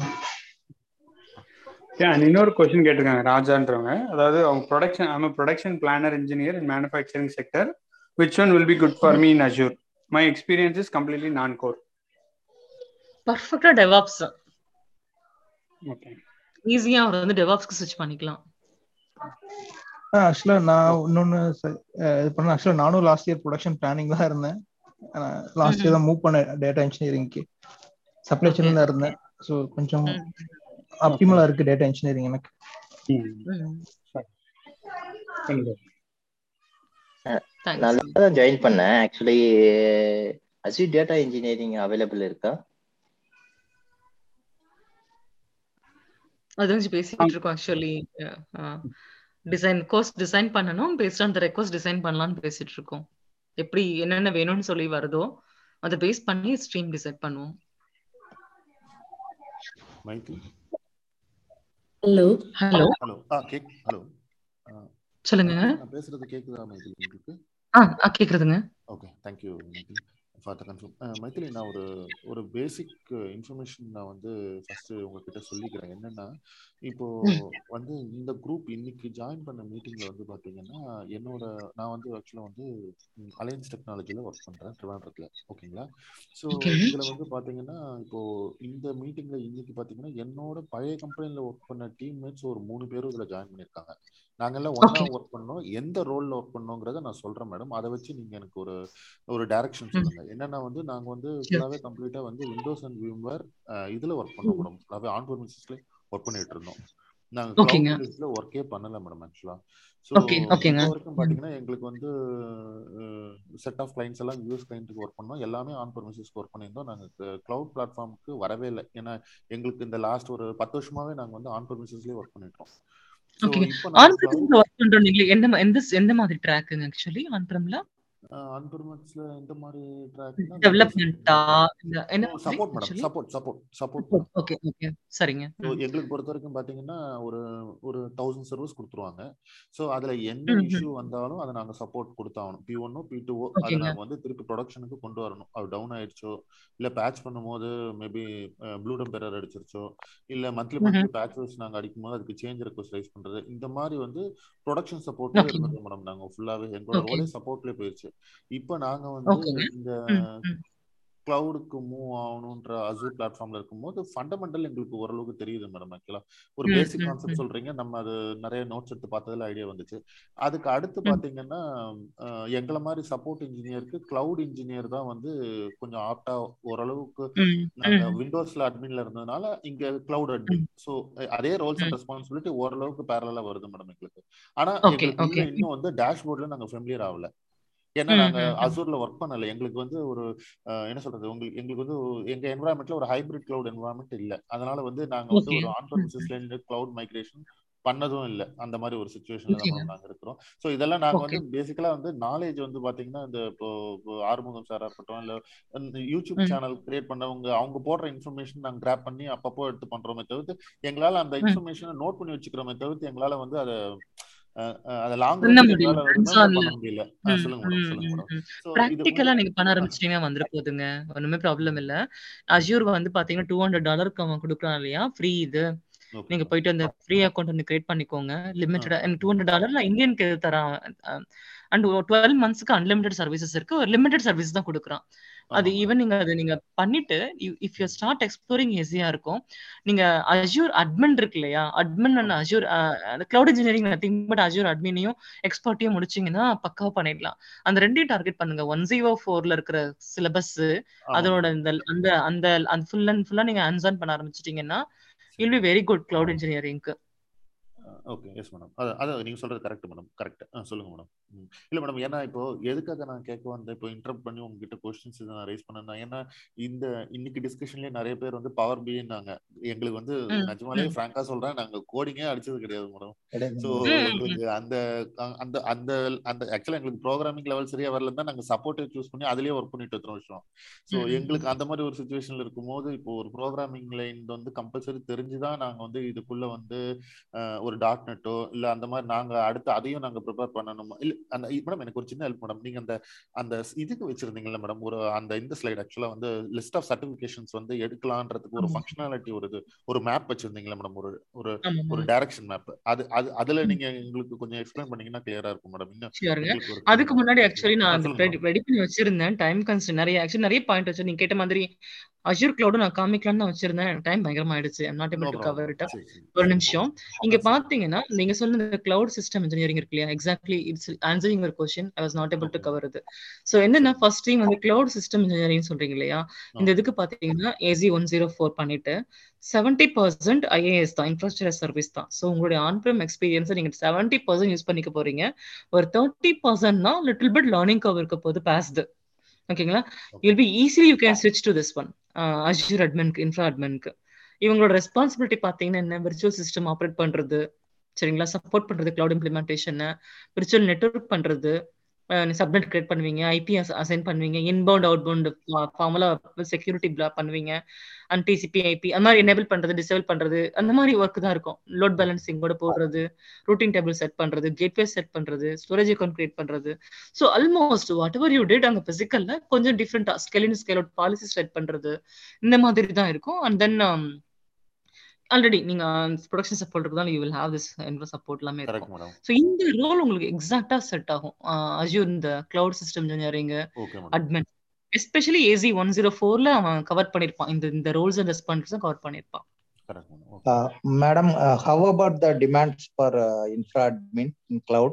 இன்னொரு கொஸ்டின் கேட்டிருக்காங்க ராஜான்றவங்க. அதாவது அவங்க production I'm production planner engineer in manufacturing sector one will be good for me in Azure my experience is completely non core பர்ஃபெக்டா டெவாப்ஸ் ஓகே ஈஸியா அவர் வந்து டெவாப்ஸ்க்கு ஸ்விட்ச் பண்ணிக்கலாம். ஆக்சுவலா நான் இன்னொன்னு இது பண்ண ஆக்சுவலா நானும் லாஸ்ட் இயர் ப்ரொடக்ஷன் பிளானிங் தான் இருந்தேன். லாஸ்ட் இயர் தான் மூவ் பண்ண டேட்டா இன்ஜினியரிங்க்கு சப்ளை செயின் தான் இருந்தேன். ஸோ கொஞ்சம் ஆப்டிமலா இருக்கு டேட்டா இன்ஜினியரிங் எனக்கு. நான் தான் ஜாயின் பண்ணேன். ஆக்சுவலி அசி டேட்டா இன்ஜினியரிங் அவைலபிள் இருக்கா? அது வந்து பேசிட்டு இருக்கோம் ஆக்சுவலி டிசைன் கோர்ஸ் டிசைன் பண்ணணும். Based on the request design பண்ணலாம்னு பேசிட்டு இருக்கோம். எப்படி என்னென்ன வேணும்னு சொல்லி வருதோ அதை பேஸ் பண்ணி ஸ்ட்ரீம் டிசைட் பண்ணுவோம். மைக்கு ஹலோ ஹலோ ஹலோ சொல்லுங்க. நான் பேசுறது கேக்குதா மைதிலி உங்களுக்கு? ஆ ஆ கேக்குறதுங்க. Okay thank you Maithili for the confirm Maithili நான் ஒரு ஒரு பேசிக் இன்ஃபர்மேஷன் uh, நான் வந்து ஃபர்ஸ்ட் உங்ககிட்ட சொல்லிக்கிறேன். என்னன்னா இப்போ வந்து இந்த குரூப் இன்னைக்கு ஜாயின் பண்ண மீட்டிங்ல வந்து பாத்தீங்கன்னா என்னோட நான் வந்து ஆக்சுவலா வந்து அலையன்ஸ் டெக்னாலஜில ஒர்க் பண்றேன் ட்ரிவாண்ட்ரத்துல ஓகேங்களா? ஸோ. இதுல வந்து பாத்தீங்கன்னா இப்போ இந்த மீட்டிங்ல இன்னைக்கு பாத்தீங்கன்னா என்னோட பழைய கம்பெனில ஒர்க் பண்ண டீம்மேட்ஸ் ஒரு மூணு பேரும் இதுல ஜாயின் பண்ணிருக்காங்க. நாங்கெல்லாம் ஒன்னா. ஒர்க் பண்ணோம். எந்த ரோல்ல ஒர்க் பண்ணோங்கிறத நான் சொல்றேன் மேடம் அதை வச்சு நீங்க எனக்கு ஒரு ஒரு டைரக்ஷன் சொல்லுங்க. என்னன்னா வந்து நாங்க வந்து ஃபுல்லாவே கம்ப்ளீட்டா வந்து விண்டோஸ் அண்ட் விம்வேர் இதுல ஒர்க் பண்ணோம் மேடம் ஃபுல்லாவே ஆன் பர்மிசஸ்ல ஒர்க் பண்ணிட்டு இருந்தோம். நாங்க ஓகேங்க. கிளவுட் பேஸ்ல ஒர்க்கே பண்ணல மேடம் ஆக்சுவலா ஸோ வரைக்கும் பாத்தீங்கன்னா எங்களுக்கு வந்து செட் ஆஃப் கிளைண்ட்ஸ் எல்லாம் யூஎஸ் கிளைண்ட்டுக்கு ஒர்க் பண்ணோம். எல்லாமே ஆன் பர்மிசஸ்க்கு ஒர்க் பண்ணியிருந்தோம். நாங்க கிளவுட் பிளாட்ஃபார்முக்கு வரவே இல்லை. ஏன்னா எங்களுக்கு இந்த லாஸ்ட் ஒரு பத்து வருஷமாவே நாங்க வந்து ஆன் பர்மிசஸ்லயே ஒர்க் பண்ணிட்டோம். ஆன் பண்றோம் எந்த எந்த மாதிரி ட்ராக்குங்க ஆக்சுவலி ஆன் பிரம்ல அன்பர்மெண்ட்ஸ்ல எந்த மாதிரி ட்ராக் இந்த என்ன support madam support support support okay okay சரிங்க. எங்களுக்கு பொறுத்த வரைக்கும் பாத்தீங்கன்னா ஒரு ஒரு தௌசண்ட் சர்வீஸ் கொடுத்துருவாங்க. ஸோ அதுல ம். இஷ்யூ வந்தாலும் அதை நாங்க சப்போர்ட் கொடுத்தாகணும். பி ஒன்னோ பி டூஓ அதை. நாங்க வந்து திருப்பி ப்ரொடக்ஷனுக்கு கொண்டு வரணும். அது டவுன் ஆயிடுச்சோ? இல்ல பேட்ச் பண்ணும்போது மேபி ப்ளூ அடிச்சிருச்சோ? இல்ல மந்த்லி. மந்த்லி பேட்ச் வைஸ் நாங்க அடிக்கும் போது அதுக்கு சேஞ்ச் ரெக்வஸ்ட் ரைஸ் பண்றது. இந்த மாதிரி வந்து ப்ரொடக்ஷன் சப்போர்ட்ல. இருந்தது மேடம் நாங்க ஃபுல்லாவே எங்களோட. ரோலே சப்போர்ட்ல போயிருச்சு. இப்போ நாங்க வந்து. இந்த. கிளவுடுக்கு மூவ் ஆகணுன்ற அசூர் பிளாட்ஃபார்ம்ல இருக்கும்போது ஃபண்டமெண்டல் எங்களுக்கு ஓரளவுக்கு தெரியுது மேடம் ஆக்சுவலா ஒரு பேசிக் கான்செப்ட். சொல்றீங்க நம்ம அது நிறைய நோட்ஸ் எடுத்து பார்த்ததுல ஐடியா வந்துச்சு அதுக்கு அடுத்து. பாத்தீங்கன்னா எங்களை மாதிரி சப்போர்ட் இன்ஜினியருக்கு கிளவுட் இன்ஜினியர் தான் வந்து கொஞ்சம் ஆப்டா ஓரளவுக்கு நாங்க. விண்டோஸ்ல அட்மின்ல இருந்ததுனால இங்க கிளவுட் அட்மின் ஸோ அதே ரோல்ஸ் அண்ட். ரெஸ்பான்சிபிலிட்டி ஓரளவுக்கு பேரலா வருது மேடம் எங்களுக்கு ஆனா எங்களுக்கு இன்னும் வந்து டேஷ்போர்ட்ல நாங்க ஃபெமிலியர் ஆகல ஏன்னா நாங்க. அசூர்ல ஒர்க் பண்ணல. எங்களுக்கு வந்து ஒரு என்ன சொல்றது? உங்களுக்கு எங்களுக்கு வந்து எங்க என்வரான்மெண்ட்ல ஒரு ஹைபிரிட் கிளவுட் என்வரான்மெண்ட் இல்ல. அதனால வந்து நாங்க வந்து ஒரு ஆன் பர்மிசஸ்ல இருந்து கிளவுட் மைக்ரேஷன் பண்ணதும் இல்ல. அந்த மாதிரி ஒரு சுச்சுவேஷன்ல தான் நாங்க இருக்கிறோம். ஸோ இதெல்லாம் நாங்க வந்து பேசிக்கலா வந்து நாலேஜ் வந்து பாத்தீங்கன்னா இந்த இப்போ ஆறுமுகம் சாரா இருக்கட்டும் இல்ல யூடியூப். சேனல் கிரியேட் பண்ணவங்க அவங்க போடுற இன்ஃபர்மேஷன் நாங்க கிராப் பண்ணி அப்பப்போ எடுத்து பண்றோமே தவிர்த்து எங்களால அந்த. இன்ஃபர்மேஷனை நோட் பண்ணி வச்சுக்கிறோமே தவிர்த்து எங்களால வந்து அதை ப்ராக்டிக்கலா நீங்க பண்ண அஹ், ஆரம்பிச்சிட்டீங்கன்னா வந்துட போகுதுங்க ஒண்ணுமே ப்ராப்ளம் இல்ல. அஜூர் வந்து பாத்தீங்கன்னா டூ ஹண்ட்ரட் டாலருக்கு அவன் கொடுக்குறான் இல்லையா? ஃப்ரீ இது. நீங்க போயிட்டு அந்த ஃப்ரீ அக்கௌண்ட் வந்து கிரியேட் பண்ணிக்கோங்க. லிமிட்டட் டூ ஹண்ட்ரட் டாலர்ல இந்தியனுக்கு தரான் அண்ட் டுவெல் மந்த்ஸ்க்கு அன்லிமிடெட் சர்வீசஸ் இருக்கு. ஒரு லிமிடெட் சர்வீஸ் தான் கொடுக்குறான். அது ஈவன் நீங்க அதை நீங்க பண்ணிட்டு இஃப் யூ ஸ்டார்ட் எக்ஸ்ப்ளோரிங் ஈஸியா இருக்கும். நீங்க அஜூர் அட்மின் இருக்கு இல்லையா? Admin and Azure cloud engineering nothing but Azure அட்மினையும் எக்ஸ்பர்ட்டையும் முடிச்சீங்கன்னா பக்காவா பண்ணிடலாம். அந்த ரெண்டையும் டார்கெட் பண்ணுங்க. ஒன் ஜீரோ ஃபோர்ல இருக்கிற சிலபஸ் அதோட இந்த அந்த அந்த அந்த ஃபுல் அண்ட் ஃபுல்லா நீங்க ஹேண்ட்ஸ் ஆன் பண்ண ஆரம்பிச்சிட்டீங்கன்னா will be very good cloud இன்ஜினியரிங்க்கு okay yes madam அது அது நீங்க சொல்றது கரெக்ட் மேடம் கரெக்ட் சொல்லுங்க மேடம் ம். இல்ல மேடம் ஏன்னா இப்போ எதுக்காக நான் கேட்க வந்தேன்? இப்போ இன்டரப்ட் பண்ணி உங்ககிட்ட கொஸ்டின்ஸ் நான் ரைஸ் பண்ணேன்னா ஏன்னா இந்த இன்னைக்கு டிஸ்கஷன்லயே நிறைய பேர் வந்து பவர் பின்னாங்க எங்களுக்கு வந்து நிஜமாலே ம், ஃப்ராங்கா சொல்றேன். நாங்க கோடிங்கே அடிச்சது கிடையாது மேடம் ஸோ. எங்களுக்கு அந்த அந்த அந்த அந்த ஆக்சுவலா எங்களுக்கு ப்ரோக்ராமிங் லெவல் சரியா வரல தான் நாங்க சப்போர்ட்டை சூஸ் பண்ணி அதுலயே ஒர்க் பண்ணிட்டு வருஷம் ஸோ எங்களுக்கு அந்த மாதிரி ஒரு சுச்சுவேஷன்ல இருக்கும்போது இப்போ ஒரு ப்ரோக்ராமிங் லைன் வந்து கம்பல்சரி தெரிஞ்சுதான் நாங்க வந்து இதுக்குள்ள வந்து ஒரு ஒரு டாட் நெட்டோ இல்ல அந்த மாதிரி நாங்க அடுத்து அதையும் நாங்க ப்ரிப்பேர் பண்ணணுமா? இல்ல அந்த மேடம் எனக்கு ஒரு சின்ன ஹெல்ப் மேடம் நீங்க அந்த அந்த இதுக்கு வச்சிருந்தீங்கல்ல மேடம் ஒரு அந்த இந்த ஸ்லைட் ஆக்சுவலா வந்து லிஸ்ட் ஆஃப் சர்டிபிகேஷன்ஸ் வந்து எடுக்கலான்றதுக்கு ஒரு. ஃபங்க்ஷனாலிட்டி ஒரு இது ஒரு மேப் வச்சிருந்தீங்களா மேடம் ஒரு ஒரு. ஒரு டைரக்ஷன் மேப் அது அது அதுல. நீங்க எங்களுக்கு கொஞ்சம் எக்ஸ்பிளைன் பண்ணீங்கன்னா கிளியரா இருக்கும் மேடம் இன்னும் அதுக்கு முன்னாடி ஆக்சுவலி நான் ரெடி பண்ணி வச்சிருந்தேன். டைம் கன்ஸ்ட் நிறைய ஆக்சுவலி நிறைய பாயிண்ட் வச்சு நீங்க கேட்ட மாதிரி அஜூர் கிளவுடும் நான் காமிக்கலாம்னு தான் வச்சிருந்தேன். டைம் பயங்கரமா ஆயிடுச்சு I'm not able to cover it ஒரு நிமிஷம். இங்க பாத்தீங்கன்னா நீங்க சொன்ன இந்த கிளவுட் சிஸ்டம் இன்ஜினியரிங் இருக்கு இல்லையா? எக்ஸாக்ட்லி இட்ஸ் ஆன்சரிங் ஒரு question I was not able to cover இது ஸோ என்னன்னா ஃபர்ஸ்ட் திங் வந்து கிளவுட் சிஸ்டம் இன்ஜினியரிங் சொல்றீங்க இல்லையா? இந்த இதுக்கு பாத்தீங்கன்னா ஏசி ஒன் ஜீரோ ஃபோர் பண்ணிட்டு செவன்டி பர்சன்ட் ஐஏஎஸ் தான் இன்ஃப்ராஸ்ட்ரக்சர் சர்வீஸ் தான். ஸோ உங்களுடைய ஆன்பிரம் எக்ஸ்பீரியன்ஸை நீங்க செவன்டி பர்சன்ட் யூஸ் பண்ணிக்க போறீங்க. ஒரு தேர்ட்டி பர்சன்ட் தான் லிட்டில் பிட் லேர்னிங் கவர் இருக்க போது பாஸ்டு ஓகேங்களா okay you'll be easily you can ஸ்விட்ச் டு திஸ் ஒன் அஜூர் அட்மின்க்கு இன்ஃப்ரா அட்மின்க்கு இவங்களோட ரெஸ்பான்சிபிலிட்டி பார்த்தீங்கன்னா என்ன? விர்ச்சுவல் சிஸ்டம் ஆப்ரேட் பண்றது சரிங்களா? சப்போர்ட் பண்றது கிளவுட் இம்ப்ளிமெண்டேஷன் விர்ச்சுவல் நெட்ஒர்க் பண்றது சப்நெட் கிரியேட் பண்ணுவீங்க ஐபி அசைன் பண்ணுவீங்க inbound outbound formula security பண்ணுவீங்க அண்ட் டிசிபி ஐபி அந்த மாதிரி எனேபிள் பண்றது டிசேபிள் பண்றது அந்த மாதிரி ஒர்க் தான் இருக்கும். லோட் பேலன்சிங்கோட போடுறது ரூட்டிங் டேபிள் செட் பண்றது கேட்வே செட் பண்றது ஸ்டோரேஜ் அக்கௌண்ட் கிரியேட் பண்றது. So almost whatever you did அங்க பிசிக்கல்ல கொஞ்சம் டிஃப்ரெண்டா scale in scale out policy set பண்றது இந்த மாதிரி தான் இருக்கும். அண்ட் தென் ஆல்ரெடி நீங்க ப்ரொடக்ஷன் சப்போர்ட் இருந்தாலும் யூ வில் ஹேவ் திஸ் என்வ சப்போர்ட் எல்லாமே இருக்கும். ஸோ இந்த ரோல் உங்களுக்கு எக்ஸாக்டா செட் ஆகும். அஜூர் இந்த cloud system engineering admin especially AZ one zero ஃபோர்ல அவன் கவர் பண்ணிருப்பான். இந்த இந்த ரோல்ஸ் அண்ட் ரெஸ்பான்ஸும் cover பண்ணிருப்பான். Madam okay Madam, how about the demands for uh, infra admin in cloud?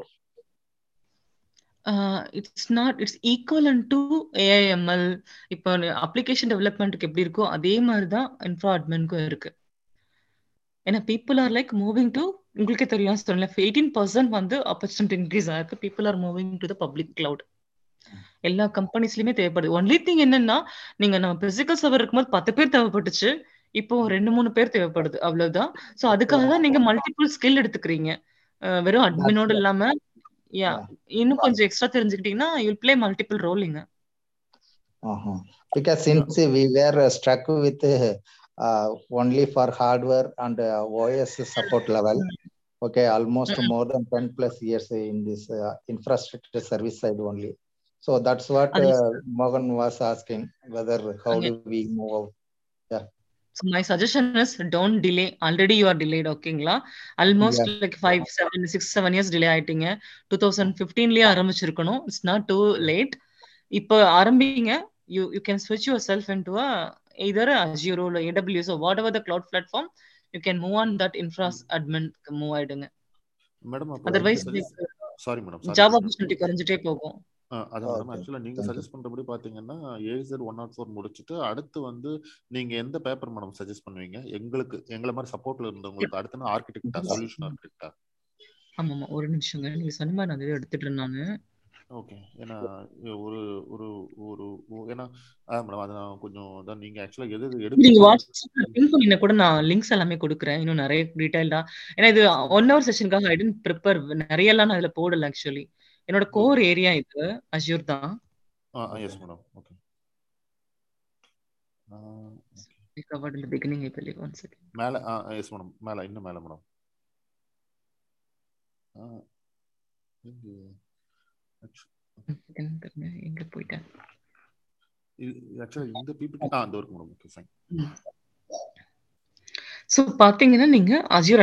It's not it's equivalent to AI ML இப்போ application டெவலப்மெண்ட்டுக்கு எப்படி இருக்கோ அதே மாதிரி தான் இன்ஃப்ரா அட்மின்க்கும் இருக்கு. ஏன்னா people are like moving to உங்களுக்கே தெரியும் சொன்னல எயிட்டீன் பர்சன்ட் வந்து ஆப்பர்ச்சுனிட்டி இன்க்ரீஸ் ஆயிருக்கு people are moving to the public cloud எல்லா கம்பெனிஸ்லயுமே தேவைப்படுது ஒன்லி திங் என்னன்னா நீங்க நம்ம பிசிக்கல் சர்வர் இருக்கும்போது பத்து பேர் தேவைப்பட்டுச்சு இப்போ ரெண்டு மூணு பேர் தேவைப்படுது அவ்வளவுதான் சோ அதுக்காக தான் நீங்க மல்டிபிள் ஸ்கில் எடுத்துக்கிறீங்க வெறும் அட்மினோட. இல்லாம யா. இன்னும் கொஞ்சம் எக்ஸ்ட்ரா தெரிஞ்சுக்கிட்டீங்கன்னா யூ பிளே மல்டிபிள் ரோலிங்க. Because since we were uh, struck with uh, uh, only for hardware and uh, OS support level, okay, almost more than 10 plus years in this uh, infrastructure service side only. So that's what அது uh, Mohan was asking, whether how Okay. do we move out? Yeah. So my suggestion is don't delay. Already you are delayed, ஓகேங்களா almost Yeah. Like five seven six seven years delay ஆயிட்டீங்க two thousand ஃபிஃப்டீன்லயே ஆரம்பிச்சிருக்கணும் it's not too late இப்போ ஆரம்பிங்க you you can ஸ்விட்ச் yourself into either அஜியூரோ இல்லை AWS whatever the cloud platform you can move on that infra admin move ஆயிடுங்க. Madam otherwise sorry madam sorry job madam opportunity குறைஞ்சிட்டே போகும். அதான் madam Okay. ஆக்சுவலா நீங்க you. Suggest பண்றபடி பாத்தீங்கன்னா ஏசர் ஒன் நாட் ஃபோர் முடிச்சுட்டு அடுத்து வந்து நீங்க எந்த பேப்பர் மேடம் சஜஸ்ட் பண்ணுவீங்க? எங்களுக்கு எங்களை மாதிரி சப்போர்ட்ல இருந்தவங்களுக்கு அடுத்து ஆர்கிடெக்டா சொல்யூஷன் ஆர்கிடெக்டா ஆமா ஆமா ஒரு நிமிஷங்க. நீங்க சொன்ன மாதிரி நான் எடுத்துட்டு நானு. ஓகே ஏன்னா ஒரு ஒரு ஒரு ஏன்னா அதான் மேடம் அதை நான் கொஞ்சம் தான் நீங்க ஆக்சுவலா எது எது நீங்க வாட்ஸ்அப்ல பின் பண்ணினா கூட நான் லிங்க்ஸ் எல்லாமே கொடுக்குறேன். இன்னும் நிறைய டீடைல்டா ஏன்னா இது ஒன் ஹவர் செஷனுக்காக ஐ டென்ட் ப்ரிப்பேர் நிறைய எல்லாம் நான் இதுல போடல ஆக்சுவலி என்னோட கோர் ஏரியா இது அஷ்யூர் தான். Yes madam okay covered in the beginning I believe one second மேல எஸ் மேடம் மேல இன்னும் மேல மேடம் ஆ எங்க போயிட்டேன். இது ஆக்சுவலா இந்த பிபிடி ஆ madam okay fine so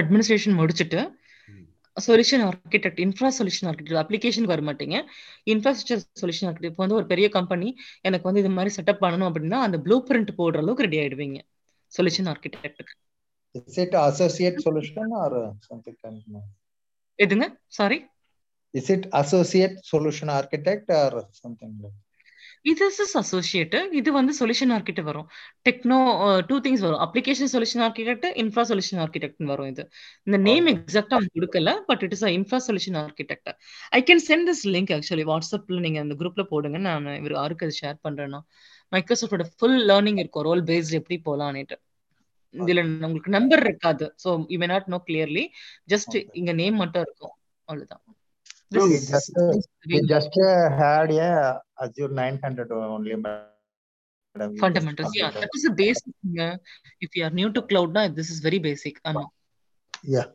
administration முடிச்சுட்டு solution architect infra solution architect அப்ளிகேஷனுக்கு வர மாட்டீங்க. இன்ஃப்ராஸ்ட்ரக்சர் சொல்யூஷன் ஆர்கிடெக்ட் இப்போ வந்து ஒரு பெரிய கம்பெனி எனக்கு வந்து இது மாதிரி செட்டப் பண்ணணும் அப்படின்னா அந்த ப்ளூ பிரிண்ட் போடுற அளவுக்கு ரெடி ஆயிடுவீங்க. சொல்யூஷன் ஆர்கிடெக்ட்டுக்கு Is it associate solution or uh, something? kind of? எதுங்க? Sorry Is it associate solution architect or something like? இது இஸ் அசோசியேட் இது வந்து சொல்யூஷன் ஆர்கிடெக்ட் வரும். டெக்னோ டூ திங்ஸ் வரும். Application solution architect infra solution architect வரும் இது. இந்த name. எக்ஸாக்டா அவங்க கொடுக்கல but it is infra solution architect I can send this link actually வாட்ஸ்அப்ல நீங்க அந்த குரூப்ல போடுங்க. நான் இவர் யாருக்கு அது ஷேர் பண்றேன்னா மைக்ரோசாஃப்டோட ஃபுல் லேர்னிங் இருக்கும். ரோல் பேஸ்ட் எப்படி போலான்னுட்டு. இதுல உங்களுக்கு நம்பர் இருக்காது. So you may not know clearly just. இங்க நேம் மட்டும் இருக்கும். அவ்வளவுதான். We This just uh, we just uh, had a Azure 900 only. We fundamentals. Yeah that is the basic uh, if you are new to cloud now this is very basic ஆமா Yeah.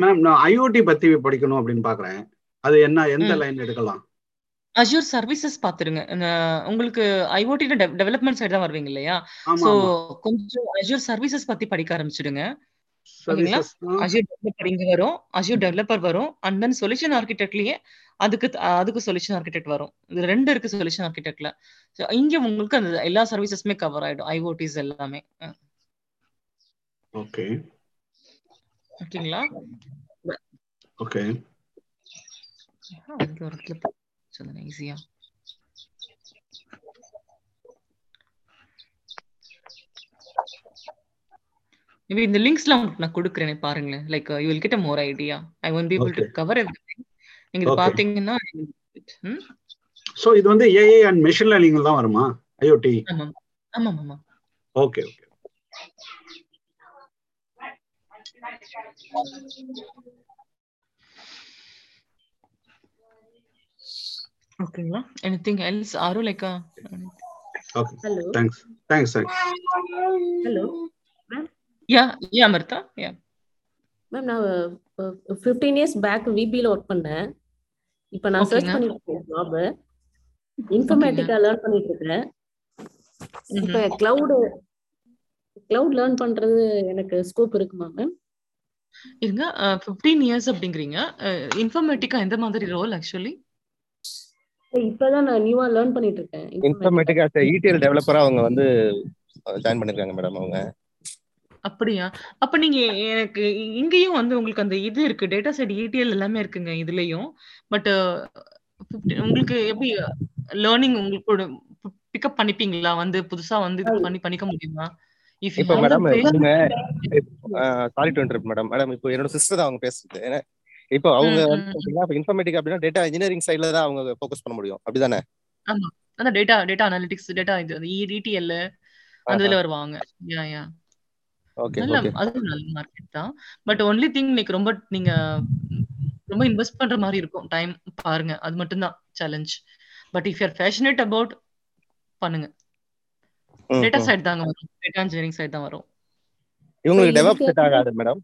Ma'am நான் IoT பத்தி படிக்கணும் அப்படின்னு பாக்குறேன். அது என்ன எந்த. Line எடுக்கலாம்? அஷ்யூர் சர்வீசஸ் பாத்துருங்க. உங்களுக்கு ஐஓடி டெவலப்மெண்ட் சைடு தான் வருவீங்க இல்லையா? சோ கொஞ்சம் அஷ்யூர் சர்வீசஸ் பத்தி படிக்க ஆரம்பிச்சிடுங்க. ஓகேங்களா டெவலப்பர் இங்க வரும். அஷ்யூர் டெவலப்பர் வரும். அண்ட் தென் சொல்யூஷன் ஆர்கிடெக்ட்லயே அதுக்கு அதுக்கு சொல்யூஷன் ஆர்கிடெக்ட் வரும். இது ரெண்டு இருக்கு சொல்யூஷன் ஆர்கிடெக்ட்ல இங்க உங்களுக்கு அந்த எல்லா சர்வீசஸுமே கவர் ஆயிடும். ஐஓடிஸ் எல்லாமே. ஓகே ஓகேங்களா? ஓகே ஒரு கிளிப் சொல்லுங்க ஈஸியா மேபி இந்த லிங்க்ஸ்லாம் உங்களுக்கு நான் கொடுக்குறேன் பாருங்களேன். Like you will get a more idea I won't be able to. Cover everything நீங்க இது. பாத்தீங்கன்னா சோ இது வந்து ஏஐ அண்ட் மெஷின் லேர்னிங் தான் வருமா? ஐஓடி ஆமா ஆமா ஆமா ஓகே ஓகே ஓகேங்களா எனிதிங் எல்ஸ் ஆரோ like okay Hello. Thanks thanks thanks hello yeah yeah Amrita yeah ma'am நான் ஃபிஃப்டீன் இயர்ஸ் பேக் விபியில் ஒர்க் பண்ணேன். இப்போ நான் சர்ச் பண்ணிட்டு இருக்கேன் ஜாப் இன்ஃபர்மேட்டிக்கா லேர்ன் பண்ணிட்டு இருக்கேன். இப்போ கிளவுடு கிளவுட் லேர்ன் பண்றது எனக்கு ஸ்கோப் இருக்குமா மேம் இருங்க ஃபிஃப்டீன் இயர்ஸ் அப்படிங்கிறீங்க. இன்ஃபர்மேட்டிக்கா எந்த மாதிரி ரோல் ஆக்சுவலி இப்பதான் நான் நியூவா லேர்ன் பண்ணிட்டு இருக்கேன். இன்ஃபர்மேட்டிக் ஆஸ் இடிஎல் டெவலப்பரா அவங்க வந்து ஜாயின் பண்ணிருக்காங்க மேடம் அவங்க. அப்படியா? அப்ப நீங்க எனக்கு இங்கேயும் வந்து உங்களுக்கு அந்த இது இருக்கு. டேட்டா சைட் ETL எல்லாமே இருக்குங்க இதுலயும். பட் உங்களுக்கு எப்படி லேர்னிங் உங்களுக்கு பிக்கப் பண்ணிப்பீங்களா? வந்து புதுசா வந்து இது பண்ணி பண்ணிக்க முடியுமா? இப்போ madam sorry to interrupt madam madam இப்போ என்னோட சிஸ்டர் தான் அவங்க பேசுறது. இப்போ அவங்க இன்ஃபர்மேட்டிக் அப்படின்னா டேட்டா இன்ஜினியரிங் சைட்ல தான் அவங்க ஃபோக்கஸ் பண்ண முடியும். அப்படிதானே? ஆமா. அதான் டேட்டா டேட்டா அனாலிட்டிக்ஸ் டேட்டா இது ETL அந்த இதுல வருவாங்க. யா யா நல்ல அதுவும் நல்ல மார்க்கெட் தான். பட் ஒன்லி திங் லைக் ரொம்ப நீங்க ரொம்ப இன்வெஸ்ட் பண்ற மாதிரி இருக்கும். டைம் பாருங்க. அது மட்டும் தான் challenge but if you're passionate about பண்ணுங்க. டேட்டா. சைடு தாங்க வரும். டேட்டா இன்ஜினியரிங் சைடு தான் வரும். இவங்களுக்கு டெவலப் செட் ஆகாது மேடம்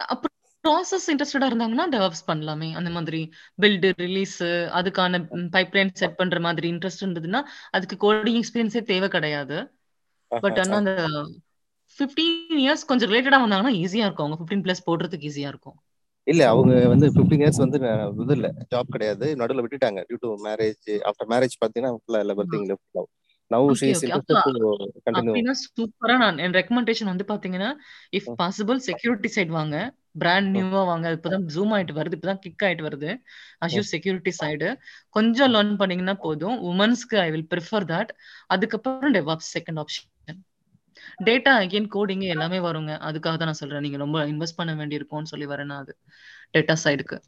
அப்புறம் ப்ராசஸ் இன்ட்ரெஸ்டடா இருந்தாங்கன்னா டெவலப்ஸ் பண்ணலாமே. அந்த மாதிரி பில்டு ரிலீஸ் அதுக்கான பைப்லைன் செட் பண்ற மாதிரி இன்ட்ரெஸ்ட் இருந்ததுன்னா அதுக்கு கோடிங் எக்ஸ்பீரியன்ஸே தேவை கிடையாது. பட் ஆனா அந்த ஃபிஃப்டீன் இயர்ஸ் கொஞ்சம் ரிலேட்டடா வந்தாங்கன்னா ஈஸியா இருக்கும். அவங்க ஃபிஃப்டீன் பிளஸ் போடுறதுக்கு ஈஸியா இருக்கும். இல்ல அவங்க வந்து 15 இயர்ஸ் வந்து இது இல்ல ஜாப் கிடையாது. நடுவுல விட்டுட்டாங்க. Due to marriage after marriage பாத்தீங்கன்னா ஃபுல்லா everything left now now she is continue சூப்பரா நான் என் ரெக்கமெண்டேஷன் வந்து பாத்தீங்கன்னா இஃப் பாசிபிள் செக்யூரிட்டி சைடு வாங்க. பிராண்ட் நியூவா வாங்க. இப்பதான் ஜூம் ஆயிட்டு வருது. இப்பதான் கிக் ஆயிட்டு வருது. அஷ்யூர் செக்யூரிட்டி சைடு கொஞ்சம் லேர்ன் பண்ணீங்கன்னா போதும். உமன்ஸ்க்கு ஐ வில் ப்ரிஃபர் தட் அதுக்கப்புறம் DevOps second option data again coding எல்லாமே வருங்க. அதுக்காக தான் நான் சொல்றேன். நீங்க ரொம்ப இன்வெஸ்ட் பண்ண வேண்டியிருக்கும்னு சொல்லி வரேன் அது டேட்டா சைடுக்கு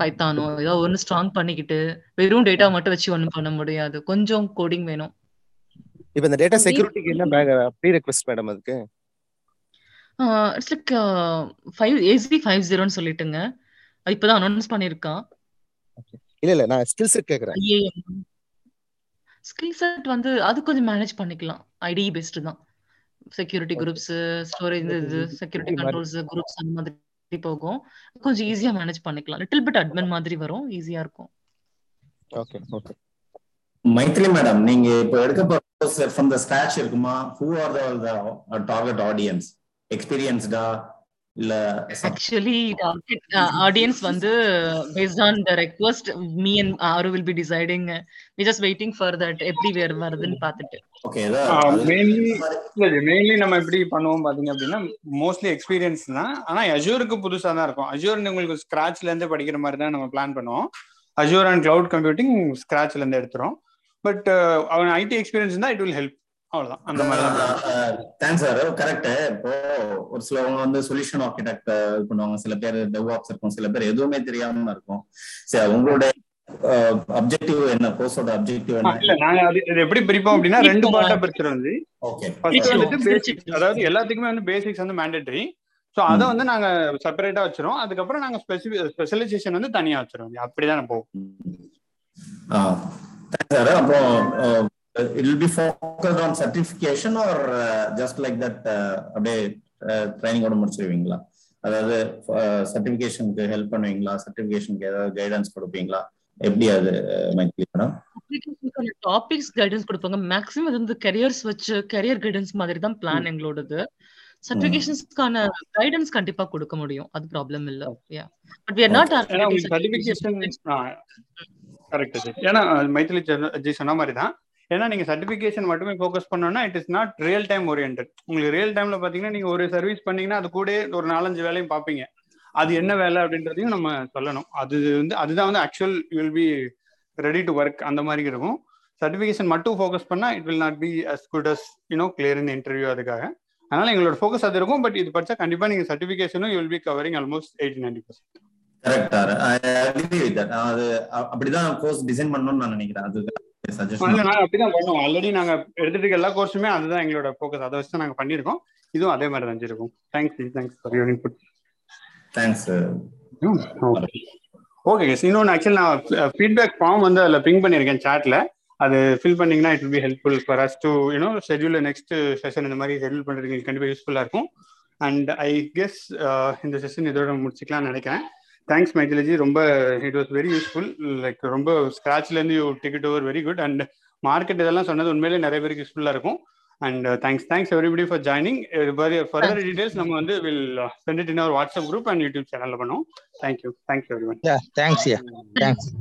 பைத்தானோ ஏதோ ஒன்னு ஸ்ட்ராங் பண்ணிக்கிட்டு வெறும் டேட்டா மட்டும் வச்சு ஒண்ணும் பண்ண முடியாது. கொஞ்சம் கோடிங் வேணும். இப்போ இந்த டேட்டா செக்யூரிட்டிக்கு என்ன ப்ரீ ரெக்வெஸ்ட் மேடம் அதுக்கு? It's like five AZ five ஜீரோன்னு சொல்லிட்டுங்க. இப்பதான் அனௌன்ஸ் பண்ணியிருக்கான். இல்ல இல்ல நான் ஸ்கில் செட் கேக்குறேன் ஸ்கில் செட் வந்து அது கொஞ்சம் மேனேஜ் பண்ணிக்கலாம். ஐடி பெஸ்ட் தான். செக்யூரிட்டி குரூப்ஸ் ஸ்டோரேஜ் இது செக்யூரிட்டி கண்ட்ரோல்ஸ் குரூப்ஸ் அந்த மாதிரி போகும். கொஞ்சம் ஈஸியா மேனேஜ் பண்ணிக்கலாம். லிட்டில் பிட் அட்மின் மாதிரி வரும். ஈஸியா இருக்கும். ஓகே ஓகே மைத்ரி மேடம் நீங்க இப்போ எடுக்க போற ஃப்ரம் த ஸ்கிராச் இருக்குமா? Who are the target audience எக்ஸ்பீரியன்ஸ்டா இல்ல. ஆக்சுவலி டார்கெட் ஆடியன்ஸ் வந்து based on the request me and ஆரு will be deciding we just waiting for that எப்படி வேற வருதுன்னு பார்த்துட்டு. ஓகே மெயின்லி மெயின்லி நம்ம எப்படி பண்ணுவோம் பாத்தீங்க அப்படின்னா மோஸ்ட்லி எக்ஸ்பீரியன்ஸ் தான். ஆனா அஜூருக்கு புதுசா தான் இருக்கும். அஜூர் உங்களுக்கு ஸ்கிராச்ல இருந்து படிக்கிற மாதிரி தான் நம்ம பிளான் பண்ணுவோம். அஜூர் அண்ட் கிளவுட் கம்ப்யூட்டிங் ஸ்கிராச்ல இருந்து எடுத்துரும். பட் அவன் ஐடி எக்ஸ்பீரியன்ஸ் தான் இட் வில் ஹெல்ப் அவ்வளவுதான். அந்த மாதிரி தான் தேங்க்ஸ் சார் கரெக்ட் இப்போ ஒரு சிலவங்க வந்து சொல்யூஷன் ஆர்கிடெக்ட் பண்ணுவாங்க. சில பேர் டெவாப்ஸ் இருக்கும். சில பேர் எதுவுமே தெரியாம இருக்கும். சரி உங்களுடைய அப்ஜெக்டிவ் என்ன? கோர்ஸோட அப்ஜெக்டிவ் என்ன? இல்ல நாங்க அது இது எப்படி பிரிப்போம் அப்படின்னா ரெண்டு பார்ட்டா பிரிச்சிருந்து ஓகே ஃபர்ஸ்ட் பேசிக்ஸ் பிரிச்சிருவோம் அதாவது எல்லாத்துக்குமே வந்து பேசிக்ஸ் வந்து மேண்டேட்டரி ஸோ அதை வந்து நாங்க செப்பரேட்டா வச்சிரும் அதுக்கப்புறம் நாங்க ஸ்பெஷலைசேஷன் வந்து தனியா வச்சிரும் அப்படிதான் போகும். சார் அப்புறம் it will be focused on certification or just like that அப்படியே ட்ரைனிங்கோட முடிச்சிருவீங்களா? அதாவது சர்டிபிகேஷனுக்கு ஹெல்ப் பண்ணுவீங்களா? சர்டிபிகேஷனுக்கு ஏதாவது கைடன்ஸ் கொடுப்பீங்களா? எப்படி அது மைத்லி மேடம்? டாபிக்ஸ் கைடன்ஸ் கொடுப்பாங்க. மேக்ஸிமம் இது வந்து கரியர்ஸ் வச்சு கரியர் கைடன்ஸ் மாதிரி தான் பிளான் எங்களோடது. சர்டிபிகேஷன்ஸ்க்கான கைடன்ஸ் கண்டிப்பா கொடுக்க முடியும். அது ப்ராப்ளம் இல்ல. Yeah but we are not ஏன்னா உங்களுக்கு சர்டிபிகேஷன் கரெக்ட் ஏன்னா மைத்திலி ஜி சொன்ன மாதிரி தான். ஏன்னா நீங்க சர்டிபிகேஷன் மட்டுமே ஃபோக்கஸ் பண்ணோம்னா it is not real time orient உங்களுக்கு ரியல் டைம்ல பாத்தீங்கன்னா நீங்க ஒரு சர்வீஸ் பண்ணீங்கன்னா அது கூட ஒரு நாலஞ்சு வேலையும் பாப்பீங்க. அது என்ன வேலை அப்படின்றதையும் நம்ம சொல்லணும். அது வந்து அதுதான் வந்து actual will be ready to work அந்த மாதிரி இருக்கும். சர்டிஃபிகேஷன் மட்டும் ஃபோக்கஸ் பண்ணா it will not be as good as you know clear in interview அதுக்காக. அதனால எங்களோட ஃபோக்கஸ் அது இருக்கும் பட் இது படிச்சா கண்டிப்பா நீங்க சர்டிஃபிகேஷனும் you will be covering almost eighty ninety percent கரெக்டா அது அப்படிதான் கோர்ஸ் டிசைன் பண்ணணும்னு நான் நினைக்கிறேன். அது அப்படிதான் பண்ணுவோம். ஆல்ரெடி நாங்க எடுத்துட்டு இருக்க எல்லா கோர்ஸுமே அதுதான் எங்களோட ஃபோக்கஸ் அதை வச்சு நாங்க பண்ணிருக்கோம் இதுவும் அதே மாதிரி தான் இருக்கும் thanks thanks for input thanks okay case இன்னொன்று ஆக்சுவலி நான் ஃபீட்பேக் ஃபார்ம் வந்து அதில் பிங் பண்ணியிருக்கேன் சாட்ல அது ஃபில் பண்ணீங்கன்னா it will be helpful for us to you know schedule next session இந்த மாதிரி ஷெட்யூல் பண்ணுறதுக்கு கண்டிப்பாக யூஸ்ஃபுல்லாக இருக்கும். அண்ட் ஐ கெஸ் இந்த செஷன் இதோட முடிச்சுக்கலாம்னு நினைக்கிறேன். தேங்க்ஸ் மைத்திலஜி ரொம்ப it was very useful like ரொம்ப ஸ்க்ராட்ச்லேருந்து you ticket over very good and market இதெல்லாம் சொன்னது உண்மையிலே நிறைய பேருக்கு யூஸ்ஃபுல்லாக இருக்கும். And thanks thanks everybody for joining further details நம்ம வந்து will send it in our WhatsApp group and YouTube சேனல்ல பண்ணுவோம். Thank you thank you everyone Yeah, thanks. Yeah, thanks.